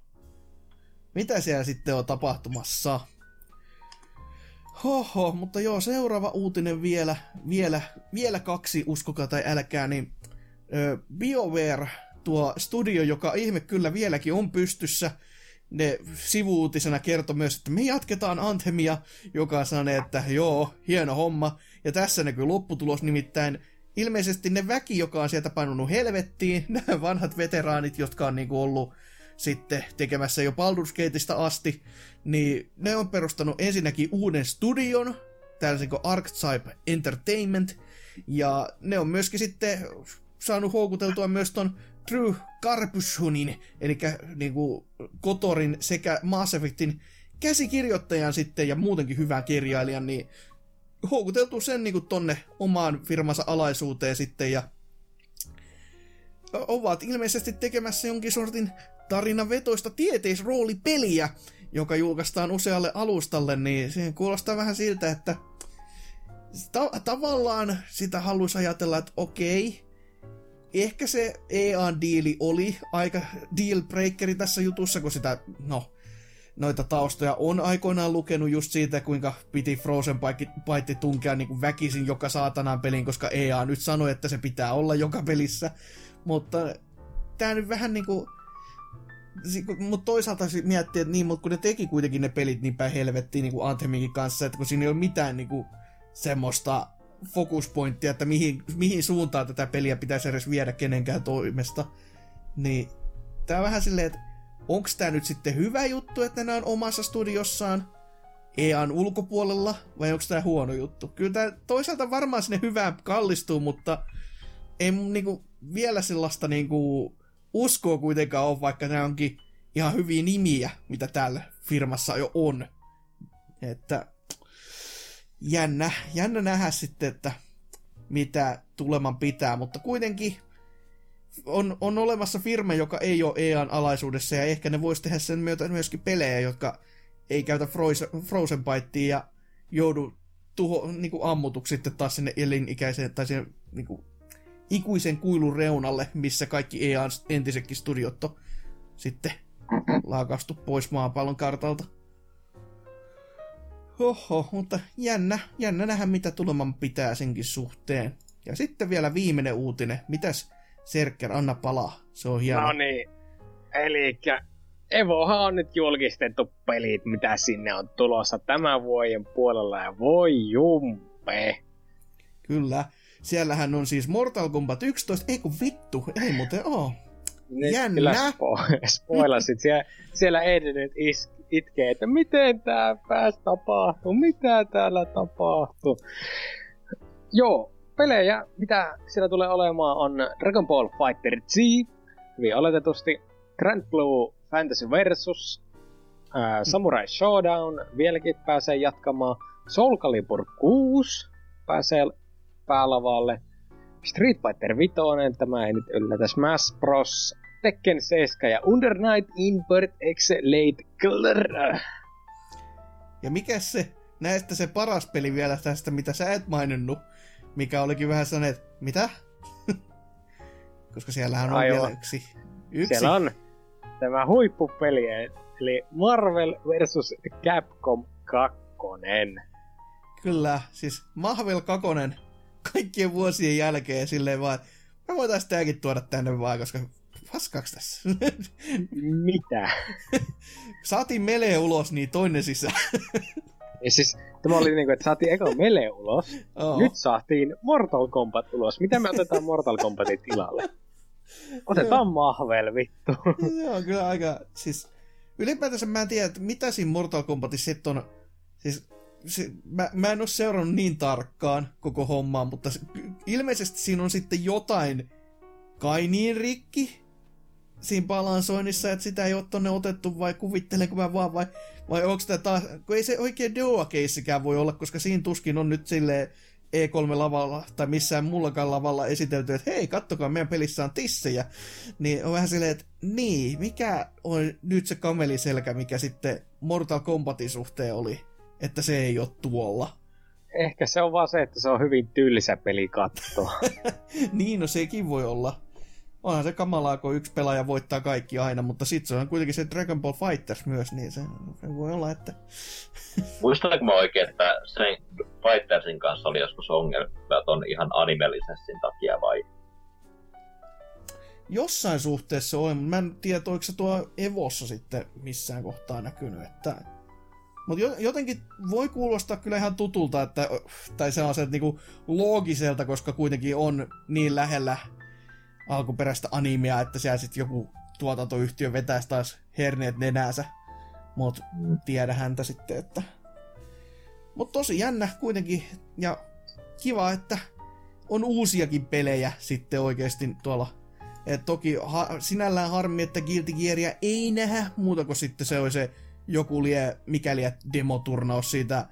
Speaker 2: Mitä siellä sitten on tapahtumassa? Hoho, mutta joo, seuraava uutinen vielä, vielä, vielä kaksi, uskokaa tai älkää, niin BioWare, tuo studio, joka ihme kyllä vieläkin on pystyssä, ne sivuutisena kertoi myös, että me jatketaan Anthemia, joka sanoi, että joo, hieno homma, ja tässä näkyy lopputulos, nimittäin ilmeisesti ne väki, joka on sieltä painunut helvettiin, nämä vanhat veteraanit, jotka on niinku ollut sitten tekemässä jo Baldur's Gateista asti, niin ne on perustanut ensinnäkin uuden studion, tällaisen kuin Archetype Entertainment, ja ne on myöskin sitten saanut houkuteltua myös ton Drew Karpushunin, eli niinku Kotorin sekä Mass Effectin käsikirjoittajan sitten ja muutenkin hyvän kirjailijan, niin houkuteltu sen niinku tonne omaan firmansa alaisuuteen sitten ja ovat ilmeisesti tekemässä jonkin sortin tarinavetoista tieteisroolipeliä, joka julkaistaan usealle alustalle, niin siihen kuulostaa vähän siltä, että ta- tavallaan sitä haluaisi ajatella, että okei, ehkä se EA-diili oli aika deal breakeri tässä jutussa, kun sitä, no, noita taustoja on aikoinaan lukenut just siitä, kuinka piti Frozen Byte tunkea niin kuin väkisin joka saatanan pelin, koska EA nyt sanoi, että se pitää olla joka pelissä. Mutta tää nyt vähän niinku... Mutta toisaalta miettii, että niin, mutta kun ne teki kuitenkin ne pelit niin päin helvettiin niin Antheminkin kanssa, että kun siinä ei ole mitään niin kuin, semmoista fokuspointtia, että mihin, mihin suuntaan tätä peliä pitäisi edes viedä kenenkään toimesta, niin tää on vähän silleen, että onko tämä nyt sitten hyvä juttu, että nämä on omassa studiossaan EAN ulkopuolella, vai onko tämä huono juttu? Kyllä tämä toisaalta varmaan sinne hyvään kallistuu, mutta ei niinku vielä sellaista niinku uskoa kuitenkaan ole, vaikka nämä onkin ihan hyviä nimiä, mitä täällä firmassa jo on. Että jännä, jännä nähdä sitten, että mitä tuleman pitää, mutta kuitenkin on, on olemassa firma, joka ei ole EAN alaisuudessa, ja ehkä ne voisi tehdä sen myötä myöskin pelejä, jotka ei käytä Frozen, Frozen ja joudu tuho, niin kuin ammutuksi sitten taas sinne elinikäiseen tai sinne niin kuin, ikuisen kuilun reunalle, missä kaikki EAN entisetkin studiot on sitten laakastu pois maapallon kartalta. Oho, mutta jännä, jännä nähdä mitä tuleman pitää senkin suhteen. Ja sitten vielä viimeinen uutinen. Mitäs Serker, anna palaa. Se on hieno.
Speaker 4: No niin. Eli Evohan on nyt julkistettu pelit, mitä sinne on tulossa tämän vuoden puolella, ja voi jumpe.
Speaker 2: Kyllä. Siellähän on siis Mortal Kombat 11, ei kun vittu, ei muuten oo.
Speaker 4: Nyt
Speaker 2: Jännä.
Speaker 4: kyllä spo- spoilasit. siellä, siellä Eden nyt is- itkee, että miten tää pääs tapahtuu, mitä täällä tapahtuu. Joo, pelejä, mitä siellä tulee olemaan, on Dragon Ball Fighter Z, hyvin oletetusti, Grand Blue Fantasy Versus, ää, Samurai Showdown vieläkin pääsee jatkamaan, Soul Calibur 6 pääsee päälavalle, Street Fighter 5, tämä ei nyt yllätä, Smash Bros, Tekken 7 ja Under Night Invert X Late Color.
Speaker 2: Ja mikä se, näistä se paras peli vielä tästä, mitä sä et maininnut, mikä olikin vähän sellainen, että mitä? Koska siellähän on
Speaker 4: Aivan.
Speaker 2: vielä yksi. yksi.
Speaker 4: Siellä on tämä huippupeli, eli Marvel vs. Capcom 2.
Speaker 2: Kyllä, siis Mahvel Kakonen kaikkien vuosien jälkeen silleen vaan, me voitais tääkin tuoda tänne vaan, koska paskaks tässä.
Speaker 4: Mitä?
Speaker 2: Saatiin melee ulos, niin toinen sisään.
Speaker 4: Ja siis tämä oli niinku, että saatiin eka Mele ulos,
Speaker 2: Oo.
Speaker 4: nyt saatiin Mortal Kombat ulos. Mitä me otetaan Mortal Kombatin tilalle? Otetaan Mahvel, vittu.
Speaker 2: Se on kyllä aika, siis ylipäätänsä mä en tiedä, että mitä siinä Mortal Kombatissa sitten on, siis se, mä, mä en ole seurannut niin tarkkaan koko hommaa, mutta se, ilmeisesti siinä on sitten jotain kai niin rikki siinä balansoinnissa, että sitä ei ole tonne otettu, vai kuvittelenko mä vaan, vai, vai onko tämä taas, kun ei se oikein Doa-keissikään voi olla, koska siinä tuskin on nyt silleen E3-lavalla tai missään muullakaan lavalla esitelty, että hei, kattokaa, meidän pelissä on tissejä. Niin on vähän silleen, että niin, mikä on nyt se kameliselkä, mikä sitten Mortal Kombatin suhteen oli, että se ei ole tuolla.
Speaker 4: Ehkä se on vaan se, että se on hyvin tylsä peli katsoa.
Speaker 2: niin, no sekin voi olla. Onhan se kamalaa, kun yksi pelaaja voittaa kaikki aina, mutta sitten se on kuitenkin se Dragon Ball Fighters myös, niin se, se voi olla, että...
Speaker 3: Muistanko mä oikein, että sen Fightersin kanssa oli joskus ongelmia ton ihan animelisesti takia vai?
Speaker 2: Jossain suhteessa on, mutta mä en tiedä, oliko se tuo Evossa sitten missään kohtaa näkynyt, että... Mutta jotenkin voi kuulostaa kyllä ihan tutulta, että, tai sellaiselta niinku loogiselta, koska kuitenkin on niin lähellä alkuperäistä animea, että siellä sitten joku tuotantoyhtiö vetäisi taas herneet nenäänsä. Mut tiedä häntä sitten, että... Mut tosi jännä kuitenkin, ja kiva, että on uusiakin pelejä sitten oikeasti tuolla Et toki ha, sinällään harmi, että Guilty Gearia ei nähdä muuta kuin sitten se oli se joku lie, mikäli demoturnaus siitä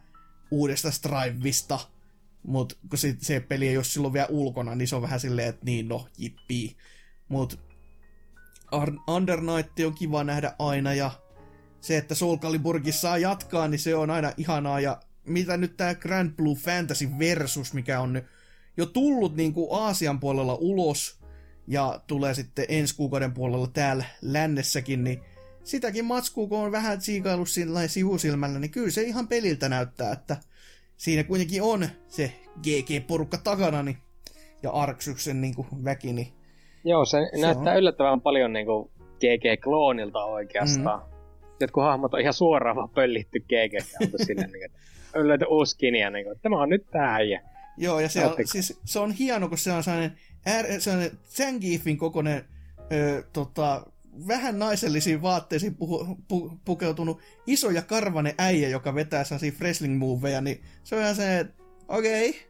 Speaker 2: uudesta Strivista. Mutta kun se, se peli ei ole silloin vielä ulkona, niin se on vähän silleen, että niin no, jippii. Mutta Under Night on kiva nähdä aina ja se, että Soul Caliburgissa saa jatkaa, niin se on aina ihanaa. Ja mitä nyt tämä Grand Blue Fantasy Versus, mikä on nyt jo tullut niin kuin Aasian puolella ulos ja tulee sitten ensi kuukauden puolella täällä lännessäkin, niin sitäkin matskua, kun on vähän tsiikaillut sillä sivusilmällä, niin kyllä se ihan peliltä näyttää, että siinä kuitenkin on se GG-porukka takana, niin, ja Arksyksen niin kuin, väki, niin
Speaker 4: Joo, se, se näyttää on. yllättävän paljon niin kuin GG-kloonilta oikeastaan. Mm. Jotkut hahmot on ihan suoraan vaan pöllitty GG ja oltu sinne, niin, on löyty uusi niin kuin, tämä on nyt tää äijä.
Speaker 2: Joo, ja se on, siis, se on hieno, kun se on sellainen, sellainen Zangiefin kokoinen ö, tota, vähän naisellisiin vaatteisiin puhu, pu, pukeutunut iso ja karvane äijä, joka vetää sellaisia wrestling moveja, niin se on ihan se, että okei, okay,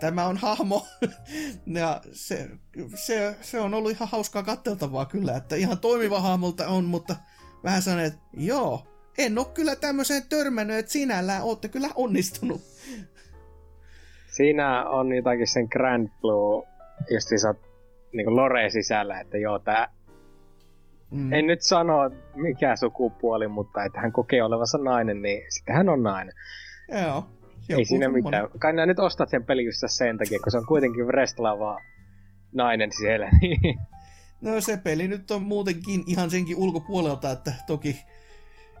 Speaker 2: tämä on hahmo. ja se, se, se, on ollut ihan hauskaa katteltavaa kyllä, että ihan toimiva hahmolta on, mutta vähän sellainen, että joo, en ole kyllä tämmöiseen törmännyt, että sinällään olette kyllä onnistunut.
Speaker 4: Siinä on jotakin sen Grand Blue, justiinsa niin lore sisällä, että joo, tää Mm. En nyt sano mikä sukupuoli, mutta että hän kokee olevansa nainen, niin sitten hän on nainen.
Speaker 2: Joo.
Speaker 4: Ei siinä mitään. Kai nää nyt ostat sen pelin just sen takia, kun se on kuitenkin wrestlaava nainen siellä. Niin.
Speaker 2: no se peli nyt on muutenkin ihan senkin ulkopuolelta, että toki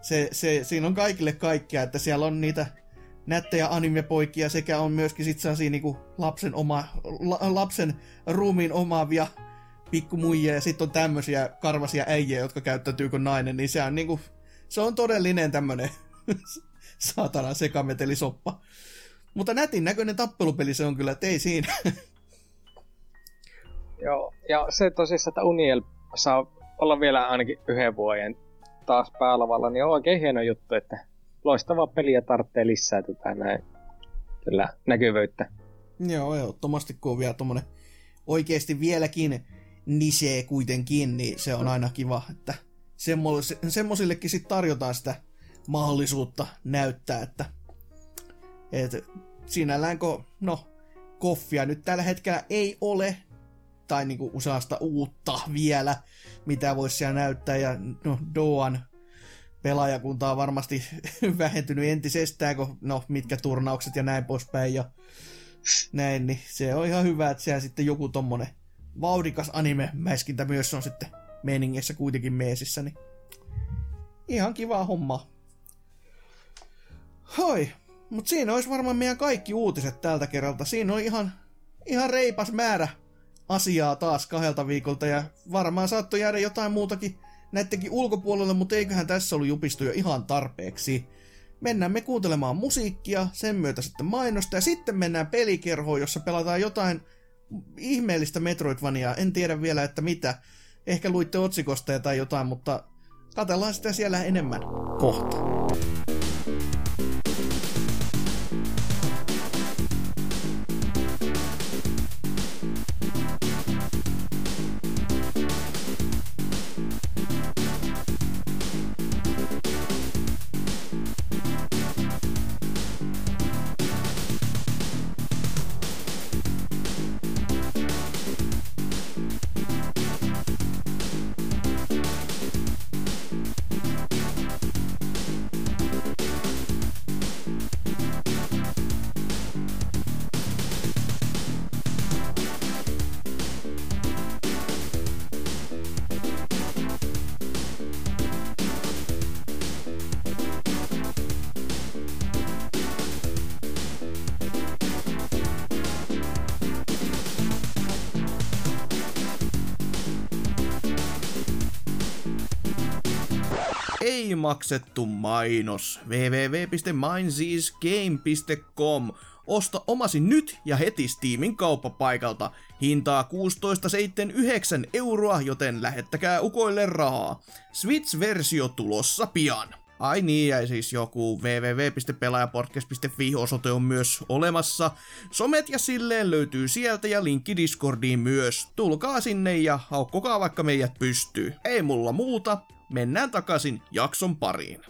Speaker 2: se, se, siinä on kaikille kaikkea, että siellä on niitä nättejä animepoikia sekä on myöskin sit niinku lapsen, oma, la, lapsen ruumiin omaavia pikkumuijia ja sitten on tämmöisiä karvasia äijä, jotka käyttäytyy kuin nainen, niin se on niinku, se on todellinen tämmönen saatana sekametelisoppa. Mutta nätin näköinen tappelupeli se on kyllä, että ei siinä.
Speaker 4: Joo, ja se tosissaan, että Uniel saa olla vielä ainakin yhden vuoden taas päälavalla, niin on oikein hieno juttu, että loistava peli ja tarvitsee lisää tätä näin kyllä näkyvyyttä.
Speaker 2: Joo, ehdottomasti kun on vielä tommonen oikeasti vieläkin nisee kuitenkin, niin se on aina kiva, että semmoisillekin sitten tarjotaan sitä mahdollisuutta näyttää, että et, sinällään kun, no, koffia nyt tällä hetkellä ei ole, tai niinku useasta uutta vielä, mitä voisi siellä näyttää, ja no, Doan pelaajakunta on varmasti vähentynyt entisestään, kun no, mitkä turnaukset ja näin poispäin, ja näin, niin se on ihan hyvä, että siellä sitten joku tommonen vauhdikas anime-mäiskintä myös on sitten meiningissä kuitenkin meesissä, niin ihan kiva homma. Hoi, mutta siinä olisi varmaan meidän kaikki uutiset tältä kerralta. Siinä on ihan, ihan reipas määrä asiaa taas kahdelta viikolta ja varmaan saattoi jäädä jotain muutakin näittenkin ulkopuolelle, mutta eiköhän tässä ollut jupistu jo ihan tarpeeksi. Mennään me kuuntelemaan musiikkia, sen myötä sitten mainosta ja sitten mennään pelikerhoon, jossa pelataan jotain ihmeellistä Metroidvaniaa. En tiedä vielä, että mitä. Ehkä luitte otsikosta tai jotain, mutta katellaan sitä siellä enemmän kohta. Maksettu mainos. www.mindseasgame.com Osta omasi nyt ja heti Steamin kauppapaikalta. Hintaa 16,79 euroa, joten lähettäkää ukoille rahaa. Switch-versio tulossa pian. Ai niin, ja siis joku www.pelaajapodcast.fi osoite on myös olemassa. Somet ja silleen löytyy sieltä ja linkki Discordiin myös. Tulkaa sinne ja haukkokaa vaikka meidät pystyy. Ei mulla muuta, mennään takaisin jakson pariin.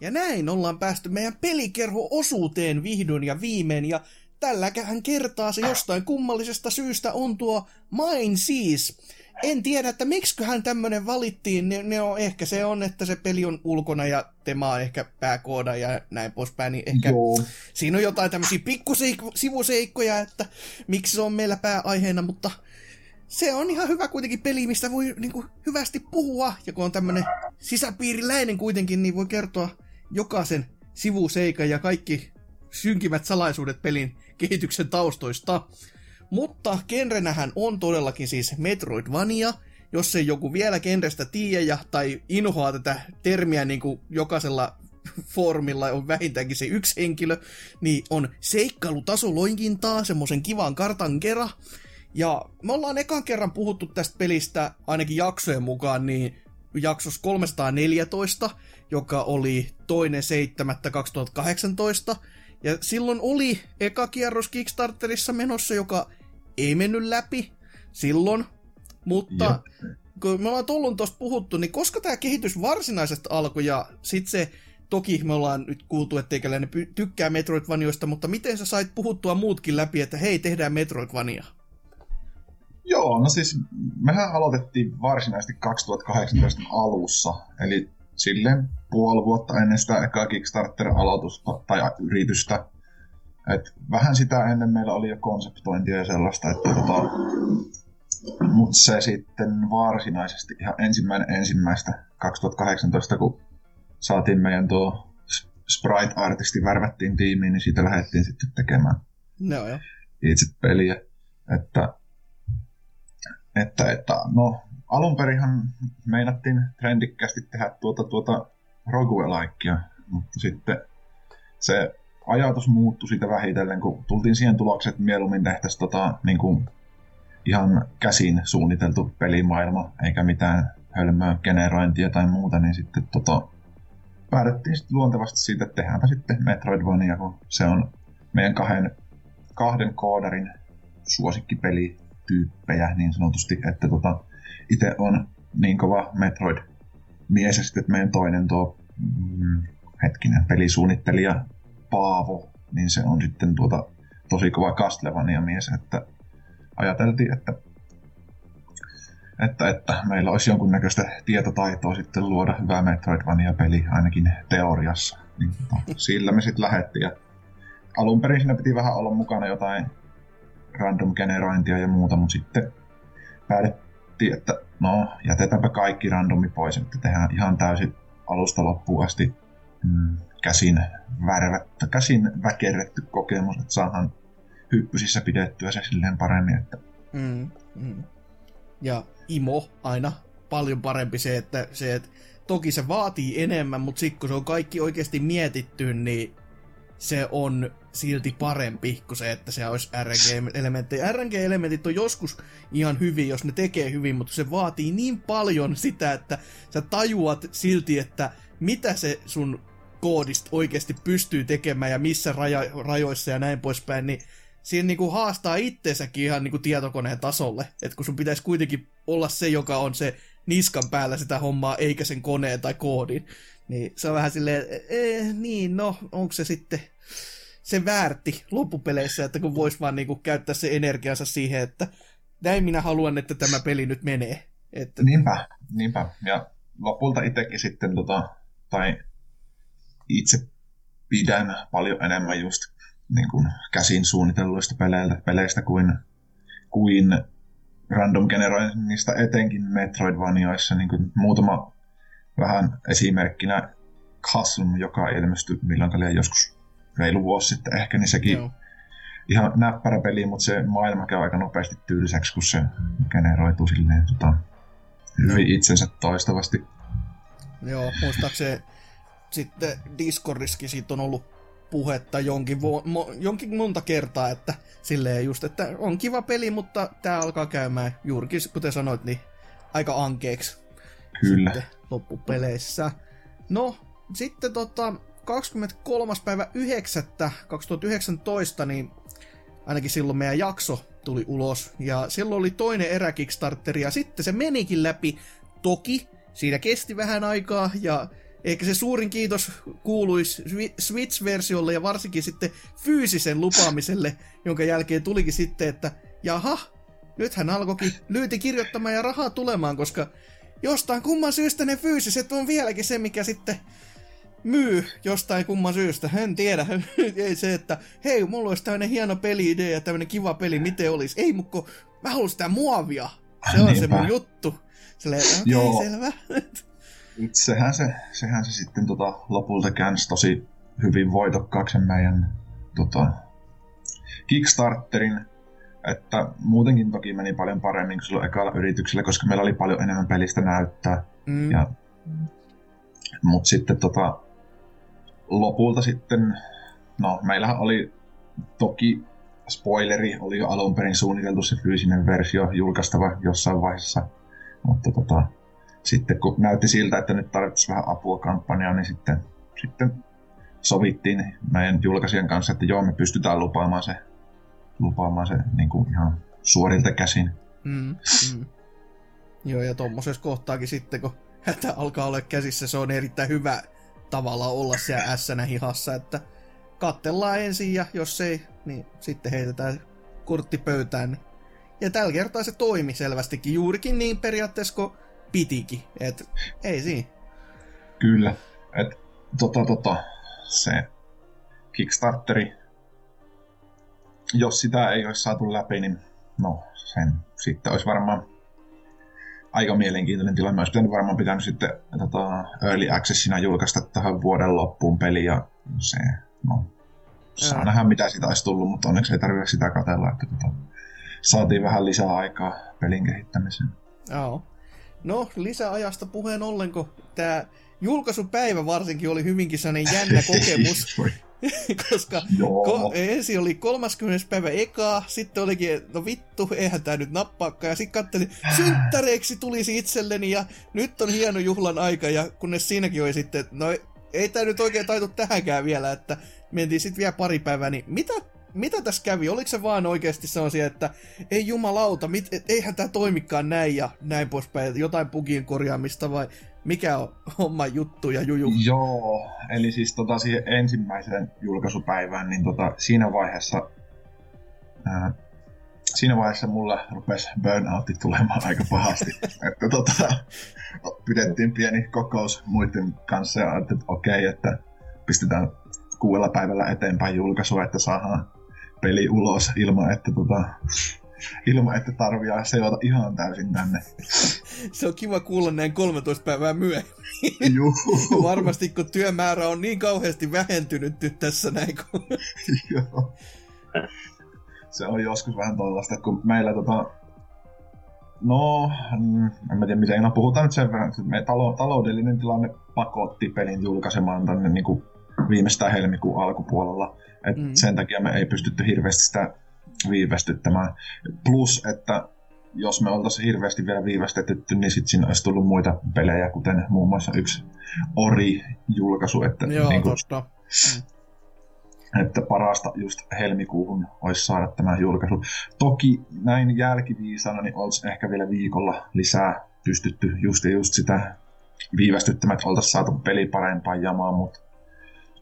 Speaker 2: Ja näin ollaan päästy meidän pelikerho-osuuteen vihdoin ja viimein, ja tälläkään kertaa se jostain kummallisesta syystä on tuo Mine siis. En tiedä, että miksiköhän tämmönen valittiin, ne, ne on, ehkä se on, että se peli on ulkona ja tema on ehkä pääkooda ja näin poispäin, niin ehkä
Speaker 5: Joo.
Speaker 2: siinä on jotain tämmöisiä pikkusivuseikkoja, että miksi se on meillä pääaiheena, mutta se on ihan hyvä kuitenkin peli, mistä voi niin kuin, hyvästi puhua, ja kun on tämmönen sisäpiiriläinen kuitenkin, niin voi kertoa jokaisen sivuseikan ja kaikki synkimmät salaisuudet pelin kehityksen taustoista. Mutta genrenähän on todellakin siis Metroidvania, jos ei joku vielä genrestä tiedä ja, tai inhoaa tätä termiä niin kuin jokaisella foorumilla on vähintäänkin se yksi henkilö, niin on seikkailutaso loinkintaa, semmoisen kivan kartan kera. Ja me ollaan ekan kerran puhuttu tästä pelistä, ainakin jaksojen mukaan, niin jaksos 314, joka oli toinen 7.2018. Ja silloin oli eka kierros Kickstarterissa menossa, joka ei mennyt läpi silloin. Mutta
Speaker 5: Jep.
Speaker 2: kun me ollaan tuolloin tuosta puhuttu, niin koska tämä kehitys varsinaisesti alkoi ja sitten se, toki me ollaan nyt kuultu, että teikäläinen tykkää Metroidvanioista, mutta miten sä sait puhuttua muutkin läpi, että hei, tehdään Metroidvania?
Speaker 5: Joo, no siis mehän aloitettiin varsinaisesti 2018 alussa, eli silleen puoli vuotta ennen sitä ekaa Kickstarter-aloitusta tai yritystä. Et vähän sitä ennen meillä oli jo konseptointia ja sellaista, että tota, mutta se sitten varsinaisesti ihan ensimmäinen ensimmäistä 2018, kun saatiin meidän tuo Sprite-artisti värvättiin tiimiin, niin siitä lähdettiin sitten tekemään
Speaker 2: No joo.
Speaker 5: itse peliä. Että, että, että no, alun perinhan meinattiin trendikkästi tehdä tuota, tuota roguelikea, mutta sitten se ajatus muuttui siitä vähitellen, kun tultiin siihen tulokseen, että mieluummin tehtäisiin tota, niin kuin ihan käsin suunniteltu pelimaailma, eikä mitään hölmöä generointia tai muuta, niin sitten tota, päädyttiin sitten luontevasti siitä, että tehdäänpä sitten Metroidvania, kun se on meidän kahden, kahden koodarin suosikkipelityyppejä niin sanotusti, että tota, itse on niin kova Metroid-mies ja sitten meidän toinen tuo mm, hetkinen pelisuunnittelija Paavo, niin se on sitten tuota tosi kova Castlevania-mies, että ajateltiin, että, että, että meillä olisi jonkunnäköistä tietotaitoa sitten luoda hyvä Metroidvania-peli, ainakin teoriassa. Niin, tota, sillä me sitten lähdettiin. Ja alun perin siinä piti vähän olla mukana jotain random generointia ja muuta, mutta sitten päätettiin, että no jätetäänpä kaikki randomi pois, että tehdään ihan täysin alusta loppuun asti mm, käsin värvätty, käsin väkerretty kokemus, että saadaan hyppysissä pidettyä se silleen paremmin, että
Speaker 2: Mm, mm. Ja imo aina paljon parempi se, että se, että toki se vaatii enemmän, mutta sitten kun se on kaikki oikeasti mietitty, niin se on silti parempi kuin se, että se olisi RNG-elementtejä. RNG-elementit on joskus ihan hyvin, jos ne tekee hyvin, mutta se vaatii niin paljon sitä, että sä tajuat silti, että mitä se sun koodista oikeasti pystyy tekemään ja missä raja, rajoissa ja näin poispäin, niin siinä niinku haastaa itsensäkin ihan niinku tietokoneen tasolle. Että kun sun pitäisi kuitenkin olla se, joka on se niskan päällä sitä hommaa, eikä sen koneen tai koodin. Niin se on vähän silleen, eh, niin no, onko se sitten se väärti loppupeleissä, että kun vois vaan niinku käyttää se energiansa siihen, että näin minä haluan, että tämä peli nyt menee. Että,
Speaker 5: niinpä, niinpä. Ja lopulta itsekin sitten, tota, tai itse pidän paljon enemmän just niin kuin käsin suunnitelluista peleistä, peleistä kuin, kuin random generoinnista etenkin Metroidvanioissa. Niin kuin muutama vähän esimerkkinä Chasm, joka ilmestyi milloin joskus reilu vuosi sitten ehkä, niin sekin
Speaker 2: Joo.
Speaker 5: ihan näppärä peli, mutta se maailma käy aika nopeasti tyyliseksi, kun se generoituu silleen tota, hyvin itsensä toistavasti.
Speaker 2: Joo, muistaakseni sitten Discordissakin siitä on ollut puhetta jonkin, vo, mo, jonkin monta kertaa, että silleen just, että on kiva peli, mutta tämä alkaa käymään juurikin, kuten sanoit, niin aika ankeeksi.
Speaker 5: Kyllä.
Speaker 2: Sitten loppupeleissä. No, sitten tota, 23. päivä 9. 2019, niin ainakin silloin meidän jakso tuli ulos, ja silloin oli toinen erä Kickstarteri, ja sitten se menikin läpi. Toki siinä kesti vähän aikaa, ja ehkä se suurin kiitos kuuluisi Switch-versiolle ja varsinkin sitten fyysisen lupaamiselle, jonka jälkeen tulikin sitten, että jaha, nythän alkoikin lyyti kirjoittamaan ja rahaa tulemaan, koska jostain kumman syystä ne fyysiset on vieläkin se, mikä sitten myy jostain kumman syystä. En tiedä. Ei se, että hei, mulla olisi tämmönen hieno peli-idea ja tämmönen kiva peli, miten olisi. Ei, mukko, mä haluan sitä muovia. Se on Niinpä. se mun juttu. Silleen, okay, Joo. selvä.
Speaker 5: sehän se, sehän se sitten tota, lopulta käänsi tosi hyvin voitokkaaksi meidän tota, Kickstarterin. Että muutenkin toki meni paljon paremmin kuin silloin ekalla yrityksellä, koska meillä oli paljon enemmän pelistä näyttää. Mm. Ja, mutta sitten tota, lopulta sitten, no meillähän oli toki spoileri, oli jo alun perin suunniteltu se fyysinen versio julkaistava jossain vaiheessa, mutta tota, sitten kun näytti siltä, että nyt tarvitsisi vähän apua kampanjaan, niin sitten, sitten sovittiin meidän julkaisijan kanssa, että joo, me pystytään lupaamaan se, lupaamaan se niin kuin ihan suorilta käsin. Mm, mm.
Speaker 2: Joo, ja tuommoisessa kohtaakin sitten, kun hätä alkaa olla käsissä, se on erittäin hyvä tavalla olla siellä ässänä hihassa, että kattellaan ensin ja jos ei, niin sitten heitetään kurtti pöytään. Ja tällä kertaa se toimi selvästikin juurikin niin periaatteessa, kun pitikin. Et ei siinä.
Speaker 5: Kyllä. Et, tota, tota, se Kickstarteri, jos sitä ei olisi saatu läpi, niin no, sen sitten olisi varmaan aika mielenkiintoinen tilanne. Olisi pitänyt varmaan pitänyt sitten tota, Early Accessina julkaista tähän vuoden loppuun peli ja se, no, saa nähdä mitä siitä olisi tullut, mutta onneksi ei tarvitse sitä katella, että tota, saatiin vähän lisää aikaa pelin kehittämiseen.
Speaker 2: Joo. No, lisäajasta puheen ollen, kun tämä julkaisupäivä varsinkin oli hyvinkin sellainen jännä kokemus. koska ko- ensin oli 30. päivä ekaa, sitten olikin, no vittu, eihän tää nyt nappaakka, ja sitten katselin, synttäreiksi tulisi itselleni, ja nyt on hieno juhlan aika, ja kunnes siinäkin oli sitten, no ei tää nyt oikein taitu tähänkään vielä, että mentiin sitten vielä pari päivää, niin mitä mitä tässä kävi? Oliko se vaan oikeasti sellaisia, että ei jumalauta, mit, et, eihän tämä toimikaan näin ja näin poispäin, jotain pugien korjaamista vai mikä on homma juttu ja juju?
Speaker 5: Joo, eli siis tota, siihen ensimmäiseen julkaisupäivään, niin tota, siinä vaiheessa ää, siinä vaiheessa mulla rupesi burnoutti tulemaan aika pahasti. että tota, pidettiin pieni kokous muiden kanssa ja että okei, okay, että pistetään kuudella päivällä eteenpäin julkaisua, että saadaan peli ulos ilman, että, tota, ilman, että tarvii seurata ihan täysin tänne.
Speaker 2: Se on kiva kuulla näin 13 päivää myöhemmin. Juu. Varmasti kun työmäärä on niin kauheasti vähentynyt nyt tässä näin. Kun...
Speaker 5: Joo. Se on joskus vähän tollaista, että kun meillä tota, No, en mä tiedä miten, no puhutaan nyt sen verran, että me talo, taloudellinen tilanne pakotti pelin julkaisemaan tänne niin kuin viimeistään helmikuun alkupuolella. Et mm. Sen takia me ei pystytty hirveästi sitä viivästyttämään. Plus, että jos me oltaisiin hirveästi vielä viivästetty, niin sitten siinä olisi tullut muita pelejä, kuten muun muassa yksi Ori-julkaisu. Että,
Speaker 2: Joo, niin kuin, totta. Mm.
Speaker 5: Että parasta just helmikuuhun olisi saada tämä julkaisu. Toki näin jälkiviisana niin olisi ehkä vielä viikolla lisää pystytty just ja just sitä viivästyttämään, että oltaisiin saatu peli parempaan jamaan, mutta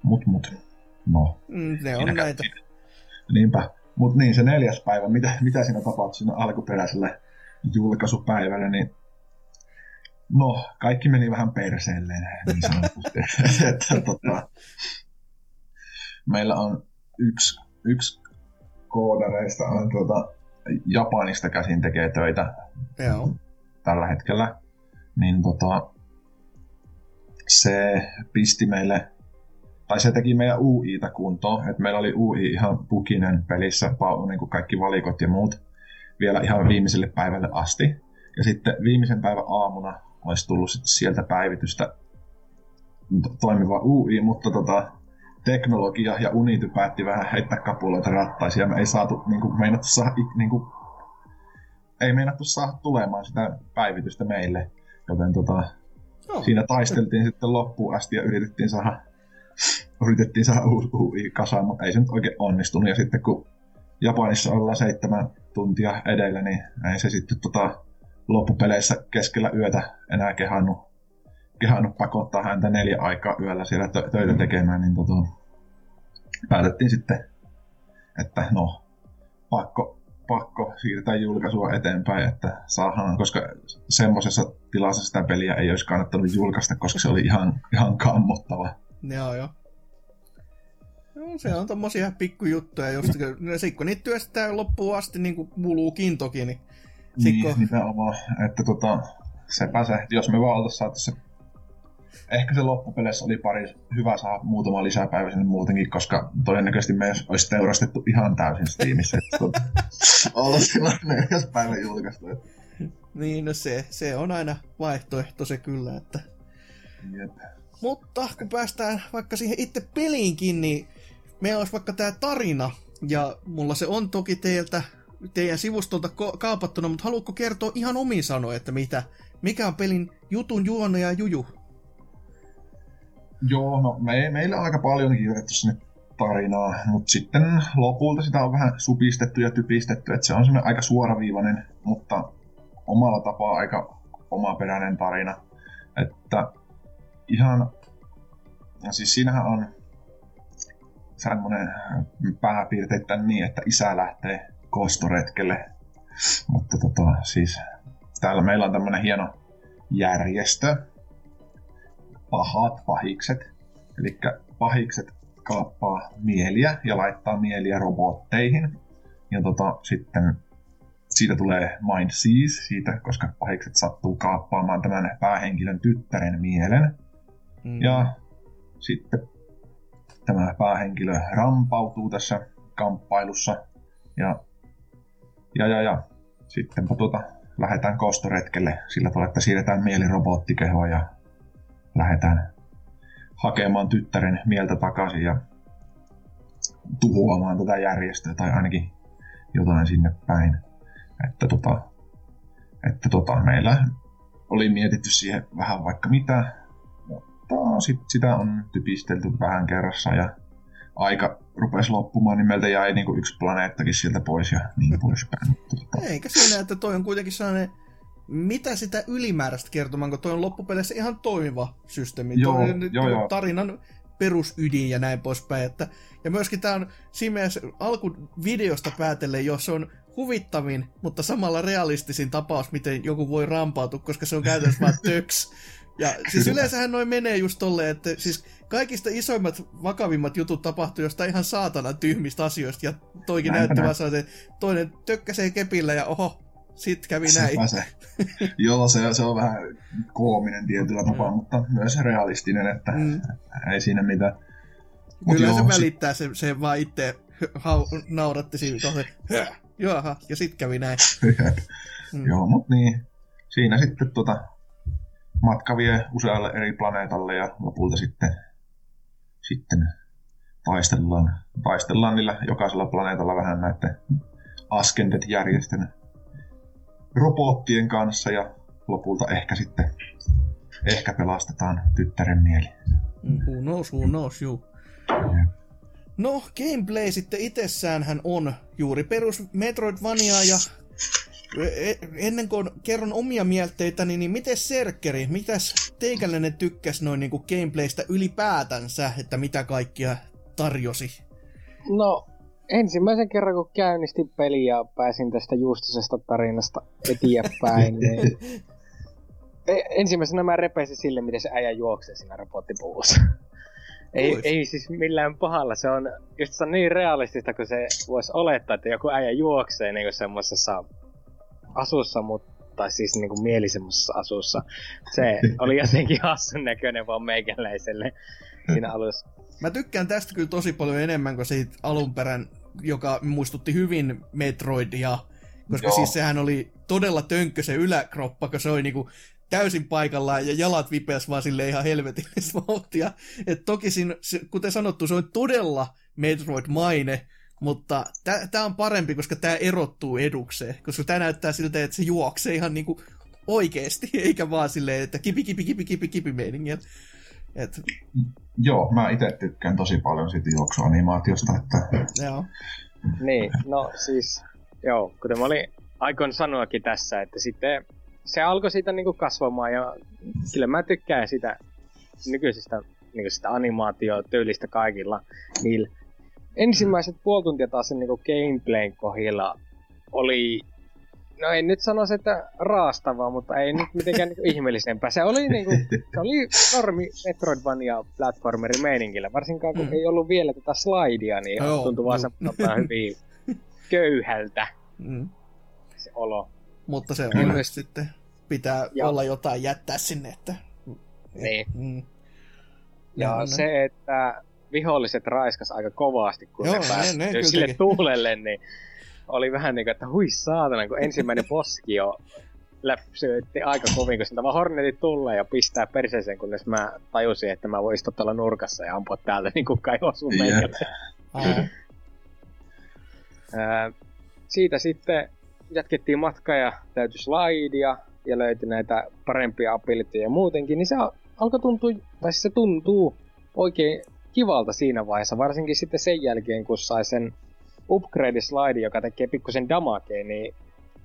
Speaker 5: mut, mut. No.
Speaker 2: Mm, ne on näitä.
Speaker 5: Niinpä. Mutta niin, se neljäs päivä, mitä, mitä siinä tapahtui siinä alkuperäisellä julkaisupäivällä, niin no, kaikki meni vähän perseelleen, niin sanotusti. että, tota, meillä on yksi, yksi koodareista on tuota, Japanista käsin tekee töitä
Speaker 2: Joo.
Speaker 5: tällä hetkellä, niin tota, se pisti meille tai se teki meidän UIta kuntoon, että meillä oli UI ihan pukinen pelissä, niin kuin kaikki valikot ja muut, vielä ihan viimeiselle päivälle asti. Ja sitten viimeisen päivän aamuna olisi tullut sitten sieltä päivitystä toimiva UI, mutta tota, teknologia ja Unity päätti vähän heittää kapuloita rattaisia. Me ei saatu, niin kuin, meinattu saada, niin kuin, ei meinattu saada tulemaan sitä päivitystä meille. Joten tota,
Speaker 2: Joo.
Speaker 5: siinä taisteltiin sitten loppuun asti ja yritettiin saada, yritettiin saada uusi UI kasaan, mutta ei se nyt oikein onnistunut. Ja sitten kun Japanissa ollaan seitsemän tuntia edellä, niin ei se sitten tota, loppupeleissä keskellä yötä enää kehannut, kehannut pakottaa häntä neljä aikaa yöllä siellä tö- töitä tekemään, niin tota, päätettiin sitten, että no, pakko, pakko siirtää julkaisua eteenpäin, että saadaan, koska semmoisessa tilassa sitä peliä ei olisi kannattanut julkaista, koska se oli ihan, ihan kammottava.
Speaker 2: Joo, joo. Se on tommosia pikkujuttuja, just sit kun niitä työstää loppuun asti, niin kuin kuuluukin toki, niin.
Speaker 5: Niin, nimenomaan, että tota, sepä se, jos me vaan oltais saatu se Ehkä se loppupeleissä oli pari hyvä saa muutama lisäpäivä sinne muutenkin, koska todennäköisesti me olisi teurastettu ihan täysin Steamissa. että tota, Oltaisiin silloin neljäs päivä julkaistu. että
Speaker 2: Niin, no se, se on aina vaihtoehto se kyllä, että...
Speaker 5: Jep.
Speaker 2: Mutta kun päästään vaikka siihen itse peliinkin, niin meillä olisi vaikka tämä tarina, ja mulla se on toki teiltä, teidän sivustolta kaapattuna, mutta haluatko kertoa ihan omin sanoin, että mitä, mikä on pelin jutun juonne ja juju?
Speaker 5: Joo, no me, meillä on aika paljon kirjoitettu sinne tarinaa, mutta sitten lopulta sitä on vähän supistettu ja typistetty, että se on semmoinen aika suoraviivainen, mutta omalla tapaa aika omaperäinen tarina. Että ihan, ja siis siinähän on semmoinen pääpiirteittäin niin, että isä lähtee kostoretkelle. Mutta tota, siis täällä meillä on tämmöinen hieno järjestö, pahat pahikset. Eli pahikset kaappaa mieliä ja laittaa mieliä robotteihin. Ja tota, sitten siitä tulee Mind Seize, siitä, koska pahikset sattuu kaappaamaan tämän päähenkilön tyttären mielen.
Speaker 2: Mm.
Speaker 5: Ja sitten tämä päähenkilö rampautuu tässä kamppailussa. Ja, ja, ja, ja. sittenpä tuota, lähdetään kostoretkelle sillä tavalla, että siirretään mieli robottikehoon ja lähdetään hakemaan tyttären mieltä takaisin ja tuhoamaan tätä järjestöä tai ainakin jotain sinne päin. Että tota, että tota, meillä oli mietitty siihen vähän vaikka mitä, mutta sit sitä on typistelty vähän kerrassa ja aika rupesi loppumaan, niin meiltä jäi niinku yksi planeettakin sieltä pois ja niin poispäin. Tota,
Speaker 2: Eikä siinä, että toi on kuitenkin sellainen, mitä sitä ylimääräistä kertomaan, kun toi on loppupeleissä ihan toimiva systeemi.
Speaker 5: Joo,
Speaker 2: toi on
Speaker 5: joo, joo.
Speaker 2: tarinan perusydin ja näin poispäin. Että, ja myöskin tämä on siinä mielessä alkuvideosta päätellen, jos on huvittavin, mutta samalla realistisin tapaus, miten joku voi rampautua, koska se on käytännössä vaan töks. Ja siis
Speaker 5: Kyllä.
Speaker 2: yleensähän noin menee just tolleen, että siis kaikista isoimmat, vakavimmat jutut tapahtuu jostain ihan saatanan tyhmistä asioista, ja toikin
Speaker 5: näin.
Speaker 2: vaan sellaisen, toinen tökkäsee kepillä ja oho, sit kävi näin.
Speaker 5: se. Joo, se, se on vähän koominen tietyllä tapaa, mutta myös realistinen, että
Speaker 2: Mm.
Speaker 5: ei siinä mitään. Mut
Speaker 2: Kyllä se
Speaker 5: joo,
Speaker 2: välittää, se, se vaan itse hau- nauratti siinä "Höh, jaha, ja sit kävi näin. Mm.
Speaker 5: Joo, mutta niin. Siinä sitten tota, matka vie usealle eri planeetalle ja lopulta sitten, sitten taistellaan, taistellaan niillä jokaisella planeetalla vähän näiden Ascended-järjestön robottien kanssa ja lopulta ehkä sitten ehkä pelastetaan tyttären mieli.
Speaker 2: Mm, Who knows, who knows, juu. No, gameplay sitten itsessään hän on juuri perus Metroidvania ja ennen kuin kerron omia mielteitäni, niin miten Serkkeri, mitäs teikäläinen tykkäs noin niin gameplaystä ylipäätänsä, että mitä kaikkia tarjosi?
Speaker 4: No, ensimmäisen kerran kun käynnistin peliä ja pääsin tästä justusesta tarinasta eteenpäin, niin E- ensimmäisenä mä repesin sille, miten se äijä juoksee siinä robottipuvussa. Ei,
Speaker 2: Ois.
Speaker 4: ei siis millään pahalla, se on just se on niin realistista, kun se voisi olettaa, että joku äijä juoksee niin semmoisessa asussa, mutta siis niin kuin mielisemmassa asussa. Se oli jotenkin hassun näköinen vaan meikäläiselle siinä alussa.
Speaker 2: Mä tykkään tästä kyllä tosi paljon enemmän kuin siitä alunperän, joka muistutti hyvin Metroidia. Koska
Speaker 5: Joo.
Speaker 2: siis sehän oli todella tönkkö se yläkroppa, kun se oli niinku täysin paikallaan ja jalat vipeäs vaan sille ihan helvetillistä vauhtia. Et toki siinä, kuten sanottu, se on todella Metroid-maine, mutta tämä on parempi, koska tämä erottuu edukseen, koska tämä näyttää siltä, että se juoksee ihan niinku oikeesti, eikä vaan silleen, että kipi, kipi, kipi, kipi, kipi meiningillä. Et,
Speaker 5: Joo, mä itse tykkään tosi paljon siitä juoksuanimaatiosta, että
Speaker 2: joo.
Speaker 4: Niin, no siis, joo, kuten mä olin aikoin sanoakin tässä, että sitten se alkoi siitä niinku kasvamaan ja kyllä mä tykkään sitä nykyisestä niinku sitä animaatiotyylistä kaikilla niillä. Ensimmäiset puoli tuntia taas sen niinku gameplayn kohdilla oli No en nyt sanoisi, että raastavaa, mutta ei nyt mitenkään niinku ihmeellisempää. Se oli, niinku, se oli normi Metroidvania platformeri meiningillä, varsinkaan kun ei ollut vielä tätä slidea, niin
Speaker 2: Joo,
Speaker 4: tuntui vaan
Speaker 2: no.
Speaker 4: hyvin köyhältä
Speaker 2: Mm.
Speaker 4: se olo.
Speaker 2: Mutta se on sitten pitää
Speaker 4: Ja-
Speaker 2: olla jotain jättää sinne, että...
Speaker 4: Niin.
Speaker 2: Mm.
Speaker 4: Ja
Speaker 2: Joo,
Speaker 4: se, että viholliset raiskas aika kovasti, kun
Speaker 2: Joo,
Speaker 4: ne
Speaker 2: ne-
Speaker 4: pääsi
Speaker 2: ne kyllä
Speaker 4: sille
Speaker 2: teki.
Speaker 4: tuulelle, niin oli vähän niin kuin, että hui saatana, kun ensimmäinen bossikin jo läpsyötti aika kovin, kun sieltä vaan Hornetit tulee ja pistää perseeseen, kunnes mä tajusin, että mä voin istua tuolla nurkassa ja ampua täältä, niin kukaan ei osu meikälle. Siitä sitten jatkettiin matkaa ja täytyi slidea ja löytyi näitä parempia abilityjä muutenkin, niin se al- alkoi tuntua, tai siis se tuntuu oikein kivalta siinä vaiheessa, varsinkin sitten sen jälkeen, kun sai sen upgrade slide, joka tekee pikkusen damakea, niin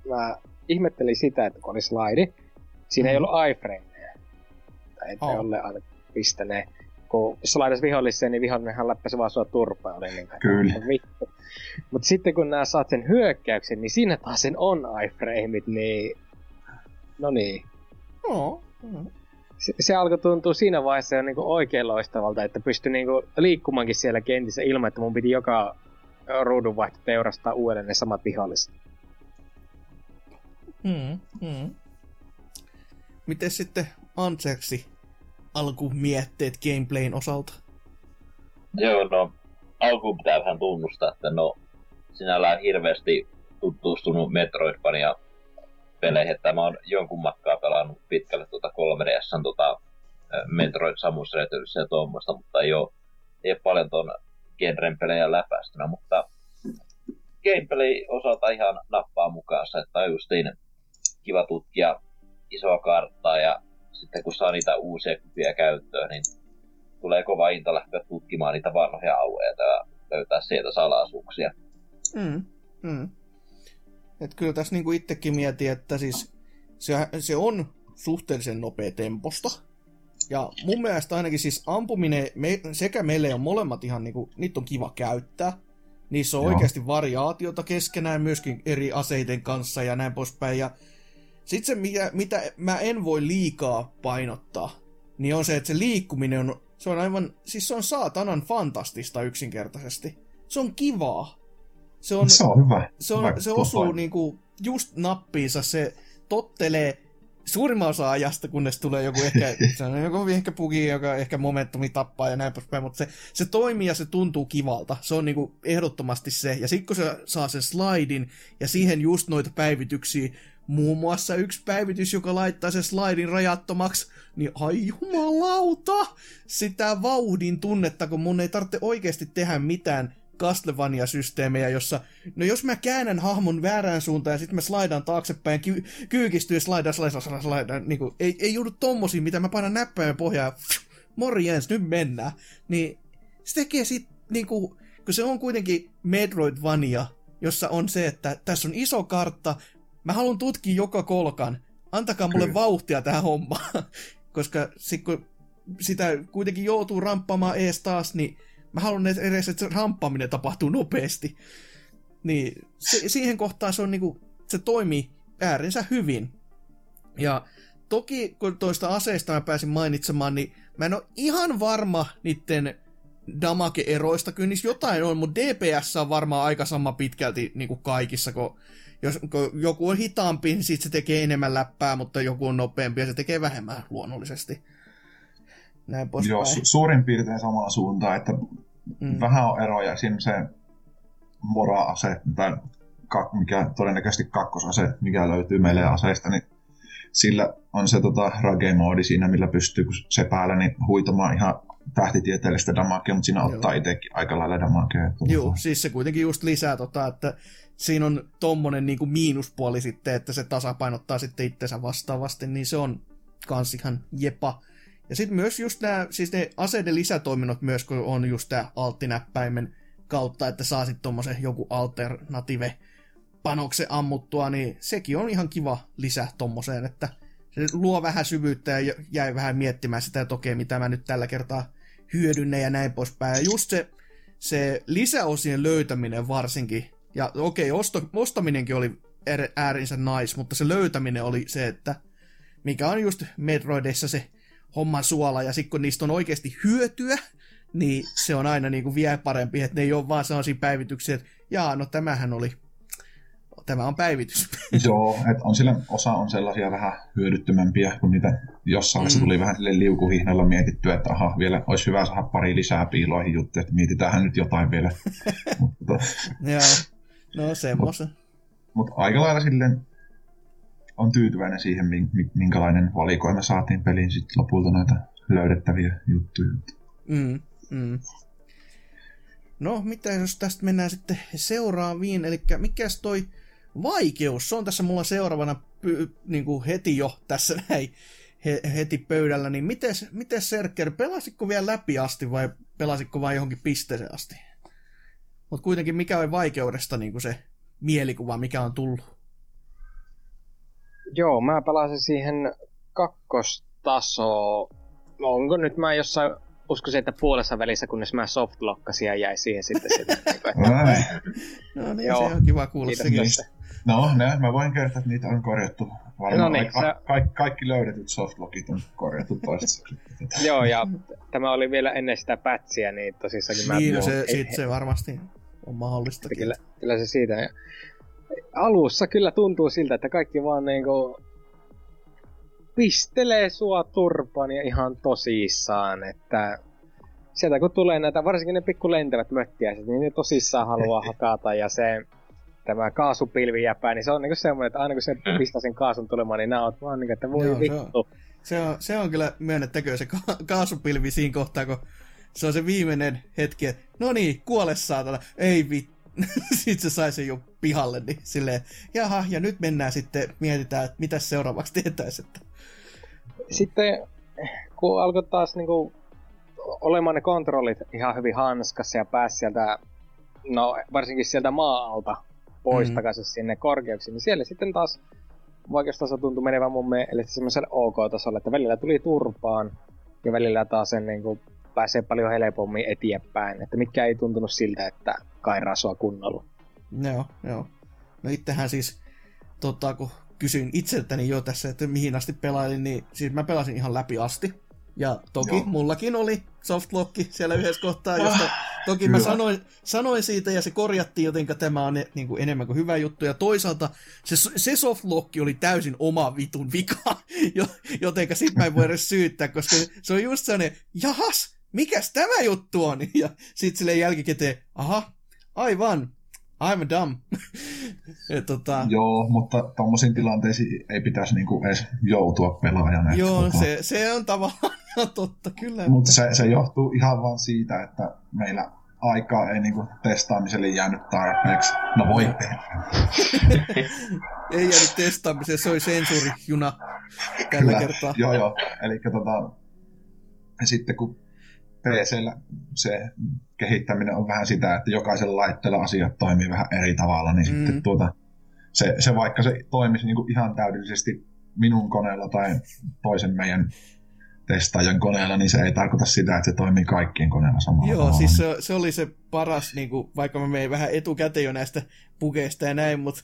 Speaker 4: mä ihmettelin sitä, että kun oli slide, siinä ei
Speaker 2: Mhm.
Speaker 4: ollut iframeja. Tai että
Speaker 2: Oh.
Speaker 4: ole aina pistäneet. Kun slaidas viholliseen, niin vihollinenhan läppäsi vaan sua turpaa. Oli niin
Speaker 5: Kyllä.
Speaker 4: Vittu. Mutta sitten kun nää saat sen hyökkäyksen, niin siinä taas sen on iframeit, niin... No niin.
Speaker 2: joo. Mm.
Speaker 4: Se, se alkoi tuntua siinä vaiheessa jo niinku oikein loistavalta, että pystyi niinku liikkumaankin siellä kentissä ilman, että mun piti joka ruudunvaihto teurastaa uudelleen ne samat viholliset.
Speaker 2: Mm. Mm. Miten sitten Antseksi alkumietteet gameplayn osalta?
Speaker 3: Joo, no alkuun pitää vähän tunnustaa, että no sinällään hirveästi tutustunut Metroidvania peleihin, että mä oon jonkun matkaa pelannut pitkälle tuota 3DSn tuota Metroid Samus Returns ja tuommoista, mutta ei oo, ei oo paljon ton genren pelejä läpäistynä, mutta gameplay osalta ihan nappaa mukaansa, että on justiin kiva tutkia isoa karttaa ja sitten kun saa niitä uusia kykyjä käyttöön, niin tulee kova into lähteä tutkimaan niitä vanhoja alueita ja löytää sieltä salaisuuksia.
Speaker 2: Mm. Mm. Et kyllä tässä niinku itsekin mietin, että siis se, se on suhteellisen nopea temposta. Ja mun mielestä ainakin siis ampuminen me, sekä meille on molemmat ihan niinku, niitä on kiva käyttää. Niissä on
Speaker 5: Joo.
Speaker 2: oikeasti variaatiota keskenään myöskin eri aseiden kanssa ja näin poispäin. Ja sitten se, mitä, mitä mä en voi liikaa painottaa, niin on se, että se liikkuminen on, se on aivan, siis se on saatanan fantastista yksinkertaisesti. Se on kivaa. Se on,
Speaker 5: Se on hyvä.
Speaker 2: se, on,
Speaker 5: hyvä
Speaker 2: se osuu niinku just nappiinsa, se tottelee suurimman osa ajasta, kunnes tulee joku ehkä, se on joku ehkä pugi, joka ehkä momentumi tappaa ja näin poispäin, mutta se, se toimii ja se tuntuu kivalta. Se on niinku ehdottomasti se. Ja sitten kun se saa sen slidin ja siihen just noita päivityksiä, muun muassa yksi päivitys, joka laittaa sen slidin rajattomaksi, niin ai jumalauta, sitä vauhdin tunnetta, kun mun ei tarvitse oikeasti tehdä mitään Castlevania-systeemejä, jossa, no jos mä käännän hahmon väärään suuntaan ja sitten mä slaidan taaksepäin, ky- kyykistyy slaidan, slaidan, slaidan, slaidan niin kuin, ei, ei joudu tommosiin, mitä mä painan näppäimeen pohjaan, morjens, nyt mennään. Niin se tekee sit, niin kuin, kun se on kuitenkin Metroidvania, jossa on se, että tässä on iso kartta, mä haluan tutkia joka kolkan, antakaa mulle
Speaker 5: Kyllä.
Speaker 2: vauhtia tähän hommaan, koska sit, kun sitä kuitenkin joutuu ramppaamaan ees taas, niin mä haluan edes, että se ramppaaminen tapahtuu nopeasti. Niin se, siihen kohtaan se on niinku, se toimii äärinsä hyvin. Ja toki kun toista aseista mä pääsin mainitsemaan, niin mä en ole ihan varma niiden damage-eroista. Kyllä niissä jotain on, mutta DPS on varmaan aika sama pitkälti niin kuin kaikissa, kun, jos, kun joku on hitaampi, niin sit se tekee enemmän läppää, mutta joku on nopeampi ja se tekee vähemmän luonnollisesti. Näin.
Speaker 5: Joo, su- suurin piirtein samaan suuntaan, että mm. vähän on eroja. Siinä se mora-ase, tai kak- mikä todennäköisesti kakkosase, mikä löytyy meille aseista, niin sillä on se tota, rage-moodi siinä, millä pystyy, se päällä, niin huitamaan ihan tähtitieteellistä damakea, mutta siinä
Speaker 2: Joo.
Speaker 5: ottaa itsekin aika lailla damakea.
Speaker 2: Joo, siis se kuitenkin just lisää tota, että siinä on tommonen niinku miinuspuoli sitten, että se tasapainottaa sitten itsensä vastaavasti, niin se on kans ihan jepa. Ja sitten myös just nämä, siis ne aseiden lisätoiminnot myös, kun on just tää alttinäppäimen kautta, että saa sitten tommosen joku alternative panoksen ammuttua, niin sekin on ihan kiva lisä tommoseen, että se luo vähän syvyyttä ja jäi vähän miettimään sitä, että okei, mitä mä nyt tällä kertaa hyödynnän ja näin poispäin. Ja just se, se lisäosien löytäminen varsinkin, ja okei, osto, ostaminenkin oli är- äärinsä nice, mutta se löytäminen oli se, että mikä on just Metroidissa se homman suola, ja sitten kun niistä on oikeasti hyötyä, niin se on aina niin kuin vielä parempi, että ne ei ole vaan sellaisia päivityksiä, että jaa, no tämähän oli, tämä on päivitys.
Speaker 5: Joo, että on sillä osa on sellaisia vähän hyödyttömämpiä, kun niitä jossain vaiheessa
Speaker 2: Mm.
Speaker 5: tuli vähän sille liukuhihnalla mietittyä, että aha, vielä olisi hyvä saada pari lisää piiloihin juttuja, että mietitäänhän nyt jotain vielä. mutta,
Speaker 2: Joo, no semmoisen.
Speaker 5: mutta aika lailla silleen on tyytyväinen siihen, min- mi- minkälainen valikoima saatiin peliin sitten lopulta noita löydettäviä juttuja.
Speaker 2: Mm, mm. No, mitä jos tästä mennään sitten seuraaviin, eli mikäs toi vaikeus, se on tässä mulla seuraavana py, niin kuin heti jo tässä näin he, heti pöydällä, niin mites, mites Serker, pelasitko vielä läpi asti vai pelasitko vain johonkin pisteeseen asti? Mutta kuitenkin mikä on vaikeudesta niin kuin se mielikuva, mikä on tullut?
Speaker 4: Joo, mä pelasin siihen kakkostasoon. No, onko nyt mä jossain, uskoisin, että puolessa välissä, kunnes mä softlockasin ja jäi siihen sitten niin että
Speaker 5: Ai,
Speaker 2: No niin,
Speaker 4: Joo.
Speaker 2: se on kiva kuulla sekin.
Speaker 5: No, ne, mä voin kertoa, että niitä on korjattu. Varmaan
Speaker 4: No niin,
Speaker 5: ka-
Speaker 4: sä-
Speaker 5: kaikki, kaikki löydetyt softlockit on korjattu toistaiseksi.
Speaker 4: Joo, ja tämä oli vielä ennen sitä pätsiä, niin tosissakin mä...
Speaker 2: Niin, no se, sit se varmasti on mahdollista.
Speaker 4: kyllä, kyllä se siitä. Alussa kyllä tuntuu siltä, että kaikki vaan niinku pistelee sua turpaan ja ihan tosissaan, että sieltä kun tulee näitä, varsinkin ne pikku lentävät möttiäiset, niin ne tosissaan haluaa hakata ja se tämä kaasupilvi jäpää, niin se on niinku semmoinen, että aina kun se pistää sen kaasun tulemaan, niin nää oot vaan niinku, että voi
Speaker 2: Joo,
Speaker 4: vittu.
Speaker 2: Se on, se on kyllä myönnettäkö se ka- kaasupilvi siinä kohtaa, kun se on se viimeinen hetki, että no niin, kuole saatana, ei vit. sitten se sai sen jo pihalle, niin silleen, jaha, ja nyt mennään sitten, mietitään, että mitä seuraavaksi tehtäisiin. Että...
Speaker 4: Sitten kun alkoi taas niinku olemaan ne kontrollit ihan hyvin hanskassa ja pääsi sieltä, no varsinkin sieltä maa-alta pois
Speaker 2: Mm.
Speaker 4: takaisin sinne korkeuksiin, niin siellä sitten taas vaikeustaso tuntui menevän mun mielestä semmoiselle ok-tasolle, että välillä tuli turpaan ja välillä taas sen niin pääsee paljon helpommin eteenpäin, että mitkä ei tuntunut siltä, että kairaa sua kunnolla.
Speaker 2: Joo, joo. No itsehän siis, tota, kun kysyin itseltäni jo tässä, että mihin asti pelailin, niin siis mä pelasin ihan läpi asti. Ja toki
Speaker 5: Joo.
Speaker 2: mullakin oli softlocki siellä yhdessä kohtaa, josta toki mä
Speaker 5: Hyvä.
Speaker 2: sanoin, sanoin siitä ja se korjattiin, jotenka tämä on niin kuin enemmän kuin hyvä juttu. Ja toisaalta se, se softlocki oli täysin oma vitun vika, jo- jotenka sit mä en voi edes syyttää, koska se on just sellainen, jahas, mikäs tämä juttu on? Ja sit silleen jälkikäteen, aha, aivan, I'm dumb. ja tota,
Speaker 5: Joo, mutta tommosiin tilanteisiin ei pitäisi niinku edes joutua pelaajana.
Speaker 2: joo,
Speaker 5: tota,
Speaker 2: se, se on tavallaan totta, kyllä.
Speaker 5: Mutta se, se johtuu ihan vaan siitä, että meillä aikaa ei niinku testaamiselle jäänyt tarpeeksi. No voi.
Speaker 2: Ei jäänyt testaamiseen, se oli sensuurijuna tällä
Speaker 5: Kyllä.
Speaker 2: kertaa.
Speaker 5: Joo, joo. Eli tota, sitten kun PCllä se kehittäminen on vähän sitä, että jokaisella laitteella asiat toimii vähän eri tavalla, niin
Speaker 2: Mm.
Speaker 5: sitten tuota, se, se vaikka se toimisi niinku ihan täydellisesti minun koneella tai toisen meidän testaajan koneella, niin se ei tarkoita sitä, että se toimii kaikkien koneella samalla
Speaker 2: Joo,
Speaker 5: tavalla.
Speaker 2: siis se, se oli se paras, niin kuin, vaikka mä menin vähän etukäteen jo näistä pukeista ja näin, mutta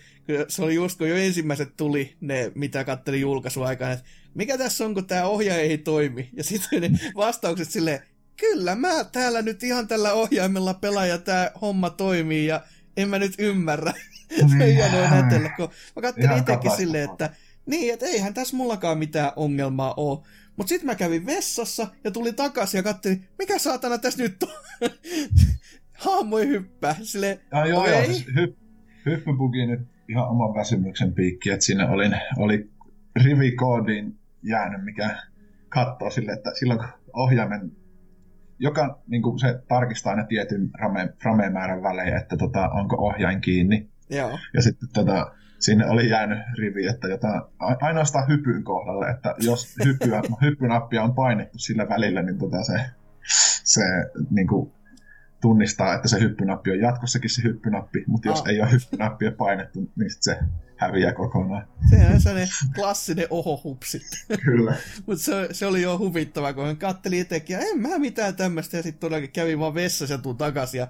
Speaker 2: se oli just kun jo ensimmäiset tuli ne, mitä kattelin julkaisuaikana, että mikä tässä on, kun tämä ohjaaja ei toimi. Ja sitten ne vastaukset silleen, kyllä mä täällä nyt ihan tällä ohjaimella pelaan ja tämä homma toimii ja en mä nyt ymmärrä. se jäänyt nätellä, kun mä kattelin
Speaker 5: Ihan
Speaker 2: itsekin silleen, että niin, että eihän tässä mullakaan mitään ongelmaa ole. Mutta sitten mä kävin vessassa ja tulin takaisin ja katselin, mikä saatana tässä nyt on. Hahmo ei hyppää. Silleen,
Speaker 5: Ja joo, joo, siis hy, hyppybugi nyt ihan oman väsymyksen piikki, että siinä oli, oli rivikoodiin jäänyt, mikä katsoo sille, että silloin kun ohjaimen joka niin kuin se tarkistaa aina tietyn frame, frame-määrän välein, että tota, onko ohjain kiinni.
Speaker 2: Joo.
Speaker 5: Ja sitten tota, sinne oli jäänyt rivi, että jota, ainoastaan hypyn kohdalle, että jos hyppyä, hyppynappia on painettu sillä välillä, niin tota se, se niin kuin, tunnistaa, että se hyppynappi on jatkossakin se hyppynappi, mutta jos
Speaker 2: Ah.
Speaker 5: ei ole hyppynappia painettu, niin sit se häviää kokonaan.
Speaker 2: Sehän on sellainen klassinen ohohupsit.
Speaker 5: Kyllä.
Speaker 2: Mutta se, se, oli jo huvittava, kun hän katteli itsekin, ja en mä mitään tämmöistä, ja sitten todellakin kävi vaan vessassa ja tuun takaisin, ja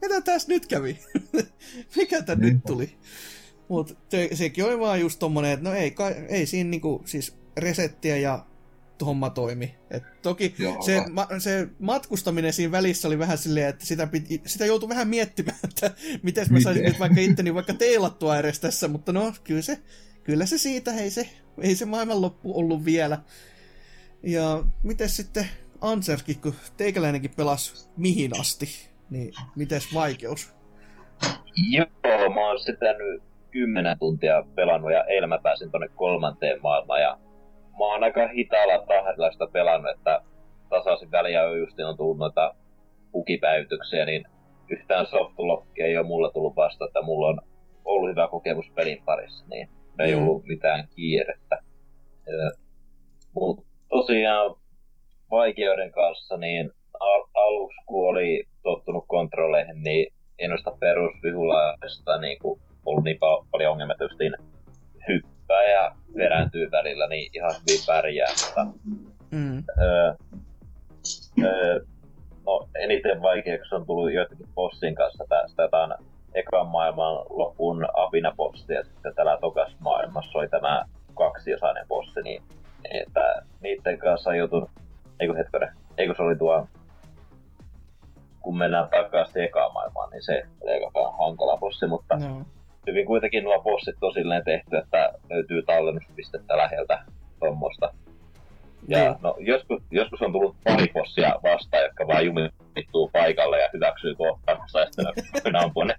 Speaker 2: mitä tässä nyt kävi? Mikä tää nyt tuli? Mutta se, sekin oli vaan just tommonen, että no ei, ei siinä niinku, siis resettiä ja homma toimi. Et toki
Speaker 5: Joo.
Speaker 2: se, ma, se matkustaminen siinä välissä oli vähän silleen, että sitä, piti, sitä joutui vähän miettimään, että miten mä saisin
Speaker 5: Miten?
Speaker 2: nyt vaikka itteni vaikka teilattua edes tässä, mutta no kyllä se, kyllä se siitä, ei se, ei se maailmanloppu ollut vielä. Ja miten sitten Anserkin, kun teikäläinenkin pelasi mihin asti, niin mites vaikeus?
Speaker 3: Joo, mä oon sitä nyt 10 tuntia pelannut ja eilen mä pääsin tonne kolmanteen maailmaan ja mä oon aika hitaalla tahdilla sitä pelannut, että tasaisin väliä on just on tullut noita bugipäivityksiä, niin yhtään softlockia ei ole mulle tullut vasta, että mulla on ollut hyvä kokemus pelin parissa, niin ei
Speaker 2: Mm.
Speaker 3: ollut mitään kiirettä. Mutta tosiaan vaikeuden kanssa, niin al- aluksi kun oli tottunut kontrolleihin, niin en noista perusvihulaista niin ollut niin pa- paljon ongelmia, että hyppää ja perääntyy välillä, niin ihan hyvin pärjää. Mutta,
Speaker 2: Mm.
Speaker 3: öö, öö, no, eniten vaikeaksi on tullut joitakin bossin kanssa tästä jotain ekan maailman lopun apinapossi ja sitten täällä tokas maailmassa oli tämä kaksiosainen bossi, niin että niiden kanssa on joutunut, eikö hetkonen, eikö se oli tuo, kun mennään takaisin ekaan maailmaan, niin se oli aika hankala bossi, mutta
Speaker 2: No.
Speaker 3: Hyvin kuitenkin nuo bossit on silleen tehty, että löytyy tallennuspistettä läheltä tuommoista. Ja
Speaker 2: Niin.
Speaker 3: no, joskus, joskus on tullut pari bossia vastaan, jotka vaan jumittuu paikalle ja hyväksyy kohtaansa ja sitten ampuu ne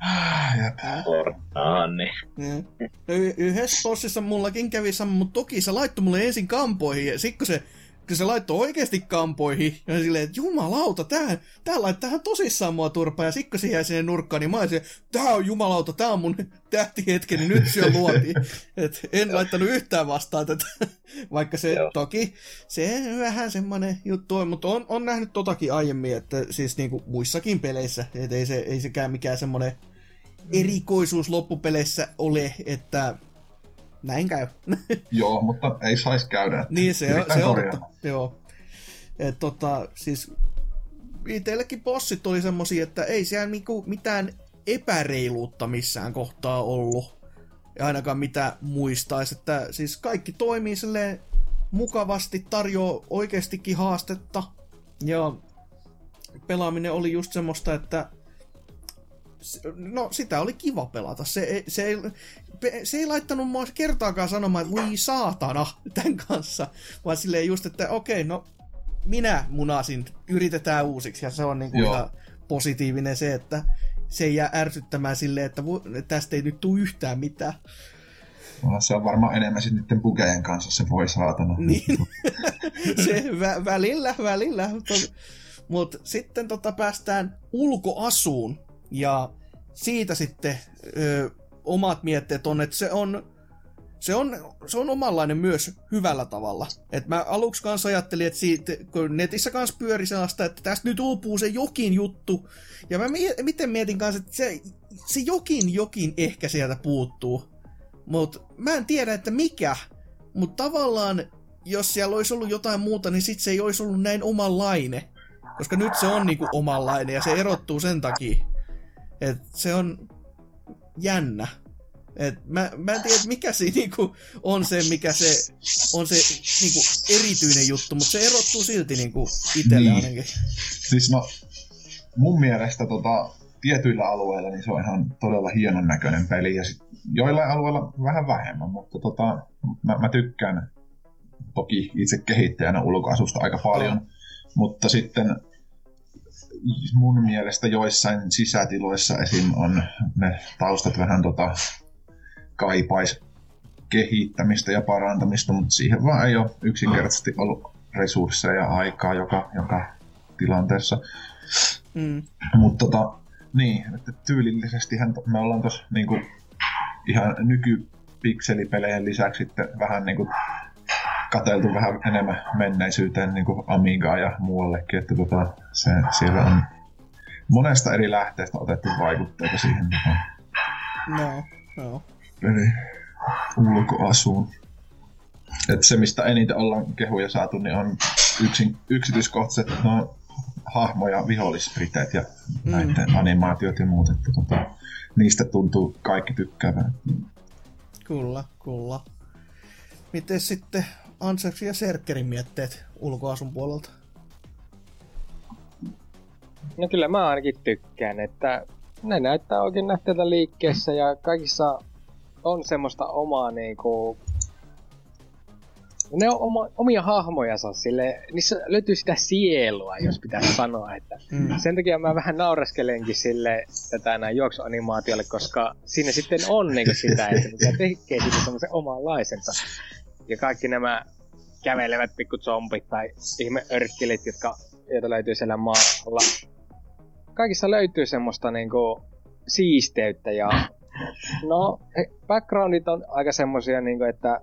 Speaker 3: pornaan, niin
Speaker 2: Niin. No, y- yhdessä bossissa mullakin kävi sama, mutta toki se laittoi mulle ensin kampoihin, ja sitten kun se, kun se laittoi oikeasti kampoihin, ja silleen, että jumalauta, tää, tää laittaa ihan tosissaan mua turpaa, ja sitten kun se jäi sinne nurkkaan, niin mä olisin, tää on jumalauta, tää on mun tähtihetki, niin nyt syö luotiin. Et en laittanut yhtään vastaan tätä, vaikka se
Speaker 3: Joo.
Speaker 2: toki, se vähän semmonen juttu on, mutta on, on nähnyt totakin aiemmin, että siis niinku muissakin peleissä, et ei, se, ei sekään mikään semmonen erikoisuus loppupeleissä ole, että näin käy.
Speaker 5: Joo, mutta ei saisi käydä.
Speaker 2: niin se on, se on totta. Joo. Et tota, siis itsellekin bossit oli semmosia, että ei siellä niinku mitään epäreiluutta missään kohtaa ollut. Ja ainakaan mitä muistaisi, että siis kaikki toimii silleen mukavasti, tarjoaa oikeastikin haastetta. Ja pelaaminen oli just semmoista, että no sitä oli kiva pelata. Se, se, ei, se ei laittanut mua kertaakaan sanomaan, että voi saatana tämän kanssa, vaan silleen just, että okei, no minä munasin, yritetään uusiksi, ja se on
Speaker 5: Joo.
Speaker 2: ihan positiivinen se, että se ei jää ärsyttämään silleen, että tästä ei nyt tule yhtään mitään.
Speaker 5: No, se on varmaan enemmän sitten niiden bugejen kanssa se voi saatana.
Speaker 2: Niin. se vä- välillä, välillä. Mutta, mut sitten tota päästään ulkoasuun ja siitä sitten ö, omat mietteet on, että se on, se on, se on omanlainen myös hyvällä tavalla. Et mä aluksi kanssa ajattelin, että siitä, kun netissä kanssa pyöri sellaista, että tästä nyt uupuu se jokin juttu. Ja mä mie- miten mietin kanssa, että se, se jokin jokin ehkä sieltä puuttuu. Mutta mä en tiedä, että mikä. Mutta tavallaan, jos siellä olisi ollut jotain muuta, niin sit se ei olisi ollut näin omanlainen. Koska nyt se on niinku omanlainen ja se erottuu sen takia. Et se on jännä. Et mä, mä en tiedä, mikä siinä niinku on se, mikä se on se niinku erityinen juttu, mutta se erottuu silti niinku itselle
Speaker 5: Niin.
Speaker 2: ainakin.
Speaker 5: Siis no, mun mielestä tota, tietyillä alueilla niin se on ihan todella hienon näköinen peli ja sit joillain alueilla vähän vähemmän, mutta tota, mä, mä tykkään toki itse kehittäjänä ulkoasusta aika paljon, mutta sitten mun mielestä joissain sisätiloissa esim. on ne taustat vähän tota, kaipais kehittämistä ja parantamista, mutta siihen vaan ei ole yksinkertaisesti ollut resursseja ja aikaa joka, joka tilanteessa.
Speaker 2: Mm.
Speaker 5: Mutta tota, niin, että tyylillisesti me ollaan tuossa niinku, ihan nykypikselipelejä lisäksi sitten vähän niinku kateltu vähän enemmän menneisyyteen niin kuin Amigaa ja muuallekin, että tota, se, siellä on monesta eri lähteestä otettu vaikutteita siihen tota,
Speaker 2: no, no.
Speaker 5: peli ulkoasuun. Et se, mistä eniten ollaan kehuja saatu, niin on yksin, yksityiskohtaiset no, hahmo- ja vihollispriteet ja mm. näiden animaatiot ja muut. Että, tota, niistä tuntuu kaikki tykkäävän.
Speaker 2: Kyllä, kyllä. Miten sitten Anserksin ja Serkkerin mietteet ulkoasun puolelta?
Speaker 4: No kyllä mä ainakin tykkään, että ne näyttää oikein nähteeltä liikkeessä ja kaikissa on semmoista omaa niinku... Ne on oma, omia hahmojansa sille, niissä löytyy sitä sielua, jos pitäisi sanoa, että mm. sen takia mä vähän naureskelenkin sille tätä näin juoksuanimaatiolle, koska siinä sitten on niinku sitä, että mikä tekee siitä semmoisen omanlaisensa. Ja kaikki nämä kävelevät pikku zombit tai ihme örkkilit, jotka, joita löytyy siellä maalla. Kaikissa löytyy semmoista niinku siisteyttä ja no, backgroundit on aika semmosia niinku, että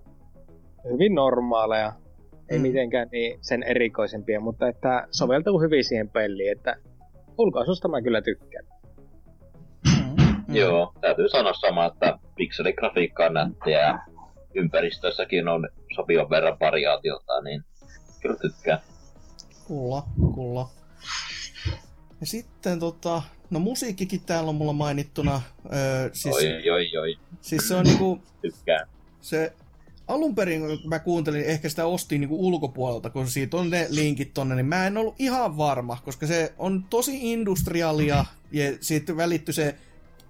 Speaker 4: hyvin normaaleja. Ei mm. mitenkään niin sen erikoisempia, mutta että soveltuu hyvin siihen peliin, että ulkoasusta mä kyllä tykkään.
Speaker 3: Mm. Joo, täytyy sanoa sama, että pikseligrafiikka on nättiä ja ympäristössäkin on sopivan verran variaatiota, niin kyllä tykkään.
Speaker 2: Kulla, kulla. Ja sitten tota, no musiikkikin täällä on mulla mainittuna. Öö,
Speaker 3: siis, oi, oi, oi.
Speaker 2: Siis se on niinku...
Speaker 3: Tykkään.
Speaker 2: Se alun perin, kun mä kuuntelin, ehkä sitä ostin niinku ulkopuolelta, kun siitä on ne linkit tonne, niin mä en ollut ihan varma, koska se on tosi industrialia ja siitä välittyy se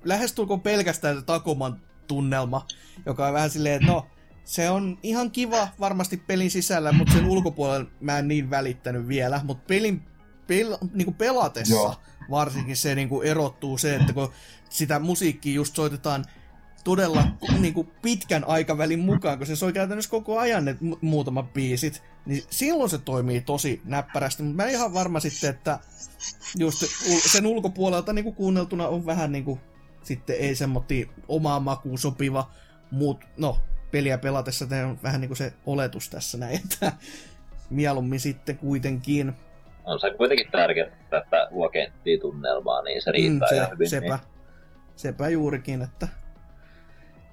Speaker 2: lähestulkoon pelkästään Takoman tunnelma, joka on vähän silleen, että no, se on ihan kiva varmasti pelin sisällä, mutta sen ulkopuolella mä en niin välittänyt vielä. Mutta pelin pel, niin pelatessa Joo. varsinkin se niin kuin erottuu se, että kun sitä musiikkia just soitetaan todella niin kuin pitkän aikavälin mukaan, kun se soi käytännössä koko ajan ne muutamat biisit, niin silloin se toimii tosi näppärästi. Mutta mä en ihan varma sitten, että just sen ulkopuolelta niin kuin kuunneltuna on vähän niin kuin sitten ei semmoinen omaan makuun sopiva, muut, no peliä pelatessa tämä on vähän niin kuin se oletus tässä näin, että mieluummin sitten kuitenkin.
Speaker 3: On se kuitenkin tärkeää, että luo tunnelmaa, niin se riittää mm, se, hyvin.
Speaker 2: Sepä, niin. sepä juurikin, että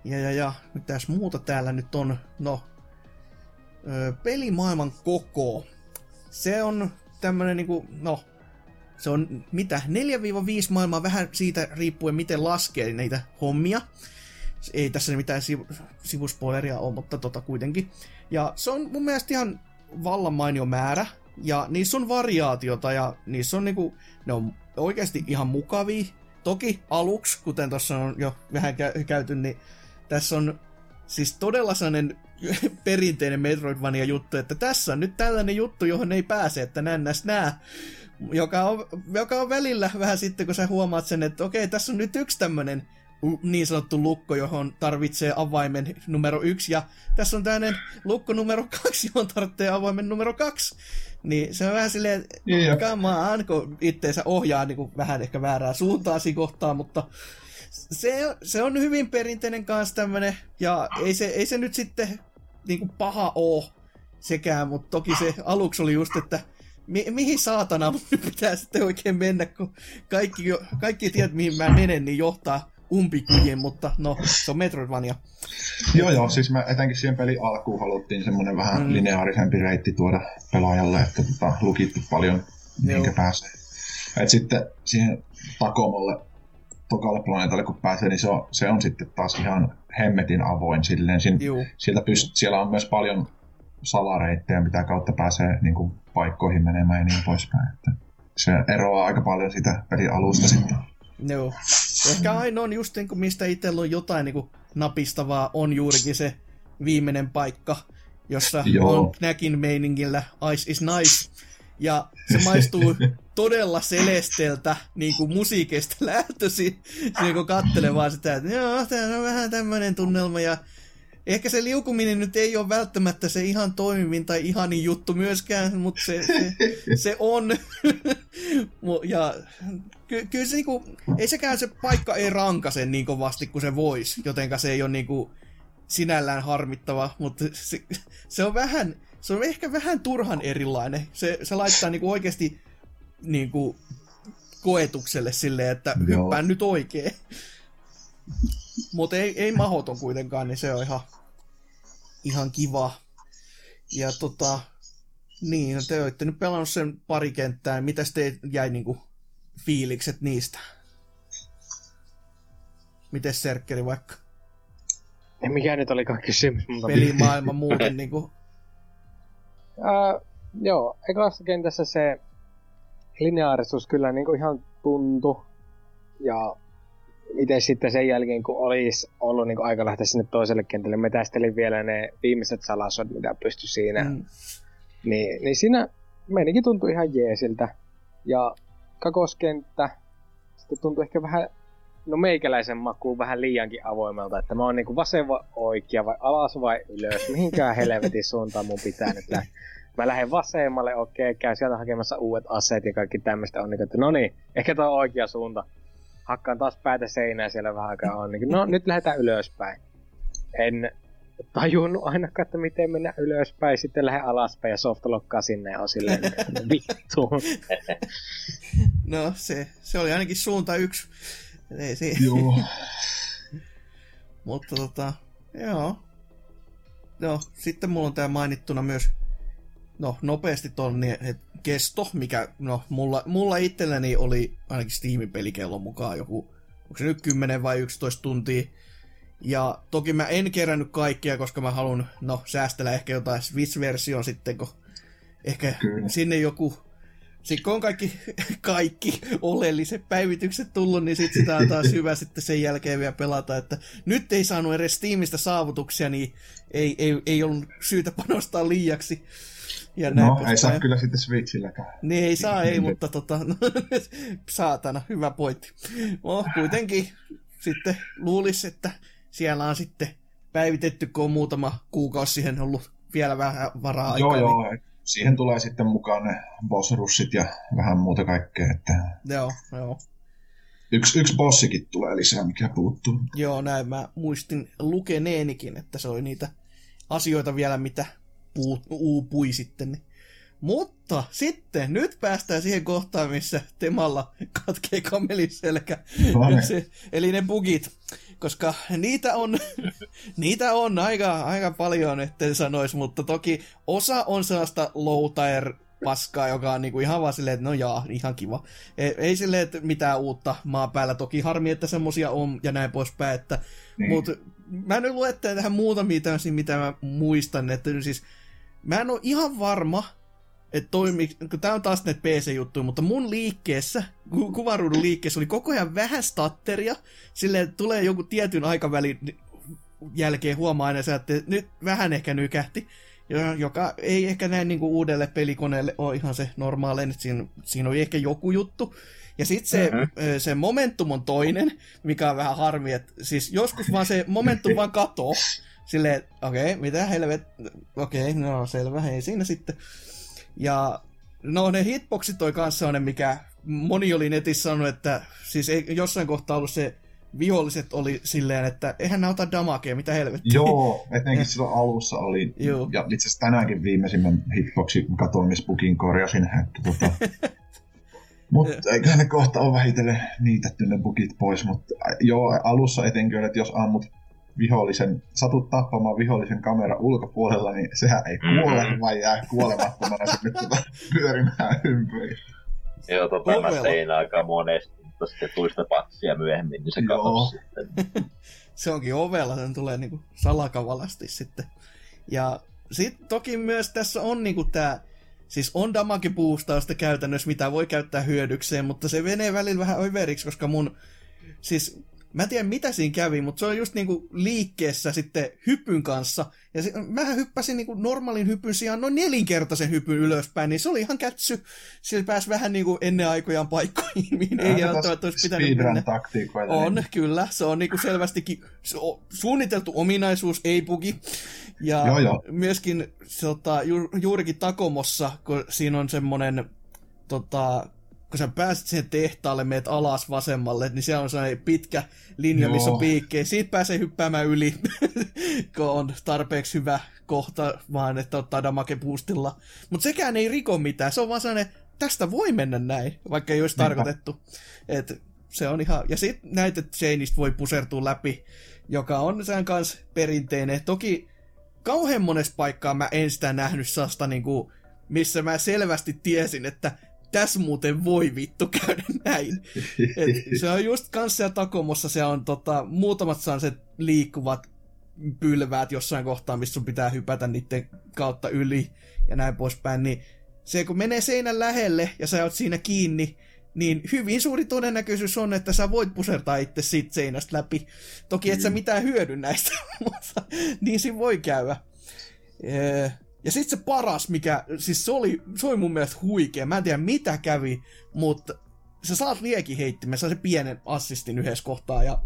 Speaker 2: ja, ja, ja, mitäs muuta täällä nyt on? No, ö, pelimaailman koko. Se on tämmönen niinku, no, se on mitä, 4-5 maailmaa vähän siitä riippuen miten laskee niitä hommia ei tässä mitään sivu, sivuspoileria ole, mutta tota kuitenkin. Ja se on mun mielestä ihan vallan mainio määrä, ja niissä on variaatiota, ja niissä on niinku, ne on oikeasti ihan mukavia. Toki aluksi, kuten tuossa on jo vähän käyty, niin tässä on siis todella sellainen perinteinen Metroidvania juttu, että tässä on nyt tällainen juttu, johon ei pääse, että nännäs nää. Joka on, joka on välillä vähän sitten, kun sä huomaat sen, että okei, tässä on nyt yksi tämmönen niin sanottu lukko, johon tarvitsee avaimen numero yksi, ja tässä on tämmöinen lukko numero kaksi, johon tarvitsee avaimen numero kaksi. Niin se on vähän silleen, come on, kun itteensä ohjaa niin kuin vähän ehkä väärää suuntaan siinä kohtaa, mutta se, se on hyvin perinteinen kanssa tämmönen, ja ei se, ei se nyt sitten niin kuin paha oo sekään, mutta toki se aluksi oli just, että mi- mihin saatana mun pitää sitten oikein mennä, kun kaikki, kaikki tiedät, mihin mä menen, niin johtaa umpikujiin, mutta no, se on Metroidvania.
Speaker 5: Joo, joo, siis me etenkin siihen pelin alkuun haluttiin semmoinen vähän mm. lineaarisempi reitti tuoda pelaajalle, että tota, lukittu paljon, minkä pääsee. Et sitten siihen Takomolle, tokalle planeetalle kun pääsee, niin se on, se on sitten taas ihan hemmetin avoin silleen. Siin, sieltä pyst- siellä on myös paljon salareittejä, mitä kautta pääsee niin kuin, paikkoihin menemään ja niin poispäin. Että se eroaa aika paljon sitä pelin alusta sitten.
Speaker 2: Joo. Ehkä ainoa on just niin kuin, mistä itsellä on jotain niin kuin, napistavaa, on juurikin se viimeinen paikka, jossa Joo. on näkin meiningillä Ice is Nice. Ja se maistuu todella selesteltä niin kuin musiikista lähtöisin, niin kun kattelee vaan sitä, että joo, tämä on vähän tämmöinen tunnelma ja ehkä se liukuminen nyt ei ole välttämättä se ihan toimivin tai ihanin juttu myöskään, mutta se, se, se on. ja ky, kyllä se niinku, ei sekään se paikka ei rankase niin kovasti kuin se voisi, jotenka se ei ole niinku sinällään harmittava, mutta se, se on vähän, se on ehkä vähän turhan erilainen. Se, se laittaa niinku oikeasti niinku koetukselle silleen, että
Speaker 5: Joo.
Speaker 2: hyppään nyt oikein. Mutta ei, ei mahoton kuitenkaan, niin se on ihan, ihan kiva. Ja tota, niin, no te olette nyt pelannut sen pari kenttää. Mitäs te jäi niinku fiilikset niistä? Miten Serkkeri vaikka?
Speaker 4: Ja mikä nyt olikaan kysymys? Mutta...
Speaker 2: Pelimaailma muuten niinku...
Speaker 4: Ää, joo, ekassa kentässä se lineaarisuus kyllä niin kuin ihan tuntui. Ja itse sitten sen jälkeen, kun olisi ollut niin aika lähteä sinne toiselle kentälle, metästelin vielä ne viimeiset salasot, mitä pystyi siinä. Mm. Niin, niin siinä menikin tuntui ihan jeesiltä. Ja kakoskenttä sitten tuntui ehkä vähän, no meikäläisen makuun vähän liiankin avoimelta, että mä oon niinku vasen vai oikea vai alas vai ylös, mihinkään helvetin suuntaan mun pitää nyt lähteä. Mä lähden vasemmalle, okei, käyn sieltä hakemassa uudet aseet ja kaikki tämmöistä on niinku, että no niin, ehkä tää on oikea suunta. Hakkaan taas päätä seinää siellä vähän aikaa on, niin no nyt lähdetään ylöspäin. En tajunnut ainakaan, että miten mennä ylöspäin, sitten lähden alaspäin ja softlokkaa sinne ja on silleen, vittu.
Speaker 2: No, se, se oli ainakin suunta yksi. Ei, se,
Speaker 5: Joo.
Speaker 2: Mutta tota, joo. No, sitten mulla on tää mainittuna myös, no nopeasti ton niin, et kesto, mikä, no mulla, mulla itselläni oli ainakin Steamin pelikellon mukaan joku, onko se nyt 10 vai 11 tuntia. Ja toki mä en kerännyt kaikkia, koska mä haluan, no säästellä ehkä jotain Switch-version sitten, kun ehkä
Speaker 5: Kyllä.
Speaker 2: sinne joku sitten kun on kaikki, kaikki oleelliset päivitykset tullut, niin sitten sitä on taas hyvä sitten sen jälkeen vielä pelata, että nyt ei saanut edes Steamista saavutuksia, niin ei, ei, ei ollut syytä panostaa liiaksi. Ja näin
Speaker 5: No,
Speaker 2: poispäin.
Speaker 5: ei saa kyllä sitten Switchilläkään.
Speaker 2: Niin ei saa, ei,
Speaker 5: Niin.
Speaker 2: mutta tota, no, saatana, hyvä pointti. No, kuitenkin sitten luulisi, että siellä on sitten päivitetty, kun on muutama kuukausi siihen ollut vielä vähän varaa
Speaker 5: Joo,
Speaker 2: aikaa.
Speaker 5: joo. Siihen tulee sitten mukaan ne bossrussit ja vähän muuta kaikkea. Että
Speaker 2: Niin, joo, joo.
Speaker 5: yksi, yksi bossikin tulee lisää, mikä puuttuu.
Speaker 2: Joo, näin mä muistin lukeneenikin, että se oli niitä asioita vielä, mitä uupui sitten. Niin. Mutta sitten, nyt päästään siihen kohtaan, missä Temalla katkee kamelin selkä. Se, eli ne bugit, koska niitä on, niitä on aika, aika paljon, etten sanoisi, mutta toki osa on sellaista low tire paskaa, joka on niinku ihan vaan silleen, että no jaa, ihan kiva. Ei, ei silleen, että mitään uutta maan päällä. Toki harmi, että semmosia on ja näin poispäin, että
Speaker 5: Niin.
Speaker 2: mutta mä nyt luettelen tähän muutamia tämmöisiä, mitä mä muistan, että siis mä en ole ihan varma, että toimi, kun tää on taas näitä PC-juttuja, mutta mun liikkeessä, ku- kuvaruudun liikkeessä oli koko ajan vähän statteria, silleen että tulee joku tietyn aikavälin jälkeen huomaa aina että nyt vähän ehkä nykähti, jo- joka ei ehkä näin niinku uudelle pelikoneelle ole ihan se normaali, että siinä, siinä oli ehkä joku juttu. Ja sitten se,
Speaker 3: Mhm.
Speaker 2: se momentum on toinen, mikä on vähän harmi, että siis joskus vaan se momentum vaan katoo. Silleen, okei, okay, mitä helvet, okei, okay, no selvä, ei siinä sitten. Ja no ne hitboxit toi kanssa sellainen, mikä moni oli netissä sanonut, että siis ei, jossain kohtaa ollut se viholliset oli silleen, että eihän nämä ota damakea, mitä helvettiä.
Speaker 5: Joo, etenkin silloin alussa oli.
Speaker 2: Joo.
Speaker 5: Ja itse asiassa tänäänkin viimeisimmän hitboxin katoin, missä bukin korjasin. Että tota... Mutta eiköhän ne kohta ole vähitellen niitetty ne bugit pois, mutta joo, alussa etenkin, että jos ammut vihollisen, satut tappamaan vihollisen kamera ulkopuolella, niin sehän ei kuole,
Speaker 3: Mhm.
Speaker 5: vaan jää kuolemattomana sinne tota pyörimään ympäri.
Speaker 3: Joo, tota mä tein aika monesti, mutta sitten tuli sitä patsia myöhemmin, niin se katosi sitten.
Speaker 2: se onkin ovella, sen tulee niinku salakavalasti sitten. Ja sitten toki myös tässä on niinku tää, siis on damage boostausta käytännössä, mitä voi käyttää hyödykseen, mutta se menee välillä vähän överiksi, koska mun, siis Mä en tiedä mitä siinä kävi, mutta se on just niinku liikkeessä sitten hypyn kanssa. Ja se, mähän hyppäsin niinku normaalin hypyn sijaan noin nelinkertaisen hypyn ylöspäin, niin se oli ihan kätsy. Sillä pääsi vähän niinku ennen aikojaan paikkoihin, mihin ei välttämättä olisi pitänyt mennä.
Speaker 5: taktiikoita.
Speaker 2: On,
Speaker 5: niin.
Speaker 2: kyllä. Se on niinku selvästikin se on suunniteltu ominaisuus, ei bugi. Ja
Speaker 5: Joo, joo.
Speaker 2: myöskin tota, ju, juurikin Takomossa, kun siinä on semmoinen, tota, kun sä pääset siihen tehtaalle, meet alas vasemmalle, niin se on sellainen pitkä linja,
Speaker 5: Joo.
Speaker 2: missä on piikkejä. Siitä pääsee hyppäämään yli, kun on tarpeeksi hyvä kohta, vaan että ottaa damage boostilla. Mutta sekään ei riko mitään, se on vaan sellainen, tästä voi mennä näin, vaikka ei olisi
Speaker 5: Niinpä.
Speaker 2: tarkoitettu. Et se on ihan, ja sitten näitä seinistä voi pusertua läpi, joka on sen kanssa perinteinen. Toki kauhean monessa paikkaa mä en sitä nähnyt sellaista niinku, missä mä selvästi tiesin, että tässä muuten voi vittu käydä näin. Et se on just kanssa ja Takomossa se on tota, muutamat sellaiset liikkuvat pylväät jossain kohtaa, missä sun pitää hypätä niiden kautta yli ja näin poispäin, niin se kun menee seinän lähelle ja sä oot siinä kiinni, niin hyvin suuri todennäköisyys on, että sä voit pusertaa itse siitä seinästä läpi. Toki et sä mitään hyödy näistä, mutta niin siinä voi käydä. Ee, Ja sitten se paras, mikä, siis se oli, se oli mun mielestä huikea. Mä en tiedä mitä kävi, mutta sä saat liekiheittimen, sä se pienen assistin yhdessä kohtaa ja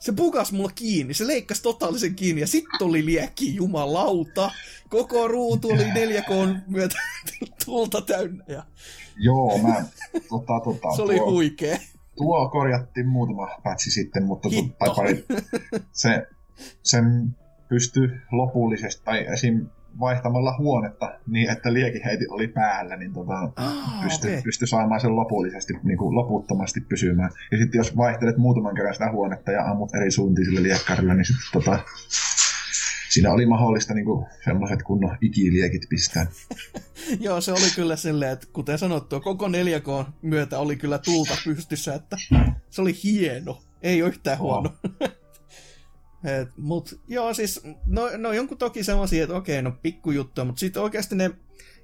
Speaker 2: se bugas mulla kiinni, se leikkasi totaalisen kiinni ja sitten oli liekki, jumalauta. Koko ruutu oli 4K myötä tulta täynnä ja
Speaker 5: Joo, mä, tota, tota,
Speaker 2: se oli
Speaker 5: tuo,
Speaker 2: huikea.
Speaker 5: tuo korjattiin muutama patchi sitten, mutta
Speaker 2: Hitto.
Speaker 5: tai pari, se, sen pystyi lopullisesti, tai esim. Vaihtamalla huonetta niin, että liekiheitit oli päällä, niin tota,
Speaker 2: Ah,
Speaker 5: pystyi
Speaker 2: okei.
Speaker 5: pysty saamaan sen lopullisesti, niin kuin loputtomasti pysymään. Ja sitten jos vaihtelet muutaman kerran sitä huonetta ja ammut eri suuntiin sillä liekkarilla, niin sitten tota, siinä oli mahdollista niin semmoiset kunnon ikiliekit pistää.
Speaker 2: Joo, se oli kyllä silleen, että kuten sanottu, koko 4K myötä oli kyllä tulta pystyssä, että se oli hieno. Ei ole yhtään huono. Et, mut joo, siis, no, no jonkun toki semmosia, että okei, no pikkujuttuja, mutta sitten oikeasti ne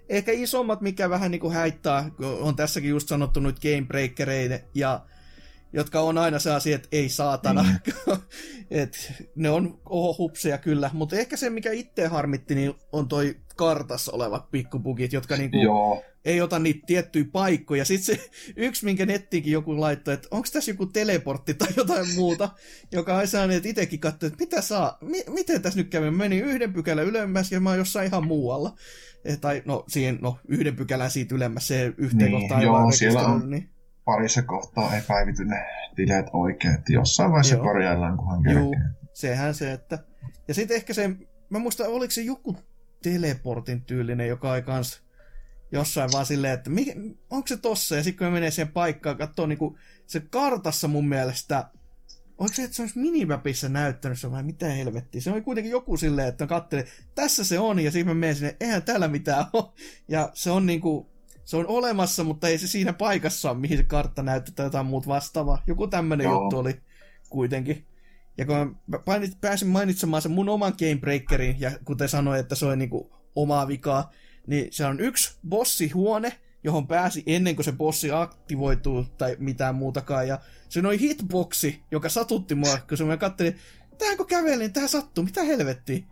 Speaker 2: ehkä isommat, mikä vähän niinku häittää, on tässäkin just sanottu nyt gamebreakereiden, ja jotka on aina sellaisia, että ei saatana. Mm. Et ne on ohohupseja kyllä, mutta ehkä se, mikä itse harmitti, niin on toi kartassa olevat pikkupugit, jotka niinku
Speaker 5: Joo,
Speaker 2: ei ota niitä tiettyjä paikkoja. Sitten se yksi, minkä nettiinkin joku laittoi, että onko tässä joku teleportti tai jotain muuta, joka on sellainen, että itsekin katsoi, että mitä saa, mi- miten tässä nyt kävi. Mä menin yhden pykälän ylemmäs ja mä oon jossain ihan muualla. Eh, tai no, siihen, no, yhden pykälän siitä ylemmäs se yhteen
Speaker 5: Niin,
Speaker 2: kohtaan ei
Speaker 5: joo, siellä on-
Speaker 2: Niin.
Speaker 5: parissa kohtaa ei päivity ne tileet oikein, että jossain vaiheessa
Speaker 2: Joo.
Speaker 5: korjaillaan, kunhan kerkee.
Speaker 2: sehän se, että... Ja sitten ehkä se, mä muistan, oliko se joku teleportin tyylinen, joka ei kans jossain vaan silleen, että onko se tossa? Ja sitten kun me menee siihen paikkaan, katsoo niinku se kartassa mun mielestä, oliko se, että se olisi minimapissa näyttänyt se vai mitä helvettiä? Se oli kuitenkin joku silleen, että katselin, tässä se on, ja sitten mä menen sinne, eihän täällä mitään ole. Ja se on niinku, se on olemassa, mutta ei se siinä paikassa ole, mihin se kartta näyttää tai jotain muut vastaavaa. Joku tämmönen
Speaker 5: Joo.
Speaker 2: juttu oli kuitenkin. Ja kun mä pääsin mainitsemaan sen mun oman Gamebreakerin, ja kuten sanoin, että se on niinku omaa vikaa, niin se on yksi bossihuone, johon pääsi ennen kuin se bossi aktivoituu tai mitään muutakaan. Ja se oli hitboxi, joka satutti mua, kun se mä kattelin, tähän kun kävelin, tähän sattuu, mitä helvettiä?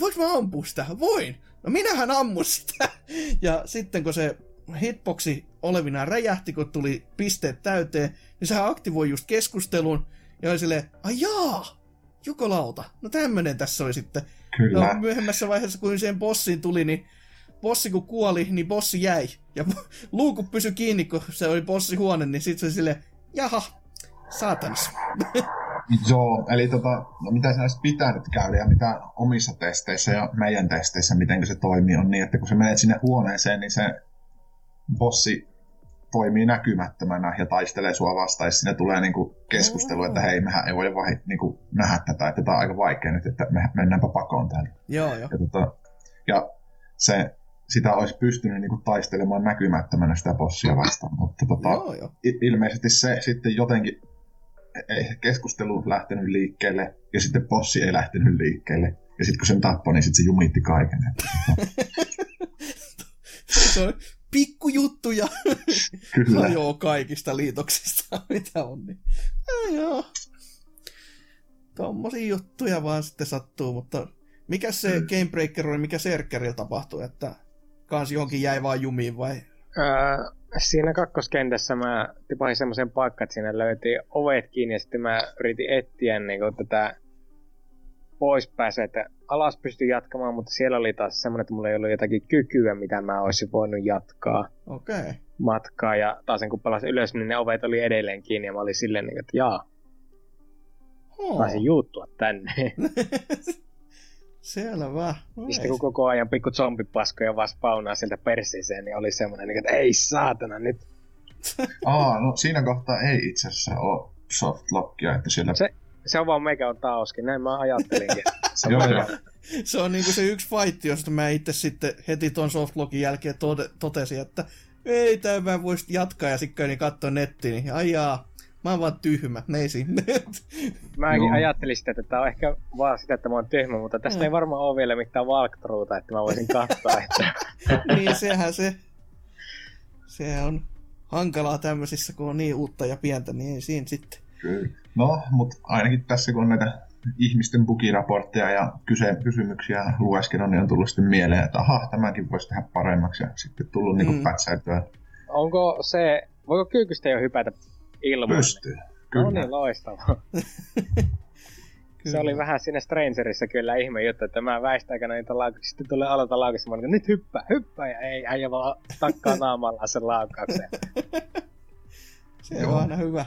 Speaker 2: Voinko mä ampua sitä? Voin! No minähän ammun sitä! Ja sitten kun se hitboxi olevinaan räjähti, kun tuli pisteet täyteen, niin sehän aktivoi just keskustelun, ja oli silleen, ai jaa, jukolauta. No tämmönen tässä oli sitten.
Speaker 5: Kyllä.
Speaker 2: No myöhemmässä vaiheessa, kun siihen bossiin tuli, niin bossi kun kuoli, niin bossi jäi. Ja luuku pysyi kiinni, kun se oli bossihuone, niin sitten se oli silleen, jaha, saatanas.
Speaker 5: Joo, eli tota, no mitä sinä olisi pitänyt käydä ja mitä omissa testeissä ja meidän testeissä, miten se toimii, on niin, että kun sä menet sinne huoneeseen, niin se bossi toimii näkymättömänä ja taistelee sua vastaan, ja sinne tulee niinku keskustelu, että hei, mehän ei voi vahi, niinku nähdä tätä, että tämä on aika vaikea nyt, että me mennäänpä pakoon täällä.
Speaker 2: Joo, joo.
Speaker 5: Ja, tota, ja se, sitä olisi pystynyt niinku taistelemaan näkymättömänä sitä bossia vastaan, mutta tota,
Speaker 2: Joo, joo.
Speaker 5: ilmeisesti se sitten jotenkin ei keskustelu lähtenyt liikkeelle ja sitten bossi ei lähtenyt liikkeelle. Ja sitten kun sen tappoi, niin sitten se jumitti kaiken.
Speaker 2: Se on pikkujuttuja.
Speaker 5: Kyllä.
Speaker 2: No joo, kaikista liitoksista, mitä on. Niin. No, joo. tommosia juttuja vaan sitten sattuu, mutta mikä se mm. Gamebreaker oli, mikä Serkkerillä tapahtui, että kans johonkin jäi vaan jumiin vai?
Speaker 4: Öö, siinä kakkoskentässä mä tipahin semmoisen paikkaan, että siinä löytiin ovet kiinni ja sitten mä yritin etsiä niin kuin, tätä pois pääsee, että alas pystyi jatkamaan, mutta siellä oli taas semmoinen, että mulla ei ollut jotakin kykyä, mitä mä olisin voinut jatkaa.
Speaker 2: Okay.
Speaker 4: matkaa. Ja taas kun palasin ylös, niin ne ovet oli edelleen kiinni ja mä olin silleen, niin että jaa,
Speaker 2: Oh.
Speaker 4: taisin juuttua tänne.
Speaker 2: Selvä. No
Speaker 4: Ja sitten kun koko ajan pikku zombipaskoja vaan spawnaa sieltä persiiseen, niin oli semmoinen, niin että ei saatana nyt.
Speaker 5: Aa, no siinä kohtaa ei itse asiassa ole softlockia, että siellä...
Speaker 4: Se, se on vaan meikä on taoskin, näin mä ajattelinkin. Se
Speaker 5: Joo,
Speaker 4: on
Speaker 5: joo.
Speaker 2: Se on niinku se yksi fight, josta mä itse sitten heti ton softlogin jälkeen tode, totesin, että ei tää mä vois jatkaa ja sitten niin katsoa nettiin, niin ajaa, mä oon vaan tyhmä, ei sinne.
Speaker 4: Mäkin
Speaker 5: Joo.
Speaker 4: ajattelin sitä, että tää on ehkä vaan sitä, että mä oon tyhmä, mutta tästä
Speaker 2: Mm.
Speaker 4: ei varmaan ole vielä mitään walkthroughta, että mä voisin katsoa, että
Speaker 2: niin sehän se, se on hankalaa tämmöisissä, kun on niin uutta ja pientä, niin ei siinä sitten.
Speaker 5: Kyllä. No, mutta ainakin tässä kun on näitä ihmisten bugiraportteja ja kyse, kysymyksiä lueskenut, niin on tullut sitten mieleen, että aha, tämänkin voisi tehdä paremmaksi ja sitten tullut niinku
Speaker 2: Mm.
Speaker 5: mm. pätsäytyä.
Speaker 4: onko se, voiko kyykystä jo hypätä ilmaan?
Speaker 5: Pystyy.
Speaker 4: No
Speaker 5: Kyllä.
Speaker 4: niin, loistavaa. Se oli vähän siinä Strangerissa kyllä ihme juttu, että mä väistäkään niitä laukauksista, sitten tulee aloita laukauksia, mä olin, nyt hyppää, hyppää, ja ei, äijä vaan takkaa naamallaan sen laukauksen.
Speaker 2: Se
Speaker 5: Joo.
Speaker 2: on aina hyvä.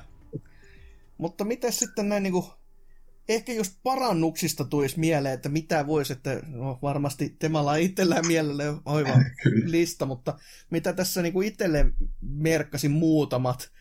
Speaker 2: Mutta miten sitten näin niinku, ehkä jos parannuksista tulisi mieleen, että mitä voisi, että no varmasti Temalla on itsellään mielelle oiva lista, mutta mitä tässä niinku itselle merkkasin muutamat,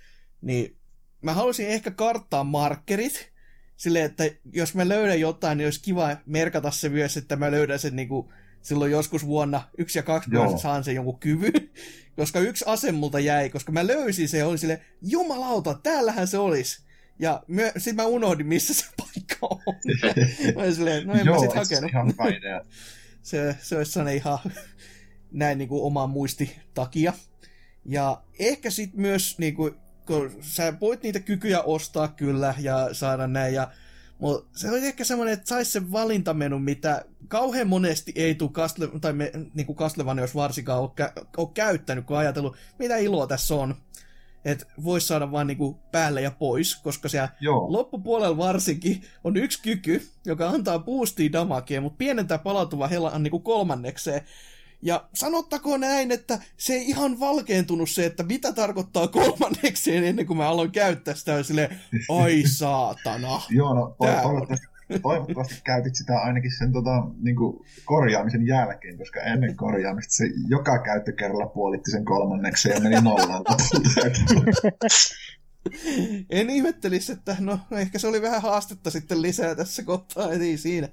Speaker 2: niin mä haluaisin ehkä karttaa markkerit, silleen, että jos mä löydän jotain, niin olisi kiva merkata se myös, että mä löydän sen niinku silloin joskus vuonna yksi ja kaksi, mä saan sen jonkun kyvyn. Koska yksi ase multa jäi, koska mä löysin sen ja olin silleen, jumalauta, täällähän se olisi. Ja myö- sit mä unohdin, missä se paikka on. mä olin silleen, no en
Speaker 5: Joo,
Speaker 2: mä sit hakenut.
Speaker 5: ihan
Speaker 2: se, se olisi sellainen ihan näin niin kuin oman muisti takia. Ja ehkä sit myös, niin kuin, kun sä voit niitä kykyjä ostaa kyllä ja saada näin, ja, mutta se oli ehkä semmoinen, että saisi sen valintamenun, mitä kauhean monesti ei tule Castle, tai me, niin kuin Castlevania, jos varsinkaan ole, kä- ole käyttänyt, kun ajatellut, mitä iloa tässä on. Että voisi saada vaan niinku päälle ja pois, koska siellä
Speaker 5: Joo,
Speaker 2: Loppupuolella varsinkin on yksi kyky, joka antaa boostia damagea, mutta pienentää palautuva helan niin kuin kolmannekseen. Ja sanottakoon näin, että se ei ihan valkeentunut se, että mitä tarkoittaa kolmannekseen ennen kuin mä aloin käyttää sitä. Ja silleen, ai saatana.
Speaker 5: joo no, toivottavasti, toivottavasti käytit sitä ainakin sen tota, niinku, korjaamisen jälkeen, koska ennen korjaamista se joka käyttökerralla puolitti sen kolmanneksi ja meni nollaan.
Speaker 2: En ihmettelisi, että no ehkä se oli vähän haastetta sitten lisää tässä kohtaa, ei siinä.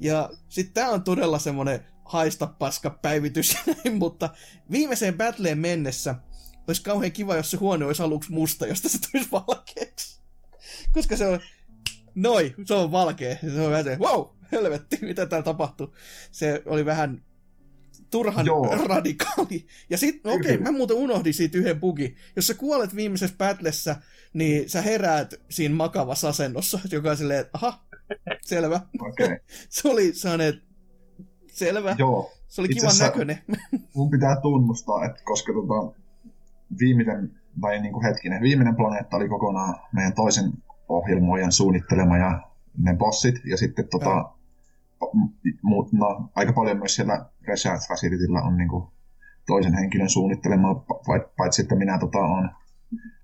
Speaker 2: Ja sitten tää on todella semmonen haista paska päivitys ja näin, mutta viimeiseen battleen mennessä olisi kauhean kiva, jos se huone olisi aluksi musta, josta se tulisi valkeaksi. Koska se on, noi, se on valkea. Se on vähän se, wow, helvetti, mitä täällä tapahtuu. Se oli vähän turhan
Speaker 5: Joo.
Speaker 2: radikaali. Ja sitten, okei, okay, mä muuten unohdin siitä yhden bugi. Jos sä kuolet viimeisessä battlessa, niin sä heräät siinä makavassa asennossa, joka on silleen, että aha, selvä.
Speaker 5: Okei, okay.
Speaker 2: Se oli sellainen, selvä.
Speaker 5: joo.
Speaker 2: Se oli kivan
Speaker 5: asiassa-
Speaker 2: näköinen.
Speaker 5: mun pitää tunnustaa, että koska tota, viimeinen, tai niin kuin hetkinen, viimeinen planeetta oli kokonaan meidän toisen ohjelmoijan suunnittelema ja ne bossit, ja sitten tota,
Speaker 2: Joo.
Speaker 5: m- muut, no, aika paljon myös siellä Research Facilityllä on niin kuin toisen henkilön suunnittelemaa, vai- paitsi että minä tota, on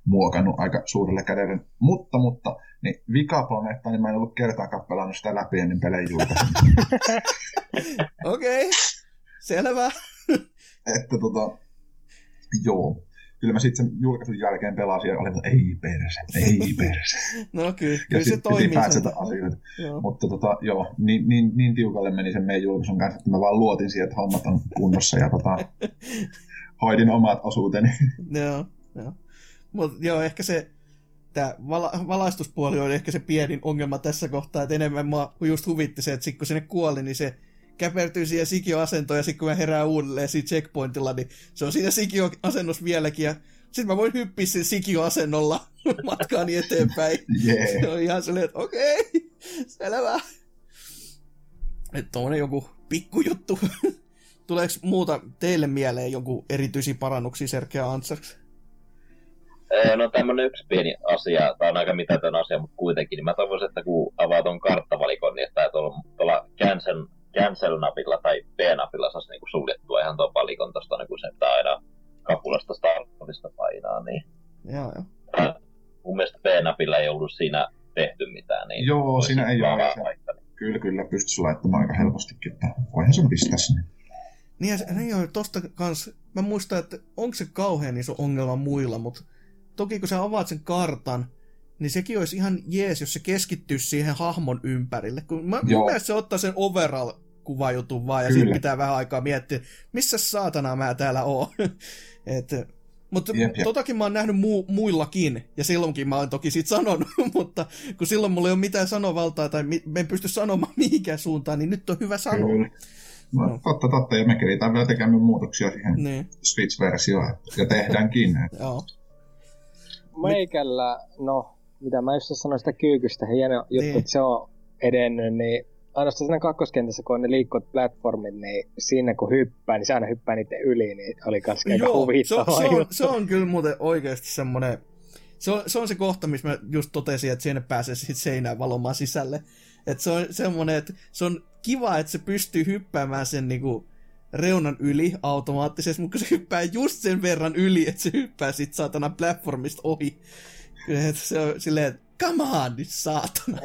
Speaker 5: muokannut aika suurelle kädelle. Mutta, mutta, niin vikaplaneetta, niin mä en ollut kertaakaan pelannut sitä läpi ennen pelejä.
Speaker 2: Okei, okay. selvä.
Speaker 5: että tota, joo. Kyllä mä sitten sen julkaisun jälkeen pelasin ja olin, että ei perse, ei perse.
Speaker 2: No kyllä,
Speaker 5: Ja
Speaker 2: kyllä se toimii.
Speaker 5: päätsätä
Speaker 2: sen-
Speaker 5: asioita.
Speaker 2: Joo.
Speaker 5: Mutta tota, joo, niin, niin, niin, tiukalle meni sen meidän julkaisun kanssa, että mä vaan luotin siihen, että hommat on kunnossa ja tota, hoidin omat osuuteni.
Speaker 2: Joo, joo. Mutta joo, ehkä se tämä vala- valaistuspuoli oli ehkä se pienin ongelma tässä kohtaa, että enemmän mua just huvitti se, että sit kun sinne kuoli, niin se käpertyy siihen sikioasentoon ja sitten kun mä herään uudelleen siinä checkpointilla, niin se on siinä sikioasennossa vieläkin ja sitten mä voin hyppiä sen sikioasennolla matkaani eteenpäin.
Speaker 5: Jee.
Speaker 2: Se on ihan silleen, että okei, okay, selvä. Että tuommoinen joku pikkujuttu. Tuleeko muuta teille mieleen jonkun erityisiä parannuksia Sergea Ansers?
Speaker 3: Ee, No tämmönen yksi pieni asia, tai on aika mitätön asia, mutta kuitenkin, niin mä toivoisin, että kun avaa ton karttavalikon, niin että tuolla, tuolla cancel, cancel-napilla tai B-napilla saisi niinku suljettua ihan tuon valikon tosta, niin kun se pitää aina kapulasta startista painaa, niin
Speaker 2: Joo, joo.
Speaker 3: Mun mielestä B-napilla ei ollut siinä tehty mitään, niin
Speaker 5: Joo, siinä ei ole. Se-
Speaker 3: laittanut.
Speaker 5: Kyllä, kyllä, pystyisi laittamaan aika helpostikin, että voihan sen pistää sinne.
Speaker 2: Niin, ja se, niin joo, tosta kans, mä muistan, että onko se kauhean iso ongelma muilla, mutta toki kun sä avaat sen kartan, niin sekin olisi ihan jees, jos se keskittyisi siihen hahmon ympärille. Kun mä, mun mielestä se ottaa sen overall kuvajutun vaan, ja sitten pitää vähän aikaa miettiä, missä saatana mä täällä oon. Et, mutta
Speaker 5: Jep, jep.
Speaker 2: totakin mä oon nähnyt mu- muillakin, ja silloinkin mä oon toki siitä sanonut, mutta kun silloin mulla ei ole mitään sanovaltaa, tai mi- mä en pysty sanomaan mihinkään suuntaan, niin nyt on hyvä sanoa.
Speaker 5: Kyllä. No,
Speaker 2: Joo.
Speaker 5: totta, totta, ja me keritään vielä tekemään muutoksia siihen
Speaker 2: Niin,
Speaker 5: Switch-versioon, ja tehdäänkin.
Speaker 2: joo.
Speaker 4: Meikällä, no, mitä mä just sanoin sitä kyykystä, hieno juttu,
Speaker 2: Niin.
Speaker 4: että se on edennyt, niin ainoastaan siinä kakkoskentässä, kun on ne liikkuvat platformit, niin siinä kun hyppää, niin se aina hyppää niiden yli, niin oli kans aika
Speaker 2: Joo, se on,
Speaker 4: huvittava
Speaker 2: se, on, se on kyllä muuten oikeasti semmoinen... Se on, se on se kohta, missä mä just totesin, että sinne pääsee sit seinään valomaan sisälle. Että se on semmoinen, että se on kiva, että se pystyy hyppäämään sen niinku reunan yli automaattisesti, mutta kun se hyppää just sen verran yli, että se hyppää sit saatana platformista ohi. Et se on silleen, että come on nyt saatana.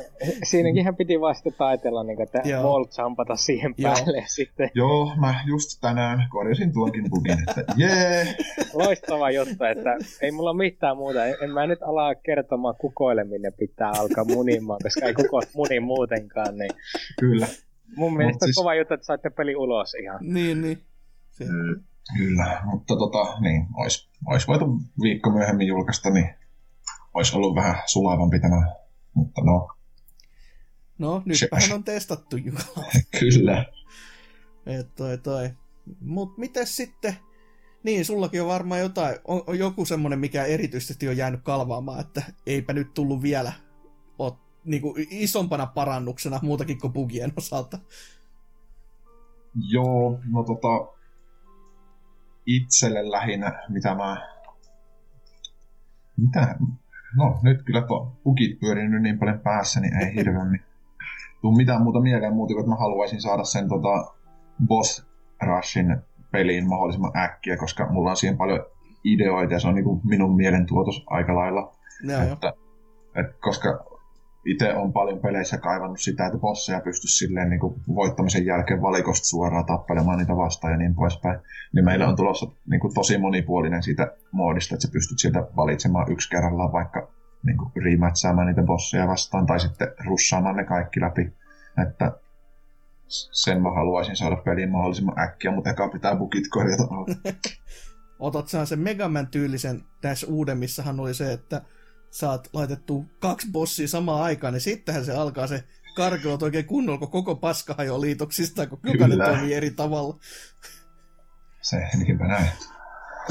Speaker 4: Siinäkin hän piti vasta taitella, niin että
Speaker 2: Joo.
Speaker 4: wall jumpata siihen
Speaker 2: Joo.
Speaker 4: päälle ja sitten
Speaker 5: Joo, mä just tänään korjasin tuonkin bugin, että jee,
Speaker 4: loistava juttu, että ei mulla mitään muuta. En, en mä nyt ala kertomaan kukoille, minne pitää alkaa munimaan, koska ei kuko muni muutenkaan. Niin
Speaker 5: kyllä,
Speaker 4: mun mielestä
Speaker 5: siis-
Speaker 4: kova juttu, että saitte peli ulos ihan.
Speaker 2: Niin, niin. Se,
Speaker 3: Mm.
Speaker 5: kyllä, mutta tota, niin, ois, ois voitu viikko myöhemmin julkaista, niin ois ollut vähän sulavampi tämä, mutta no,
Speaker 2: no, nytpähän on testattu Jukala.
Speaker 5: kyllä.
Speaker 2: Et toi toi. Mut mites sitten, niin sullakin on varmaan jotain, on, on joku semmonen, mikä erityisesti on jäänyt kalvaamaan, että eipä nyt tullut vielä ot, niinku isompana parannuksena muutakin kuin bugien osalta.
Speaker 5: Joo, no tota, itselle lähinnä, mitä mä, mitä, no nyt kyllä tuo bugit pyörinyt niin paljon päässä, niin ei hirveämmin tuu mitään muuta mieleen muuta kuin, että mä haluaisin saada sen tota boss rushin peliin mahdollisimman äkkiä, koska mulla on siihen paljon ideoita ja se on niinku minun mielen tuotos aika lailla.
Speaker 2: Joo.
Speaker 5: Että, et koska itse on paljon peleissä kaivannut sitä, että bosseja pystyisi silleen niin kuin voittamisen jälkeen valikosta suoraan tappelemaan niitä vastaan ja niin poispäin. Niin meillä on tulossa niin kuin tosi monipuolinen siitä moodista, että sä pystyt sieltä valitsemaan yksi kerrallaan vaikka niin kuin rematchaamaan niitä bosseja vastaan tai sitten russaamaan ne kaikki läpi. Että sen mä haluaisin saada peliin mahdollisimman äkkiä, mutta eka pitää bugit korjata.
Speaker 2: Otat sen Megaman tyylisen tässä uudemmissahan oli se, että saat laitettu kaksi bossia samaan aikaan, niin sittenhän se alkaa se karkelut oikein kunnolla, kun koko paska hajoaa liitoksista, kun jokainen
Speaker 5: Kyllä.
Speaker 2: toimii eri tavalla.
Speaker 5: Se, niinpä näin.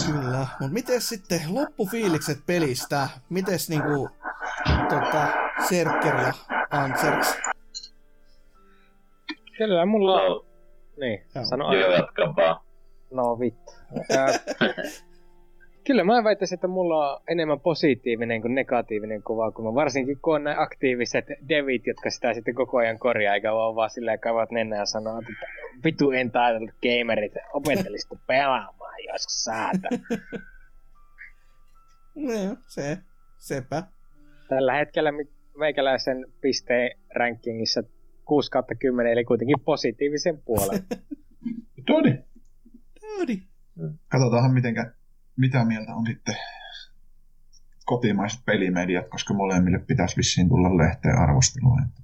Speaker 2: Kyllä, mutta miten sitten loppufiilikset pelistä? Mites niinku tota, Serker ja Anserks?
Speaker 4: Kyllä mulla on...
Speaker 3: No,
Speaker 4: Niin,
Speaker 2: Joo.
Speaker 4: sano
Speaker 3: joo, jatka vaan.
Speaker 4: No vittu. Kyllä mä väittäisin, että mulla on enemmän positiivinen kuin negatiivinen kuva, kun mä varsinkin kun on näin aktiiviset devit, jotka sitä sitten koko ajan korjaa, eikä vaan vaan silleen kavat nenää ja sanoo, että vitu entitled gamerit, opettelisitte pelaamaan, jos saata.
Speaker 2: No, se, sepä.
Speaker 4: Tällä hetkellä meikäläisen pisteen rankingissa 6 kautta 10, eli kuitenkin positiivisen puolen.
Speaker 5: Toni,
Speaker 2: Todi.
Speaker 5: katsotaanhan mitenkä, mitä mieltä on sitten kotimaiset pelimediat, koska molemmille pitäisi vissiin tulla lehteen arvostelua. Että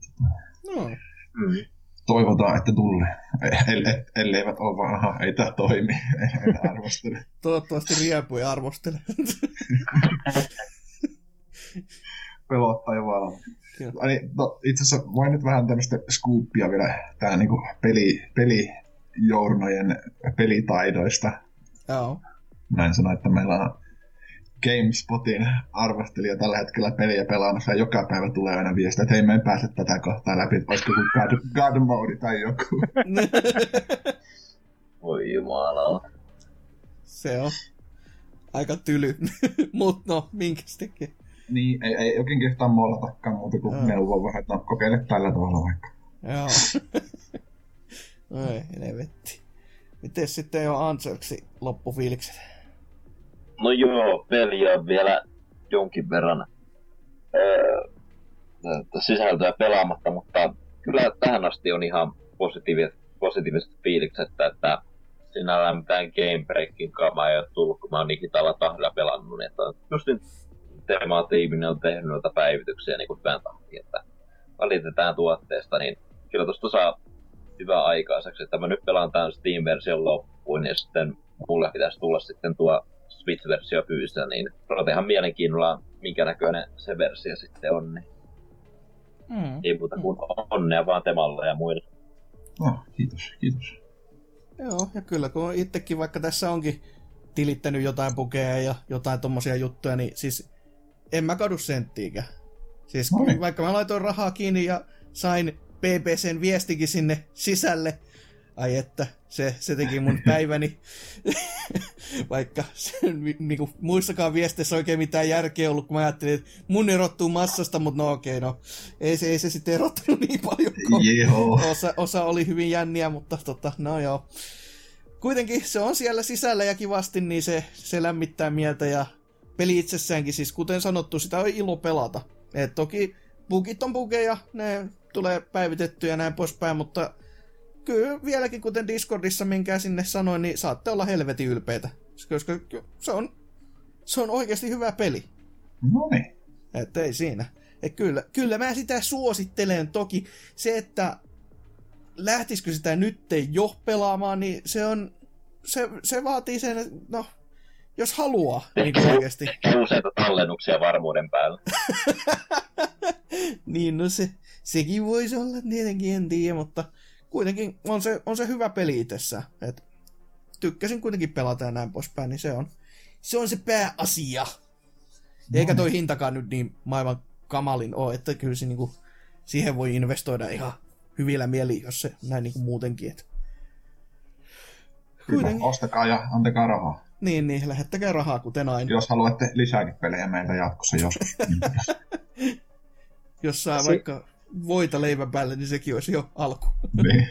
Speaker 2: No,
Speaker 3: Mm.
Speaker 5: Toivotaan, että tulee. Elle, elleivät ole vaan, aha, ei tämä toimi, arvostele.
Speaker 2: toivottavasti Riepu ei arvostele.
Speaker 5: Pelottaa jo.
Speaker 2: Kyllä.
Speaker 5: Eli, no, itse asiassa voin nyt vähän tämmöistä scoopia vielä tähän niin peli, pelijournojen pelitaidoista.
Speaker 2: Joo.
Speaker 5: Näin sanoa, että meillä on GameSpotin arvostelija tällä hetkellä peliä pelaamassa ja joka päivä tulee aina viesti, että hei, me en pääse tätä kohtaa läpi, että olisiko joku God, God Mode tai joku.
Speaker 3: Voi jumala.
Speaker 2: Se on aika tyly. Mut no, minkäs tekee?
Speaker 5: niin, ei, ei oikein kehtaa mollatakaan muuta kuin
Speaker 2: Joo.
Speaker 5: neuvoa vähän, että no, kokeile tällä tavalla vaikka.
Speaker 2: Joo. Oi, helvetti. Miten sitten jo Anselksi loppufiilikset?
Speaker 3: No joo, peli on vielä jonkin verran öö, sisältöä pelaamatta, mutta kyllä tähän asti on ihan positiiviset, positiiviset fiilikset, että, että sinällään mitään game breakin kamaa ei ole tullut, kun mä oon digitaalilla tahdilla pelannut, niin että just nyt Teema-tiiminen on tehnyt noita päivityksiä niin kuin hyvän tahtiin, että välitetään tuotteesta, niin kyllä tosta saa hyvää aikaiseksi, että mä nyt pelaan tämän Steam-version loppuun, niin sitten mulle pitäisi tulla sitten tuo Switch-versio fyysistä, niin ihan mielenkiinnolla, minkä näköinen se versio sitten on, niin
Speaker 2: Mm.
Speaker 3: ei muuta kuin onnea vaan Temalle ja muille.
Speaker 5: No, kiitos, kiitos.
Speaker 2: Joo, ja kyllä kun itsekin vaikka tässä onkin tilittänyt jotain pukeja ja jotain tommosia juttuja, niin siis en mä kadu senttiikään. Siis
Speaker 5: No niin.
Speaker 2: vaikka mä laitoin rahaa kiinni ja sain PPCn viestikin sinne sisälle, ai että, se, se teki mun päiväni. vaikka sen, niinku, muissakaan viesteissä oikein mitään järkeä ollut, kun mä ajattelin, että mun erottuu massasta, mutta no okei, no ei se, ei se sitten erottanut niin paljon, kun osa, osa oli hyvin jänniä, mutta tota, no joo. Kuitenkin se on siellä sisällä ja kivasti, niin se, se lämmittää mieltä ja peli itsessäänkin, siis kuten sanottu, sitä on ilo pelata. Et toki bugit on bugeja, ne tulee päivitettyä ja näin poispäin, mutta kyllä vieläkin kuten Discordissa, minkä sinne sanoin, niin saatte olla helvetin ylpeitä. Koska se on, se on oikeasti hyvä peli.
Speaker 5: No niin.
Speaker 2: Että ei siinä. Et kyllä, kyllä mä sitä suosittelen. Toki se, että lähtisikö sitä nyt jo pelaamaan, niin se on, se, se vaatii sen, että no, jos haluaa, niin kuin oikeasti.
Speaker 3: Useita tallennuksia varmuuden päällä.
Speaker 2: niin, no se, sekin voisi olla tietenkin, en tiedä, mutta kuitenkin on se, on se hyvä peli itsessään. Et tykkäsin kuitenkin pelata ja näin poispäin, niin se on, se on se pääasia. Eikä toi hintakaan nyt niin maailman kamalin ole, että kyllä se niinku, siihen voi investoida ihan hyvillä mieli, jos se näin niinku muutenkin. Et.
Speaker 5: Kyllä,
Speaker 2: Kuitenkin.
Speaker 5: ostakaa ja antakaa rahaa.
Speaker 2: Niin, niin, lähettäkää rahaa kuten aina.
Speaker 5: Jos haluatte lisääkin pelejä meiltä jatkossa niin,
Speaker 2: Jos saa
Speaker 4: Si-
Speaker 2: vaikka voita leivän päälle, niin sekin olisi jo alku.
Speaker 5: niin.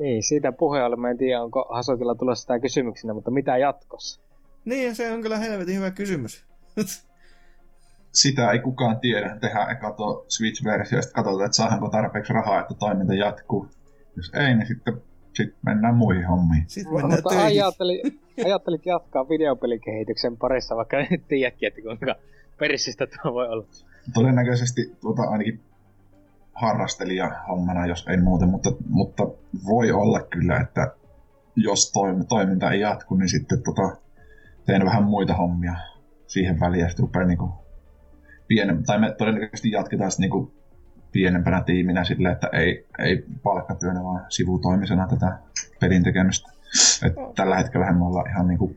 Speaker 4: Niin, siitä puheen ollen, mä en tiedä, onko Hasokilla tulossa sitä kysymyksenä, mutta mitä jatkossa?
Speaker 2: Niin, se on kyllä helvetin hyvä kysymys.
Speaker 5: Sitä ei kukaan tiedä. Tehdään eka tuo Switch-versio, sitten katsotaan, että saadaanko tarpeeksi rahaa, että toiminta jatkuu. Jos ei, niin sitten sit mennään muihin hommiin.
Speaker 2: Sitten mennään
Speaker 4: Mutta
Speaker 2: töihin.
Speaker 4: ajattelit, ajattelit jatkaa videopelikehityksen parissa, vaikka nyt tiedätkin, että kuinka perissistä tuo voi olla.
Speaker 5: Todennäköisesti tuota ainakin harrastelija hommana, jos ei muuten, mutta, mutta voi olla kyllä, että jos toim, toiminta ei jatku, niin sitten tota, teen vähän muita hommia siihen väliin ja sitten rupean niinku pienem, tai me todennäköisesti jatketaan sitten niinku pienempänä tiiminä sille, että ei, ei palkkatyönä, vaan sivutoimisena tätä pelin tekemistä. Et tällä hetkellä me ollaan ihan niinku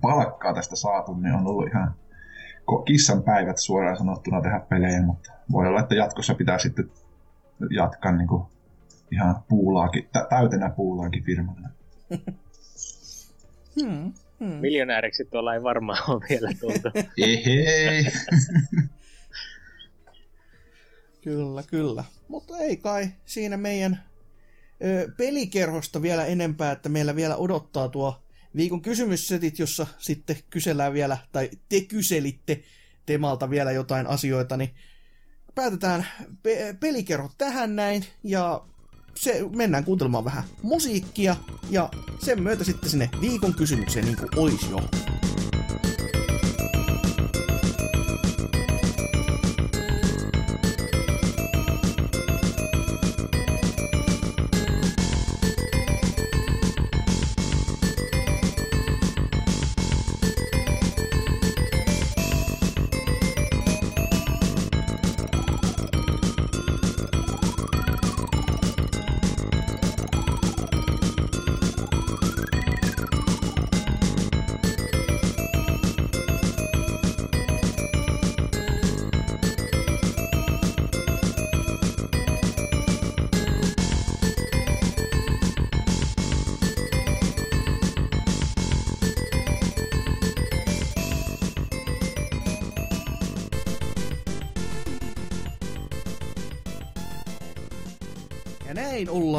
Speaker 5: palkkaa tästä saatu, niin on ollut ihan kissan päivät suoraan sanottuna tehdä pelejä, mutta voi olla, että jatkossa pitää sitten jatkaa niinku ihan puulaakin, tä- täytenä puulaakin firmana.
Speaker 2: Hmm, hmm.
Speaker 4: Miljonääriksi tuolla ei varmaan ole vielä tultu.
Speaker 5: Ehei!
Speaker 2: Kyllä, kyllä. Mutta ei kai siinä meidän ö, pelikerhosta vielä enempää, että meillä vielä odottaa tuo viikon kysymyssetit, jossa sitten kysellään vielä, tai te kyselitte Temalta vielä jotain asioita, niin päätetään pe- pelikerho tähän näin, ja se, mennään kuuntelemaan vähän musiikkia, ja sen myötä sitten sinne viikon kysymykseen niin kuin olisi jo.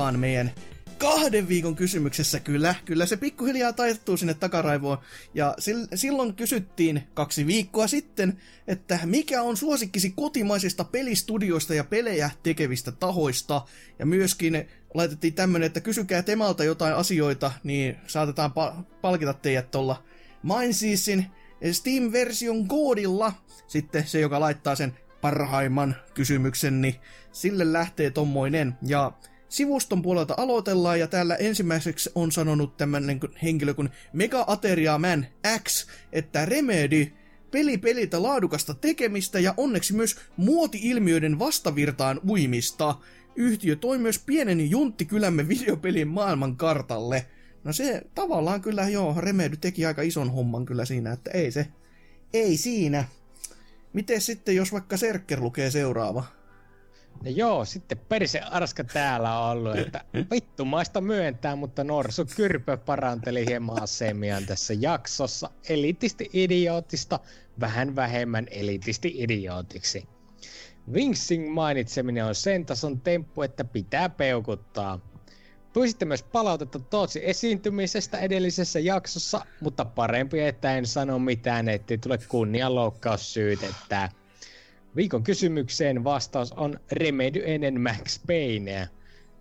Speaker 2: Ollaan meidän kahden viikon kysymyksessä kyllä. Kyllä se pikkuhiljaa taittuu sinne takaraivoon. Ja silloin kysyttiin kaksi viikkoa sitten, että mikä on suosikkisi kotimaisista pelistudioista ja pelejä tekevistä tahoista. Ja myöskin laitettiin tämmönen, että kysykää Temalta jotain asioita, niin saatetaan pa- palkita teidät tuolla Mindseasin Steam-version koodilla. Sitten se, joka laittaa sen parhaimman kysymyksen, niin sille lähtee tommoinen. Ja sivuston puolelta aloitellaan, ja täällä ensimmäiseksi on sanonut tämmöinen henkilö kuin Mega Ateria Man X, että Remedy peli pelitä laadukasta tekemistä ja onneksi myös muoti-ilmiöiden vastavirtaan uimista. Yhtiö toi myös pienen junttikylämme videopelin maailman kartalle. No se tavallaan kyllä joo, Remedy teki aika ison homman kyllä siinä, että ei se, ei siinä. Miten sitten, jos vaikka Serkker lukee seuraava?
Speaker 4: No joo, sitten perse arska täällä on ollut, että vittumaista myöntää, mutta Norsu Kyrpö paranteli hieman asemiaan tässä jaksossa elitisti idiootista vähän vähemmän elitisti idiootiksi. Wingsing mainitseminen on sen tason temppu, että pitää peukuttaa. Pyysitte myös palautetta Tootsin esiintymisestä edellisessä jaksossa, mutta parempi, että en sano mitään, ettei tule kunnianloukkaus syytettä. Viikon kysymykseen vastaus on Remedy ennen Max Payneä.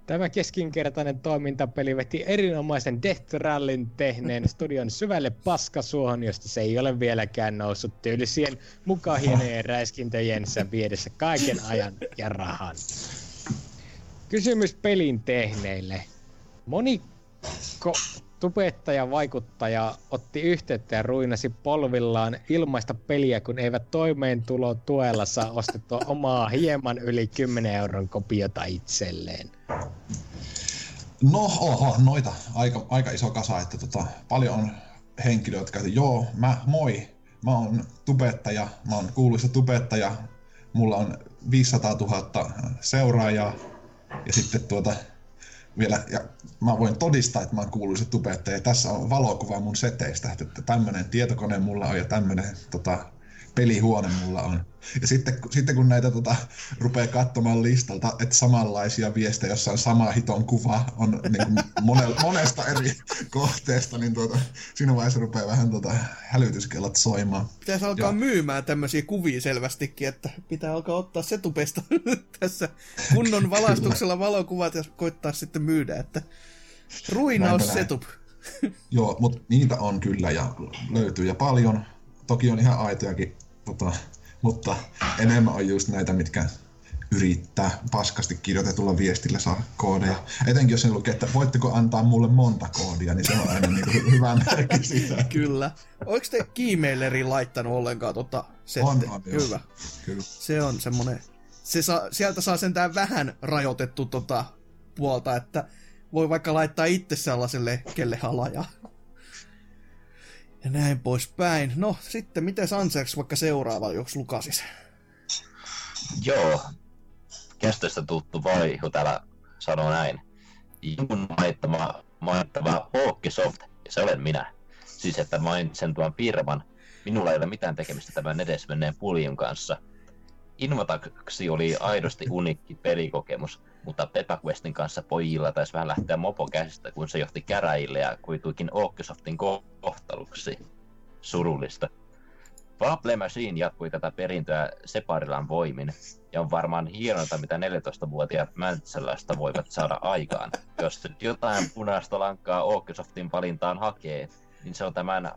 Speaker 4: Tämä keskinkertainen toimintapeli veti erinomaisen Death Rallyn tehneen studion syvälle paskasuohon, josta se ei ole vieläkään noussut tyylisien mukaan räiskintöjensä viedessä kaiken ajan ja rahan. Kysymys pelin tehneille. Moniko tubettaja vaikuttaja otti yhteyttä ja ruinasi polvillaan ilmaista peliä, kun eivät toimeentulo tuella saa ostettua omaa hieman yli 10 euron kopiota itselleen.
Speaker 5: No, oho, noita. Aika, aika iso kasa, että tota, paljon on henkilöitä, jotka joo, mä, moi, mä oon tubettaja, mä oon kuuluisa tubettaja, mulla on 500 000 seuraajaa, ja sitten tuota, vielä, ja mä voin todistaa, että mä oon kuuluisa tubettaja. Tässä on valokuva mun seteistä, että tämmönen tietokone mulla on ja tämmönen tota, pelihuone mulla on. Ja sitten, sitten kun näitä tota, rupeaa katsomaan listalta, että samanlaisia viestejä, jossa on sama hiton kuva, on niin kuin monel, monesta eri kohteesta, niin tuota, siinä vaiheessa rupeaa vähän tuota, hälytyskellot soimaan.
Speaker 2: Pitäisi alkaa ja. myymään tämmöisiä kuvia selvästikin, että pitää alkaa ottaa setupesta tässä kunnon valastuksella valokuvat ja koittaa sitten myydä, että ruinaus setup.
Speaker 5: Joo, mutta niitä on kyllä ja löytyy ja paljon. Toki on ihan aitojakin tota, mutta enemmän on just näitä, mitkä yrittää paskasti kirjoitetulla viestillä saa koodeja. Etenkin jos se lukee, että voitteko antaa mulle monta koodia, niin se on aina niin kuin hyvä merkki siitä.
Speaker 2: Kyllä. Oletko te Gmaileriin laittanut ollenkaan tota
Speaker 5: settiä? On, on,
Speaker 2: Hyvä. Kyllä. Se on semmonen, se saa, sieltä saa sentään vähän rajoitettu tota puolta, että voi vaikka laittaa itse sellaiselle, kelle halajaa ja näin poispäin. No, sitten miten Ansers vaikka seuraava, jos lukasis?
Speaker 3: Joo. Kestoista tuttu vaihu täällä sanoo näin. Mun mainittama, mainittava Hawkisoft, ja se olen minä. Siis, että mainitsen tuon firman. Minulla ei ole mitään tekemistä tämän edesmenneen puljun kanssa. Invataksi oli aidosti unikki pelikokemus, mutta Questin kanssa pojilla taisi vähän lähteä mopo käsistä, kun se johti käräjille ja kuituikin Oaksoftin kohtaluksi. Surullista. Fable Machine jatkui tätä perintöä Separilan voimin, ja on varmaan hienointa, mitä 14-vuotiaat mäntsäläistä voivat saada aikaan. Jos nyt jotain punaista lankaa Oaksoftin valintaan hakee, niin se on tämän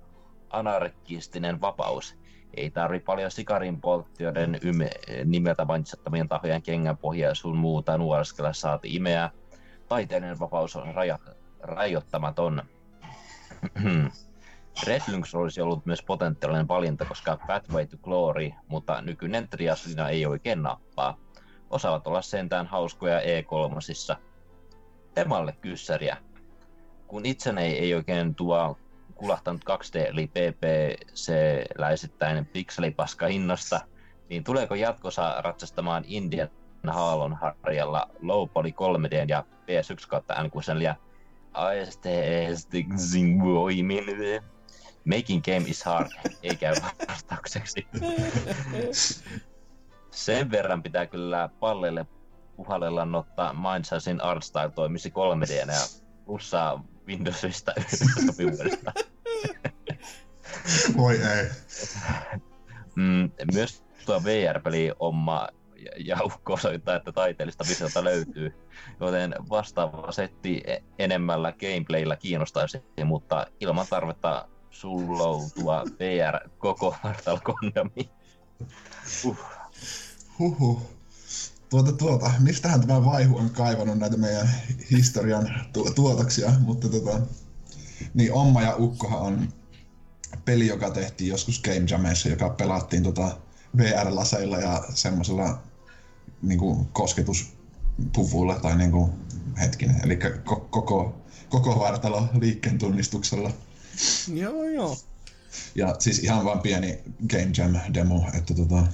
Speaker 3: anarkistinen vapaus, ei tarvi paljon sikarin polttijoiden yme- nimeltä mainitsettamien tahojen kengänpohjaa sun muuta nuoreskella saati imeä. Taiteellinen vapaus on raja- rajoittamaton. Red Lynx olisi ollut myös potentiaalinen valinta, koska Pathway to Glory, mutta nykyinen triasina ei oikein nappaa. Osaavat olla sentään hauskoja E3. Temalle kyssäriä. Kun itseni ei oikein tuo kulahtanut 2D eli PPC-läisittäinen pikselipaska hinnasta, niin tuleeko jatkossa ratsastamaan Indian Haalon harjalla low poly 3D ja PS1 kautta n ja ASTS voimin. Making game is hard, ei käy vastaukseksi. Sen verran pitää kyllä pallelle puhallella ottaa Mindsizin Artstyle toimisi 3 d ja plussaa Windowsista sopivuudesta.
Speaker 5: Voi ei.
Speaker 3: Mm, myös tuo VR-peli omma ja ukko osoittaa, että taiteellista visiota löytyy, joten vastaava setti enemmällä gameplayllä kiinnostaisi, mutta ilman tarvetta sulloutua VR koko Mortal.
Speaker 5: Uh. Huhhuh. Tuota, tuota, mistähän tämä vaihu on kaivannut näitä meidän historian tu- tuotoksia, mutta tota, niin Omma ja Ukkohan on peli, joka tehtiin joskus Game Jamissa, joka pelattiin tota VR-laseilla ja semmoisella niinku kosketuspuvulla tai niinku, hetkinen, eli ko- koko, koko vartalo liikkeen tunnistuksella.
Speaker 2: Joo, joo.
Speaker 5: Ja siis ihan vain pieni Game Jam-demo, että tota,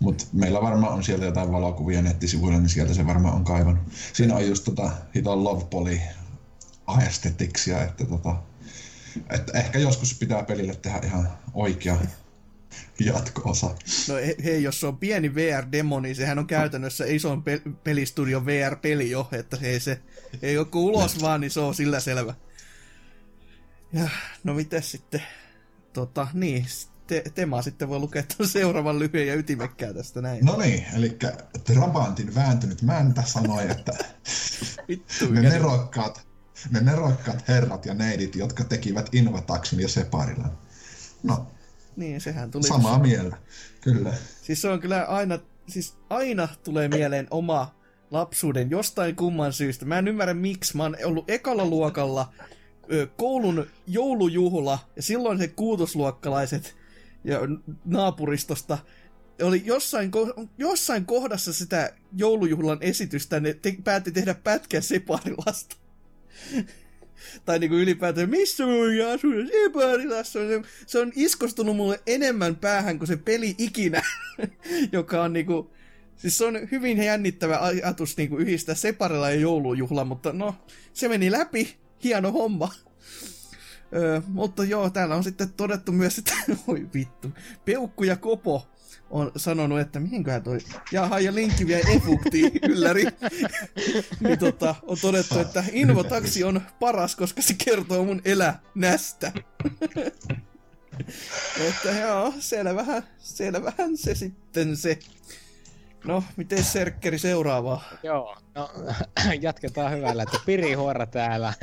Speaker 5: mutta meillä varmaan on sieltä jotain valokuvia nettisivuilla, niin sieltä se varmaan on kaivannut. Siinä on just tota hiton love poly aestheticsia, että tota, että ehkä joskus pitää pelille tehdä ihan oikea jatko-osa.
Speaker 2: No hei, jos se on pieni VR-demo, niin sehän on käytännössä ison pe- pelistudion VR-peli jo, että hei se ei ole ulos vaan, niin se on sillä selvä. Ja no miten sitten, tota, niin, te- Tema sitten voi lukea tuon seuraavan lyhyen ja ytimekkään tästä näin.
Speaker 5: No niin, eli Trabantin vääntynyt mäntä sanoi, että
Speaker 2: Vittu,
Speaker 5: ne nerokkaat, ne nerokkaat herrat ja neidit, jotka tekivät Invataxin ja Separilan. No,
Speaker 2: niin, sehän tuli.
Speaker 5: Samaa mieltä, kyllä.
Speaker 2: Siis se on kyllä aina, siis aina tulee mieleen oma lapsuuden jostain kumman syystä. Mä en ymmärrä miksi. Mä oon ollut ekalla luokalla koulun joulujuhla, ja silloin se kuutosluokkalaiset ja naapuristosta oli jossain, jossain kohdassa sitä joulujuhlan esitystä, ne te, päätti tehdä pätkän Separilasta. tai niinku ylipäätään, missä voi asua Separilassa? Se, se on iskostunut mulle enemmän päähän kuin se peli ikinä, joka on niinku... Siis se on hyvin jännittävä ajatus niinku yhdistää Separilla ja joulujuhla, mutta no, se meni läpi. Hieno homma. Öö, mutta joo, täällä on sitten todettu myös, että oi vittu, Peukku ja Kopo on sanonut, että mihinköhän toi, jaha, ja linkki vie efuktiin ylläri. niin tota, on todettu, että Invotaksi on paras, koska se kertoo mun elännästä. että joo, selvähän, selvähän se sitten se. No, miten Serkkeri seuraavaa?
Speaker 4: Joo, no jatketaan hyvällä, että Piri Huora täällä.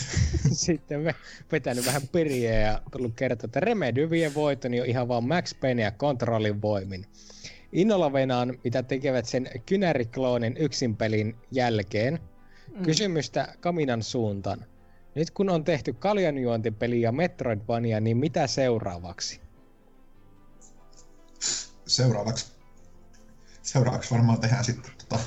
Speaker 4: Sitten me vetänyt vähän piriä ja tullut kertoa, että Remedy vie voiton jo ihan vaan Max Payne ja kontrollin voimin. Innolla venaan, mitä tekevät sen kynärikloonin yksin pelin jälkeen. Mm. Kysymystä Kaminan suuntaan. Nyt kun on tehty kaljanjuontipeli ja Metroidvania, niin mitä seuraavaksi?
Speaker 5: Seuraavaksi seuraavaksi varmaan tehdään sitten tota,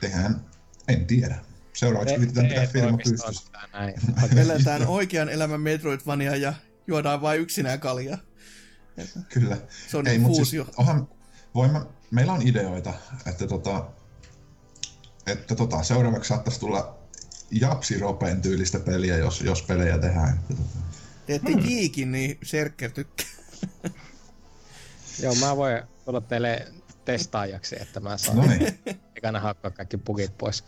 Speaker 5: tehdään, en tiedä. Seuraavaksi te, yritetään pitää firma pystyssä.
Speaker 2: Pelätään oikean elämän Metroidvania ja juodaan vain yksinään kaljaa.
Speaker 5: Kyllä.
Speaker 2: Se on Ei, fuusio. Siis,
Speaker 5: onhan, voimme, meillä on ideoita, että, tota, että tota, seuraavaksi saattaisi tulla Japsi Ropeen tyylistä peliä, jos, jos pelejä tehdään. Että, tota.
Speaker 2: Teette hmm. jiikin, niin Serker tykkää.
Speaker 4: Joo, mä voin tulla teille testaajaksi, että mä saan no niin. ekana hakkaa kaikki pukit pois.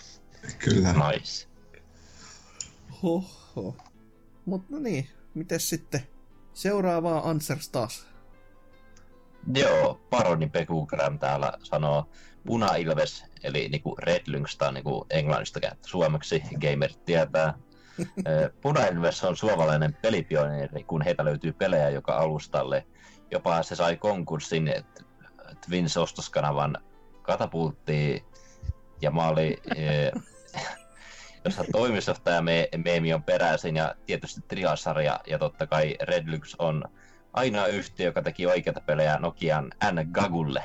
Speaker 5: Kyllä.
Speaker 3: Nice.
Speaker 2: Hoho. Mutta no niin, miten sitten seuraavaa Answers taas?
Speaker 3: Joo, Paroni Pekugram täällä sanoo Puna-Ilves, eli niinku Red Lynxta niinku englannista kääntö suomeksi, gamer tietää. Puna-Ilves on suomalainen pelipioneeri, kun heitä löytyy pelejä joka alustalle. Jopa se sai konkurssin Twins-ostoskanavan katapulttiin, ja mä olin, e, jossa toimitusjohtaja me, meemi on peräisin, ja tietysti Triasarja, ja totta kai Redlux on ainoa yhtiö, joka teki oikeita pelejä Nokian N-Gagulle.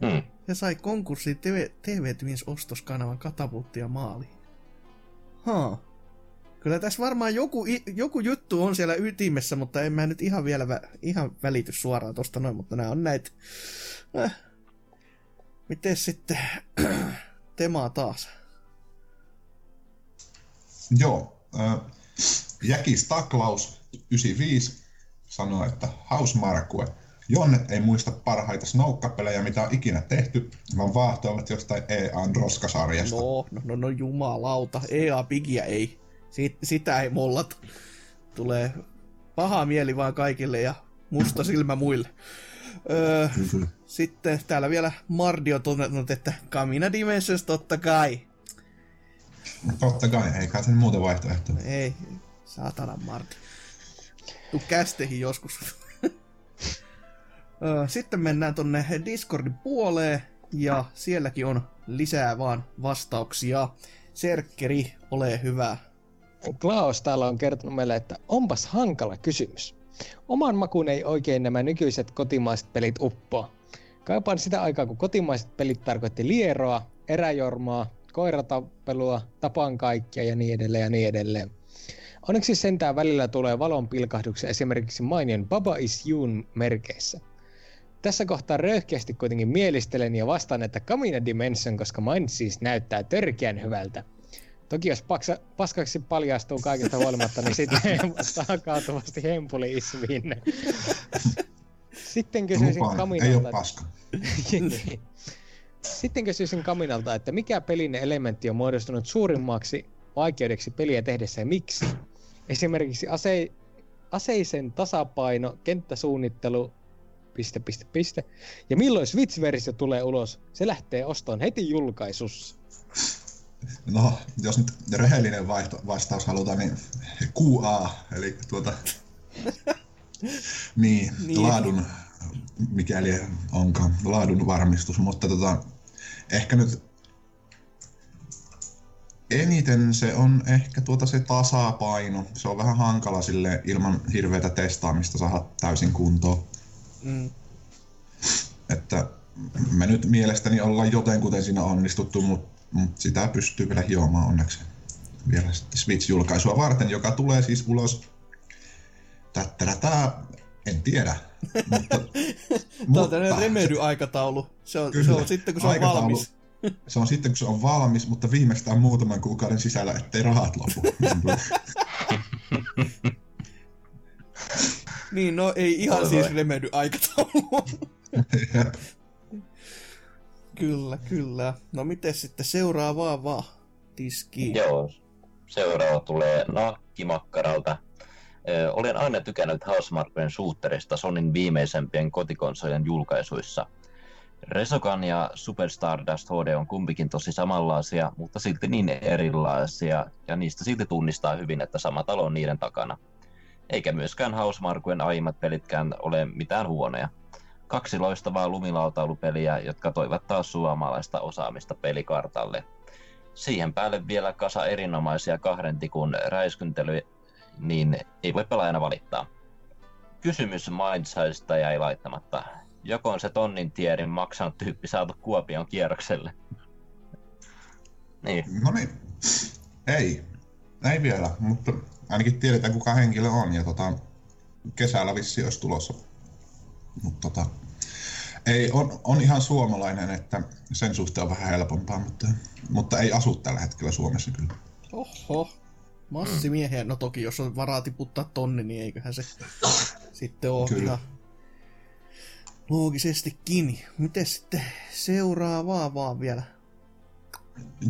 Speaker 2: Hmm. Se sai konkurssin TV, TV Twins ostoskanavan katapulttia maaliin. Haa. Kyllä tässä varmaan joku, joku juttu on siellä ytimessä, mutta en mä nyt ihan vielä vä, ihan välity suoraan tosta noin, mutta nämä on näitä. Äh. Miten sitten temaa taas?
Speaker 5: Joo. Äh, Jäki Staklaus 95 sanoi, että Hausmarkue Jonnet ei muista parhaita snoukkapelejä, mitä on ikinä tehty, vaan vaahtoavat jostain EAN roskasarjasta.
Speaker 2: No, no, no, no jumalauta. EA Pigiä ei. Sit, sitä ei mollata. Tulee paha mieli vaan kaikille ja musta silmä muille. Öö,
Speaker 5: kyllä.
Speaker 2: sitten täällä vielä Mardi on todennut, että Kamina Dimensions totta kai.
Speaker 5: Totta kai, ei kai sen muuta vaihtoehtoja.
Speaker 2: Ei, saatana Mardi. Tuu kästeihin joskus. Öö, Sitten mennään tonne Discordin puoleen ja sielläkin on lisää vaan vastauksia. Serkkeri, ole hyvä.
Speaker 4: Klaus täällä on kertonut meille, että onpas hankala kysymys. Oman makuun ei oikein nämä nykyiset kotimaiset pelit uppoa. Kaipaan sitä aikaa, kun kotimaiset pelit tarkoitti lieroa, eräjormaa, koiratappelua, tapan kaikkia ja niin edelleen ja niin edelleen. Onneksi sentään välillä tulee valon pilkahduksia esimerkiksi mainion Baba is Youn merkeissä. Tässä kohtaa röyhkeästi kuitenkin mielistelen ja vastaan, että Kamina Dimension, koska Mind siis näyttää törkeän hyvältä. Toki jos paksa, paskaksi paljastuu kaikesta huolimatta, niin sitten takautuvasti hempuli ismiin. Sitten kysyisin
Speaker 5: Lupaan, ei
Speaker 4: Kaminalta,
Speaker 5: ole paska.
Speaker 4: Sitten kysyisin Kaminalta, että mikä pelin elementti on muodostunut suurimmaksi vaikeudeksi peliä tehdessä ja miksi? Esimerkiksi ase, aseisen tasapaino, kenttäsuunnittelu, piste, piste, piste. Ja milloin Switch-versio tulee ulos? Se lähtee ostoon heti julkaisussa.
Speaker 5: No, jos nyt rehellinen vaihto, vastaus halutaan, niin QA, eli tuota... niin,
Speaker 2: Niin.
Speaker 5: laadun, mikäli onkaan, laadun varmistus, mutta tota, ehkä nyt eniten se on ehkä tuota se tasapaino. Se on vähän hankala sille ilman hirveätä testaamista saada täysin kuntoon.
Speaker 2: Mm.
Speaker 5: Että me nyt mielestäni ollaan jotenkuten siinä onnistuttu, mutta mut sitä pystyy vielä hiomaan onneksi vielä sitten Switch-julkaisua varten, joka tulee siis ulos tättärätää, en tiedä, mutta,
Speaker 2: Tämä on tämmöinen remedy-aikataulu. Se on, se
Speaker 5: Kyllä.
Speaker 2: on sitten, kun se on valmis.
Speaker 5: se on sitten kun se on valmis, mutta viimeistään muutaman kuukauden sisällä, ettei rahat lopu.
Speaker 2: Niin, no ei ihan
Speaker 3: Oi
Speaker 2: siis remedy-aikataulu. Kyllä, kyllä. No miten sitten seuraavaa vaan? Tiski.
Speaker 3: Joo, seuraava tulee Nakkimakkaralta. Olen aina tykännyt Housemarqueen shooterista Sonin viimeisempien kotikonsolien julkaisuissa. Resogun ja Super Stardust HD on kumpikin tosi samanlaisia, mutta silti niin erilaisia, ja niistä silti tunnistaa hyvin, että sama talo on niiden takana. Eikä myöskään Housemarqueen aiemmat pelitkään ole mitään huonoja. Kaksi loistavaa lumilautailupeliä, jotka toivat taas suomalaista osaamista pelikartalle siihen päälle vielä kasa erinomaisia kahden tikun räiskyntelyjä, niin ei voi pelaajana valittaa. Kysymys Mindsizeista jäi laittamatta. Joko on se tonnin tierin maksanut tyyppi saatu Kuopion kierrokselle? niin,
Speaker 5: No niin, ei, ei vielä, mutta ainakin tiedetään kuka henkilö on ja tota, kesällä vissi olisi tulossa. Mutta tota, ei, on, on ihan suomalainen, että sen suhteen on vähän helpompaa, mutta, mutta ei asu tällä hetkellä Suomessa kyllä.
Speaker 2: Oho. Massimiehiä. No toki, jos on varaa tiputtaa tonni, niin eiköhän se sitten ole
Speaker 5: Kyllä.
Speaker 2: ihan loogisestikin. Miten sitten seuraavaa vaan vielä?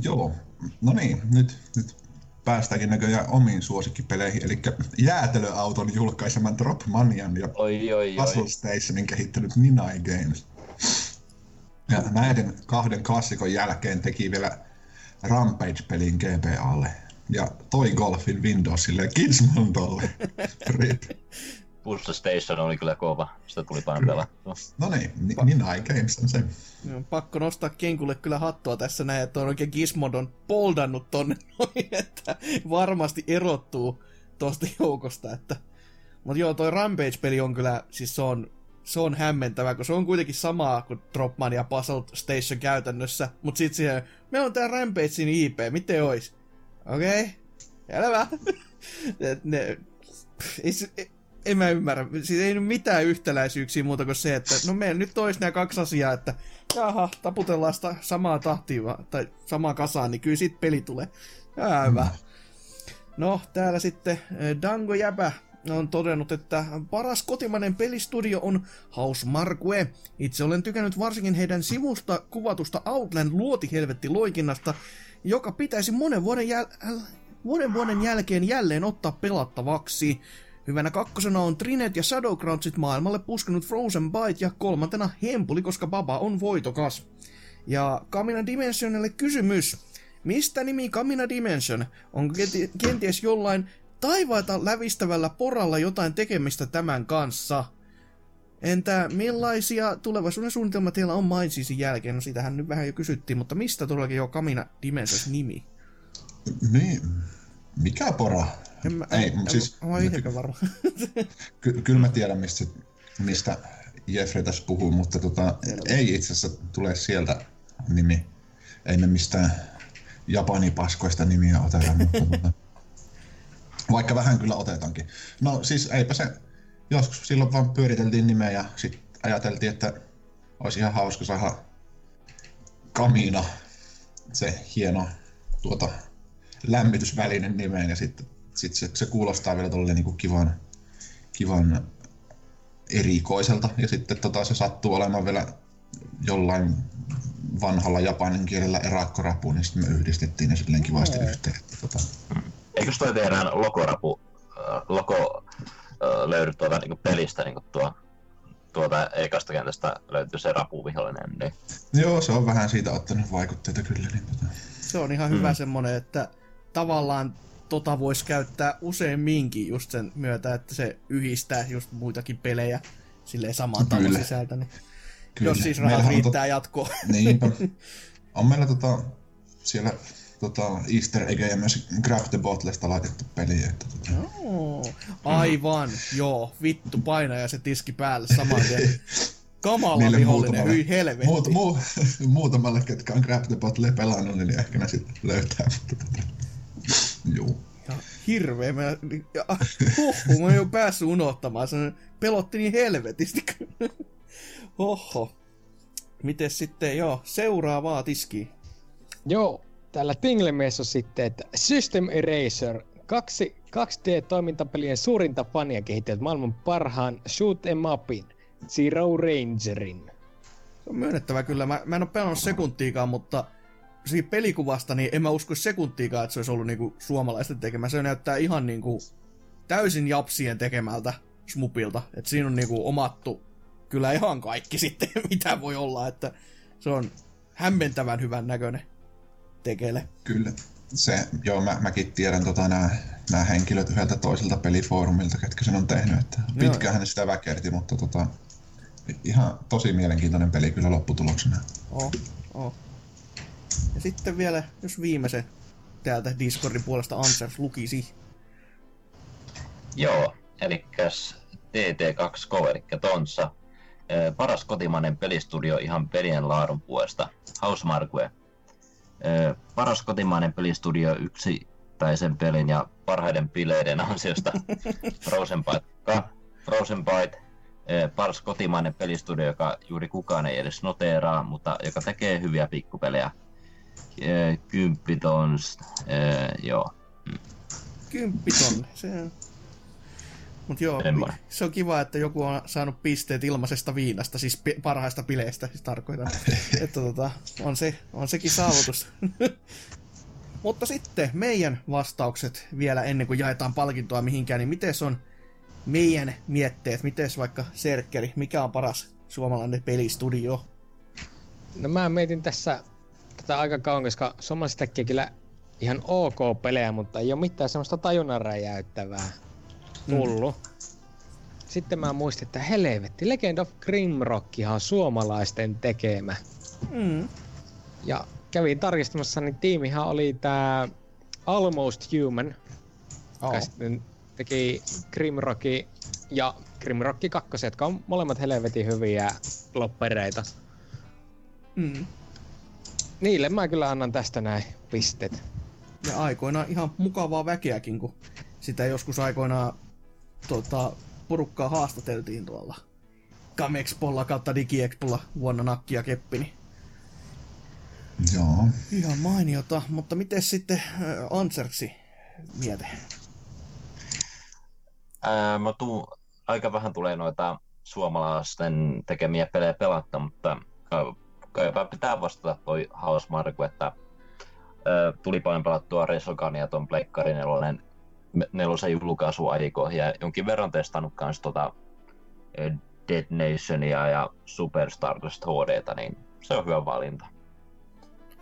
Speaker 5: Joo, no niin, nyt, nyt päästäänkin näköjään omiin suosikkipeleihin, eli jäätelöauton julkaiseman Dropmanian ja
Speaker 3: oi oi
Speaker 5: Puzzle. Stationin kehittänyt Ninai Games. Ja näiden kahden klassikon jälkeen teki vielä Rampage-pelin GBAlle ja toi Golfin Windowsille ja Gizmondolle.
Speaker 3: Puzzle Station oli kyllä kova. Sitä tuli paljon pelattua.
Speaker 5: No niin, Ni- Ninai Games on se.
Speaker 2: No, pakko nostaa Kenkulle kyllä hattua tässä näin, että on oikein Gizmodon poldannut tonne noin, että varmasti erottuu tosta joukosta. Että... Mutta joo, toi Rampage-peli on kyllä, siis se on, se on hämmentävä, kun se on kuitenkin samaa kuin Dropman ja Puzzle Station käytännössä. Mutta sit siihen, me on tää Rampagein IP, miten ois? Okei, okay. Et ne, ei, se- ei, en mä ymmärrä. Siis ei nyt mitään yhtäläisyyksiä muuta kuin se, että no meillä nyt olisi nämä kaksi asiaa, että jaha, taputellaan sitä samaa tahtia tai samaa kasaan, niin kyllä siitä peli tulee. Ja hyvä. No, täällä sitten eh, Dango Jäbä on todennut, että paras kotimainen pelistudio on House Marque. Itse olen tykännyt varsinkin heidän sivusta kuvatusta Outland luotihelvetti loikinnasta, joka pitäisi monen vuoden, jäl- vuoden vuoden jälkeen jälleen ottaa pelattavaksi. Hyvänä kakkosena on Trinet ja Shadowgroundsit maailmalle puskenut Frozen Bite ja kolmantena Hempuli, koska Baba on voitokas. Ja Kamina Dimensionille kysymys. Mistä nimi Kamina Dimension? Onko kenties jollain taivaita lävistävällä poralla jotain tekemistä tämän kanssa? Entä millaisia tulevaisuuden suunnitelmia teillä on Mindseasin jälkeen? No sitähän nyt vähän jo kysyttiin, mutta mistä todellakin jo Kamina Dimensions nimi?
Speaker 5: Niin, mikä pora?
Speaker 2: En mä,
Speaker 5: Ei,
Speaker 2: en,
Speaker 5: siis-
Speaker 2: Mä oon itsekään varma.
Speaker 5: Ky- kyllä mä tiedän, mistä, mistä Jeffrey tässä puhuu, mutta tota, ei itse asiassa tule sieltä nimi. Ei me mistään japanipaskoista nimiä oteta, mutta tota, vaikka vähän kyllä otetaankin. No siis eipä se, joskus silloin vaan pyöriteltiin nimeä ja sitten ajateltiin, että olisi ihan hauska saada Kamina, se hieno tuota, lämmitysvälinen nimeen ja sitten sit se, se, kuulostaa vielä tolleen niinku kivan, kivan erikoiselta ja sitten tota, se sattuu olemaan vielä jollain vanhalla japanin kielellä erakkorapu, niin sitten me yhdistettiin ne silleen kivasti
Speaker 4: Joo.
Speaker 5: yhteen. että Tota,
Speaker 3: Eikös toi tehdään logorapu, äh, logo äh, löydy tuolta niinku pelistä niinku tuo, tuolta ekasta kentästä löytyy se rapuvihollinen, niin
Speaker 5: joo, se on vähän siitä ottanut vaikutteita kyllä. Niin tota.
Speaker 2: Se on ihan hyvä semmonen, että tavallaan tota voisi käyttää useamminkin just sen myötä, että se yhdistää just muitakin pelejä silleen saman talon
Speaker 5: Kyllä.
Speaker 2: sisältä. Niin
Speaker 5: Kyllä.
Speaker 2: jos siis rahat
Speaker 5: Meillähän
Speaker 2: riittää jatkoon.
Speaker 5: Niinpä. On meillä tota, siellä tota, Easter Egg ja myös Grab the Bottlesta laitettu peli. Että, tota,
Speaker 2: Oo, Aivan, joo, vittu paina ja se tiski päälle saman tien. Kamala
Speaker 5: Niille
Speaker 2: vihollinen, hyi helvetti.
Speaker 5: muut, muu, muutamalle, ketkä on Grab the Bottle pelannut, niin ehkä ne sitten löytää. Juu.
Speaker 2: Ja hirveä. Mä, ja, huhhuh, mä oon jo päässyt unohtamaan. Se pelotti niin helvetisti. Oho. Mites sitten, joo, seuraavaa tiskiä.
Speaker 4: Joo, täällä Tinglemiessä on sitten, että System Eraser, kaksi 2D-toimintapelien suurinta fania kehittivät maailman parhaan shoot em upin, Zero Rangerin.
Speaker 2: Se on myönnettävä kyllä. Mä, mä en ole pelannut sekuntiikaan, mutta siitä pelikuvasta niin en mä usko sekuntiikaan, että se olisi ollut niinku suomalaisten tekemä. Se näyttää ihan niinku täysin japsien tekemältä smupilta. Et siinä on niinku omattu kyllä ihan kaikki sitten, mitä voi olla. Että se on hämmentävän hyvän näköinen tekele.
Speaker 5: Kyllä. Se, joo, mä, mäkin tiedän tota, nämä, nämä henkilöt yhdeltä toiselta pelifoorumilta, ketkä sen on tehnyt. Että pitkään hän sitä väkerti, mutta tota, ihan tosi mielenkiintoinen peli kyllä lopputuloksena.
Speaker 2: Oh, oh. Ja sitten vielä, jos viimeisen täältä Discordin puolesta Ansers lukisi.
Speaker 3: Joo, eli TT2Go, eli Tonsa. Paras kotimainen pelistudio ihan pelien laadun puolesta. Housemarque. Ö, Paras kotimainen pelistudio yksittäisen pelin ja parhaiden bileiden ansiosta. Frozen Byte. Frozen Byte. Paras kotimainen pelistudio, joka juuri kukaan ei edes noteeraa, mutta joka tekee hyviä pikkupelejä. Ö, Kymppitons. ö, Joo.
Speaker 2: Kymppiton. Se on... Mut joo,
Speaker 3: Semmoinen.
Speaker 2: se on kiva, että joku on saanut pisteet ilmaisesta viinasta, siis pi- parhaista bileistä, siis tarkoitan. että tota, on, se, on sekin saavutus. Mutta sitten meidän vastaukset vielä ennen kuin jaetaan palkintoa mihinkään, niin miten on meidän mietteet, miten vaikka Serkkeri, mikä on paras suomalainen pelistudio?
Speaker 4: No mä mietin tässä tätä aika kauan, koska suomalaiset tekee kyllä ihan ok pelejä, mutta ei ole mitään semmoista tajunnan räjäyttävää tullut. Sitten mä muistin, että helvetti, Legend of Grimrockihan on suomalaisten tekemä.
Speaker 2: Mm.
Speaker 4: Ja kävin tarkistamassa, niin tiimihän oli tää Almost Human,
Speaker 2: Oh.
Speaker 4: joka sitten teki Grimrocki ja Grimrocki 2, jotka on molemmat helvetin hyviä loppereita.
Speaker 2: Mm.
Speaker 4: Niille mä kyllä annan tästä näin pisteet.
Speaker 2: Ja aikoinaan ihan mukavaa väkeäkin, kun sitä joskus aikoinaan tota, porukkaa haastateltiin tuolla Gamexpolla kautta Digiexpolla vuonna nakki ja keppi. Niin
Speaker 5: Joo.
Speaker 2: ihan mainiota, mutta miten sitten äh, Anserksi miete?
Speaker 3: Ää, mä tuun, aika vähän tulee noita suomalaisten tekemiä pelejä pelata, mutta ää, pitää vastata toi Hausmarku, että ää, tuli paljon pelattua Resogania ton Pleikkari nelonen, nelosen julkaisuaikoihin ja jonkin verran testannut kans tota Dead Nationia ja Super Stardust HDtä, niin se on hyvä valinta.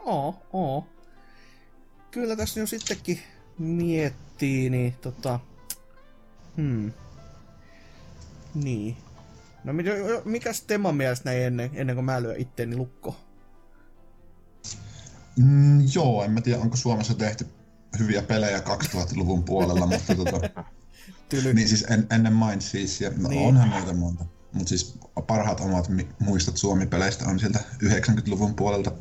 Speaker 2: Oo, oo. Kyllä tässä jo sittenkin miettii, niin tota... Hmm. Niin. No mikäs Teman mielestä näin ennen, ennen kuin mä lyön itteeni lukko?
Speaker 5: Mm, joo, en mä tiedä, onko Suomessa tehty hyviä pelejä 2000-luvun puolella, mutta tota,
Speaker 2: Tyly.
Speaker 5: niin siis en, ennen Mindseas, ja no,
Speaker 2: Niin.
Speaker 5: onhan noita monta. Mutta siis parhaat omat muistot Suomi-peleistä on sieltä 90-luvun puolelta.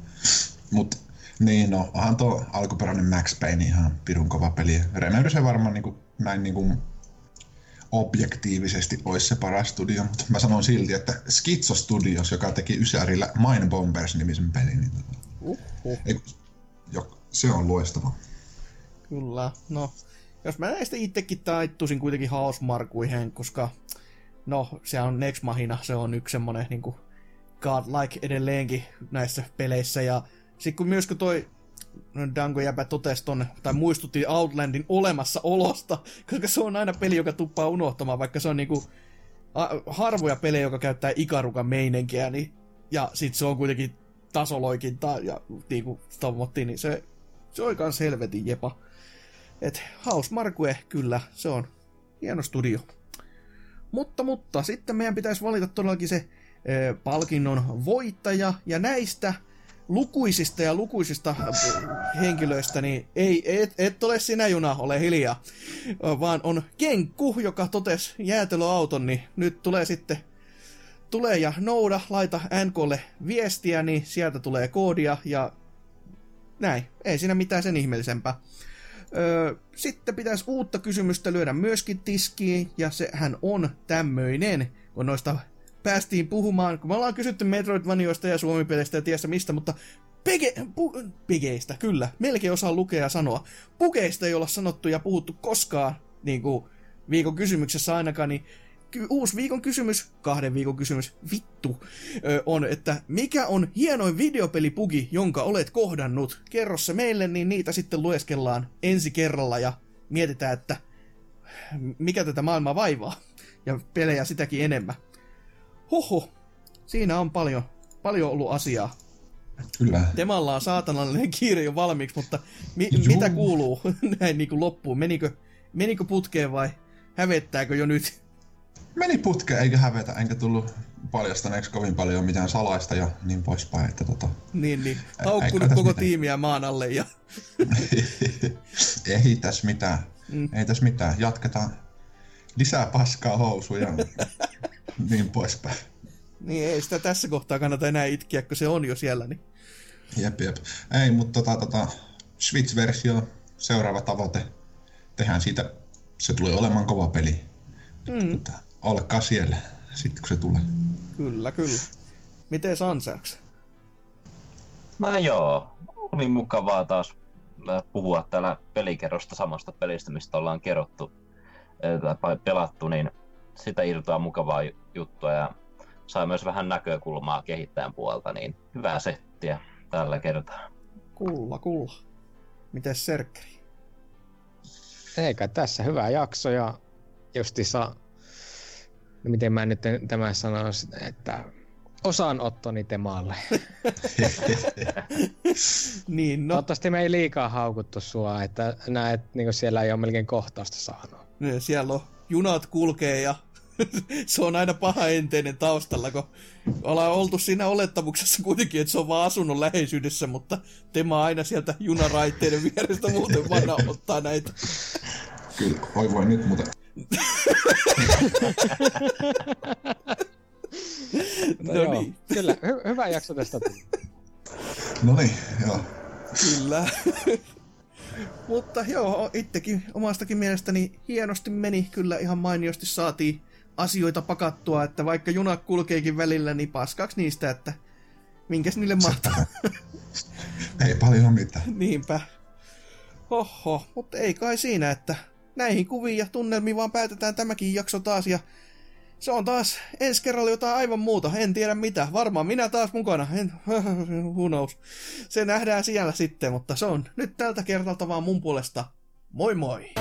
Speaker 5: Mutta niin, no, onhan tuo alkuperäinen Max Payne ihan pirun kova peli. Remedy se varmaan niin kuin, näin niin kuin, objektiivisesti olisi se paras studio, mutta mä sanon silti, että Schizo Studios, joka teki Ysärillä Mine Bombers-nimisen pelin, niin tota,
Speaker 2: Uhuh.
Speaker 5: ei, jo, se on loistava.
Speaker 2: Kyllä, no. Jos mä näistä itsekin taittuisin kuitenkin hausmarkuihin, koska no, se on Next Mahina, se on yksi semmonen niinku godlike edelleenkin näissä peleissä, ja sit kun myös kun toi Dango jäpä totesi tonne, tai muistutti Outlandin olemassaolosta, koska se on aina peli, joka tuppaa unohtamaan, vaikka se on niinku harvoja pelejä, joka käyttää ikarukan meininkiä, niin, ja sit se on kuitenkin tasoloikintaa, ja niinku tommottiin, niin se, se on kans helvetin jepa. Et House Marque, kyllä, se on hieno studio. Mutta, mutta, sitten meidän pitäisi valita todellakin se ö, palkinnon voittaja, ja näistä lukuisista ja lukuisista ö, henkilöistä, niin ei, et, et ole sinä juna, ole hiljaa, vaan on Kenkku, joka totesi jäätelöauton, niin nyt tulee sitten tulee ja nouda, laita NKlle viestiä, niin sieltä tulee koodia ja näin. Ei siinä mitään sen ihmeellisempää. Öö, sitten pitäisi uutta kysymystä lyödä myöskin tiskiin, ja sehän on tämmöinen, kun noista päästiin puhumaan, kun me ollaan kysytty Metroidvanioista ja Suomi-peleistä ja tiedä mistä, mutta pege, pu, pegeistä, kyllä, melkein osaa lukea ja sanoa. Pukeista ei olla sanottu ja puhuttu koskaan, niin kuin viikon kysymyksessä ainakaan, niin ky- uusi viikon kysymys, kahden viikon kysymys, vittu, ö, on, että mikä on hienoin videopelipugi, jonka olet kohdannut? Kerro se meille, niin niitä sitten lueskellaan ensi kerralla ja mietitään, että mikä tätä maailmaa vaivaa. Ja pelejä sitäkin enemmän. Huhu, siinä on paljon, paljon ollut asiaa.
Speaker 5: Kyllä.
Speaker 2: Temalla on saatanallinen kiire jo valmiiksi, mutta mi-
Speaker 5: Juu.
Speaker 2: mitä kuuluu näin niin kuin loppuun? Menikö, menikö putkeen vai hävettääkö jo nyt?
Speaker 5: Meni putkeen eikä hävetä, enkä tullut paljastaneeksi kovin paljon mitään salaista ja niin poispäin. Että tota,
Speaker 2: Niin, niin. Haukkunut koko
Speaker 5: mitään.
Speaker 2: tiimiä maan alle ja...
Speaker 5: ei tässä mitään.
Speaker 2: Mm.
Speaker 5: Ei tässä mitään. Jatketaan. Lisää paskaa housuja. niin poispäin.
Speaker 2: Niin ei sitä tässä kohtaa kannata enää itkeä, kun se on jo siellä. Niin.
Speaker 5: Jep, jep. Ei, mutta tota, tota, Switch-versio, seuraava tavoite. Tehdään siitä, se tulee olemaan kova peli.
Speaker 2: Mm,
Speaker 5: Mutta olkaa siellä, sitten kun se tulee.
Speaker 2: kyllä, kyllä. Miten Sansers?
Speaker 3: No joo, oli mukavaa taas äh, puhua täällä pelikerrosta samasta pelistä, mistä ollaan kerrottu äh, tai pelattu, niin sitä irtoaa mukavaa ju- juttua ja sai myös vähän näkökulmaa kehittäjän puolta, niin hyvää settiä tällä kertaa.
Speaker 2: Kulla, kulla. Miten Serkkeri?
Speaker 4: Eikä tässä hyvä jakso ja justissa, no miten mä nyt tämä sanoisi, että osanottoni temaalle.
Speaker 2: Niin, No.
Speaker 4: Toivottavasti me ei liikaa haukuttu sua, että näet, niin siellä ei ole melkein kohtausta saanut.
Speaker 2: niin, siellä on junat kulkee ja se on aina paha enteinen taustalla, kun ollaan oltu siinä olettamuksessa kuitenkin, että se on vaan asunnon läheisyydessä, mutta Tema aina sieltä junaraitteiden vierestä muuten vaan ottaa näitä.
Speaker 5: Kyllä, oi voi nyt, mutta
Speaker 4: No,
Speaker 2: No
Speaker 4: joo,
Speaker 2: niin.
Speaker 4: Kyllä, hy- hyvä jakso tästä tuli.
Speaker 5: no niin, joo.
Speaker 2: Kyllä. Mutta joo, itsekin omastakin mielestäni hienosti meni. Kyllä ihan mainiosti saatiin asioita pakattua, että vaikka juna kulkeekin välillä, niin paskaksi niistä, että minkäs niille mahtaa.
Speaker 5: Ei paljon mitään.
Speaker 2: Niinpä. Oho, mutta ei kai siinä, että näihin kuviin ja tunnelmiin vaan päätetään tämäkin jakso taas ja se on taas ensi kerralla jotain aivan muuta, en tiedä mitä. Varmaan minä taas mukana, en, who knows. Se nähdään siellä sitten, mutta se on nyt tältä kertalta vaan mun puolesta. Moi moi!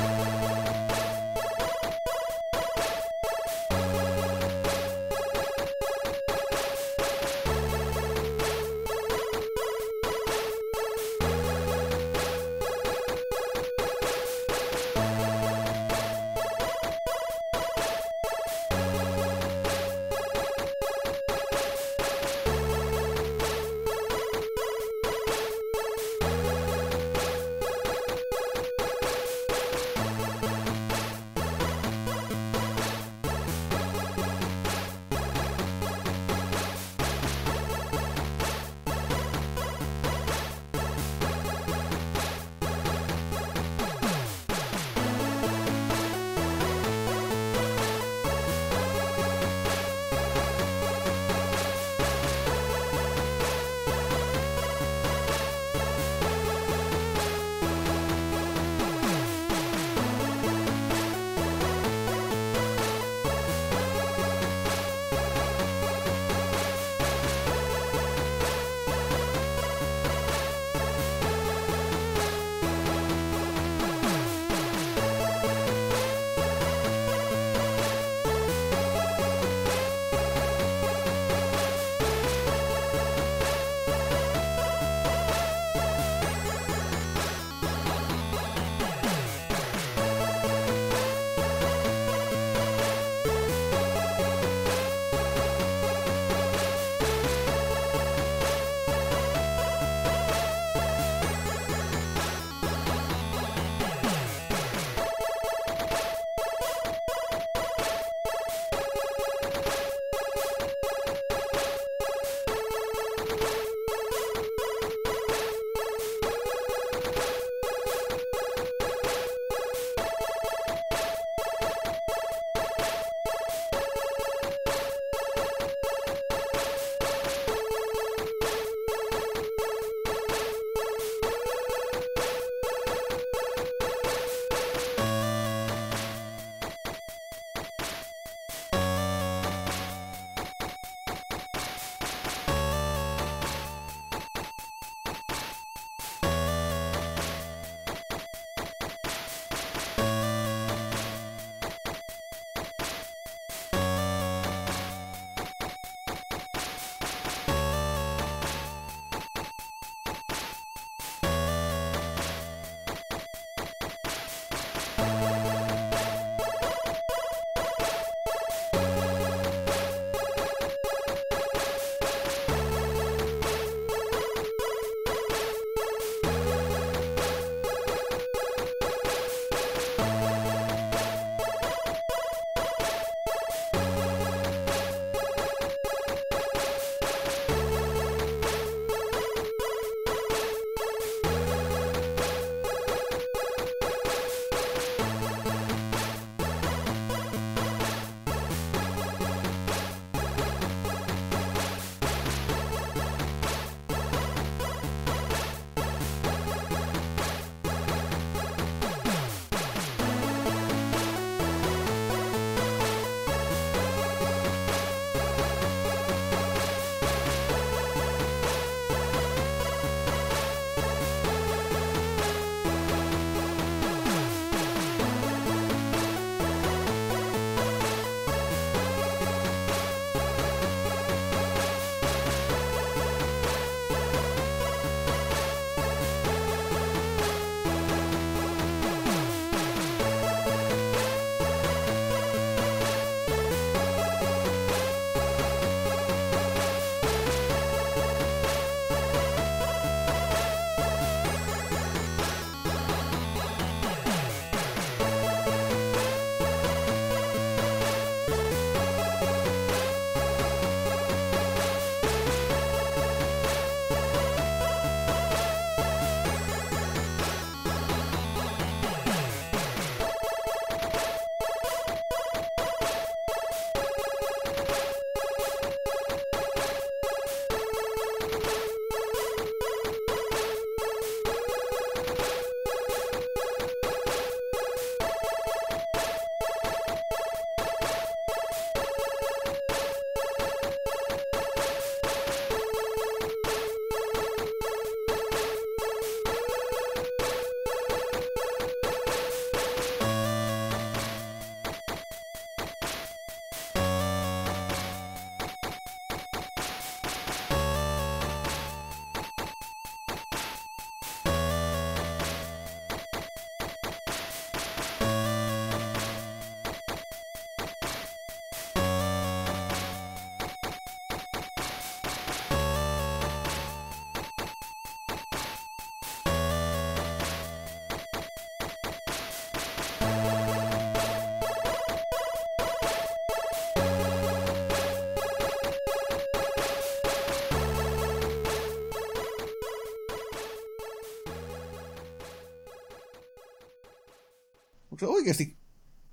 Speaker 2: Onko se oikeasti...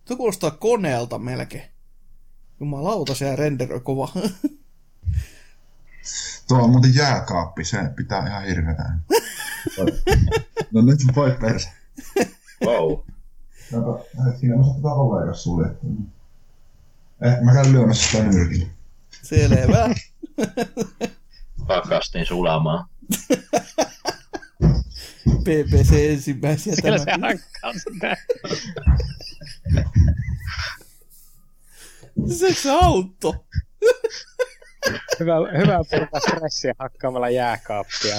Speaker 2: Tuo kuulostaa koneelta melkein. Jumalauta, se renderöi kova.
Speaker 5: Tuo on muuten jääkaappi, se pitää ihan hirvetä. no nyt voi perse.
Speaker 3: Wow.
Speaker 5: Kato, siinä on tätä ovea, jos suljettu. Eh, mä käyn lyömässä sitä nyrkillä.
Speaker 2: Selvä.
Speaker 3: Pakastin sulamaan.
Speaker 2: PPC ensimmäisiä
Speaker 4: Siellä se
Speaker 2: tämä.
Speaker 4: hakkaa sitä.
Speaker 2: Se se auto.
Speaker 4: Hyvä, hyvä purkaa stressiä hakkaamalla jääkaappia.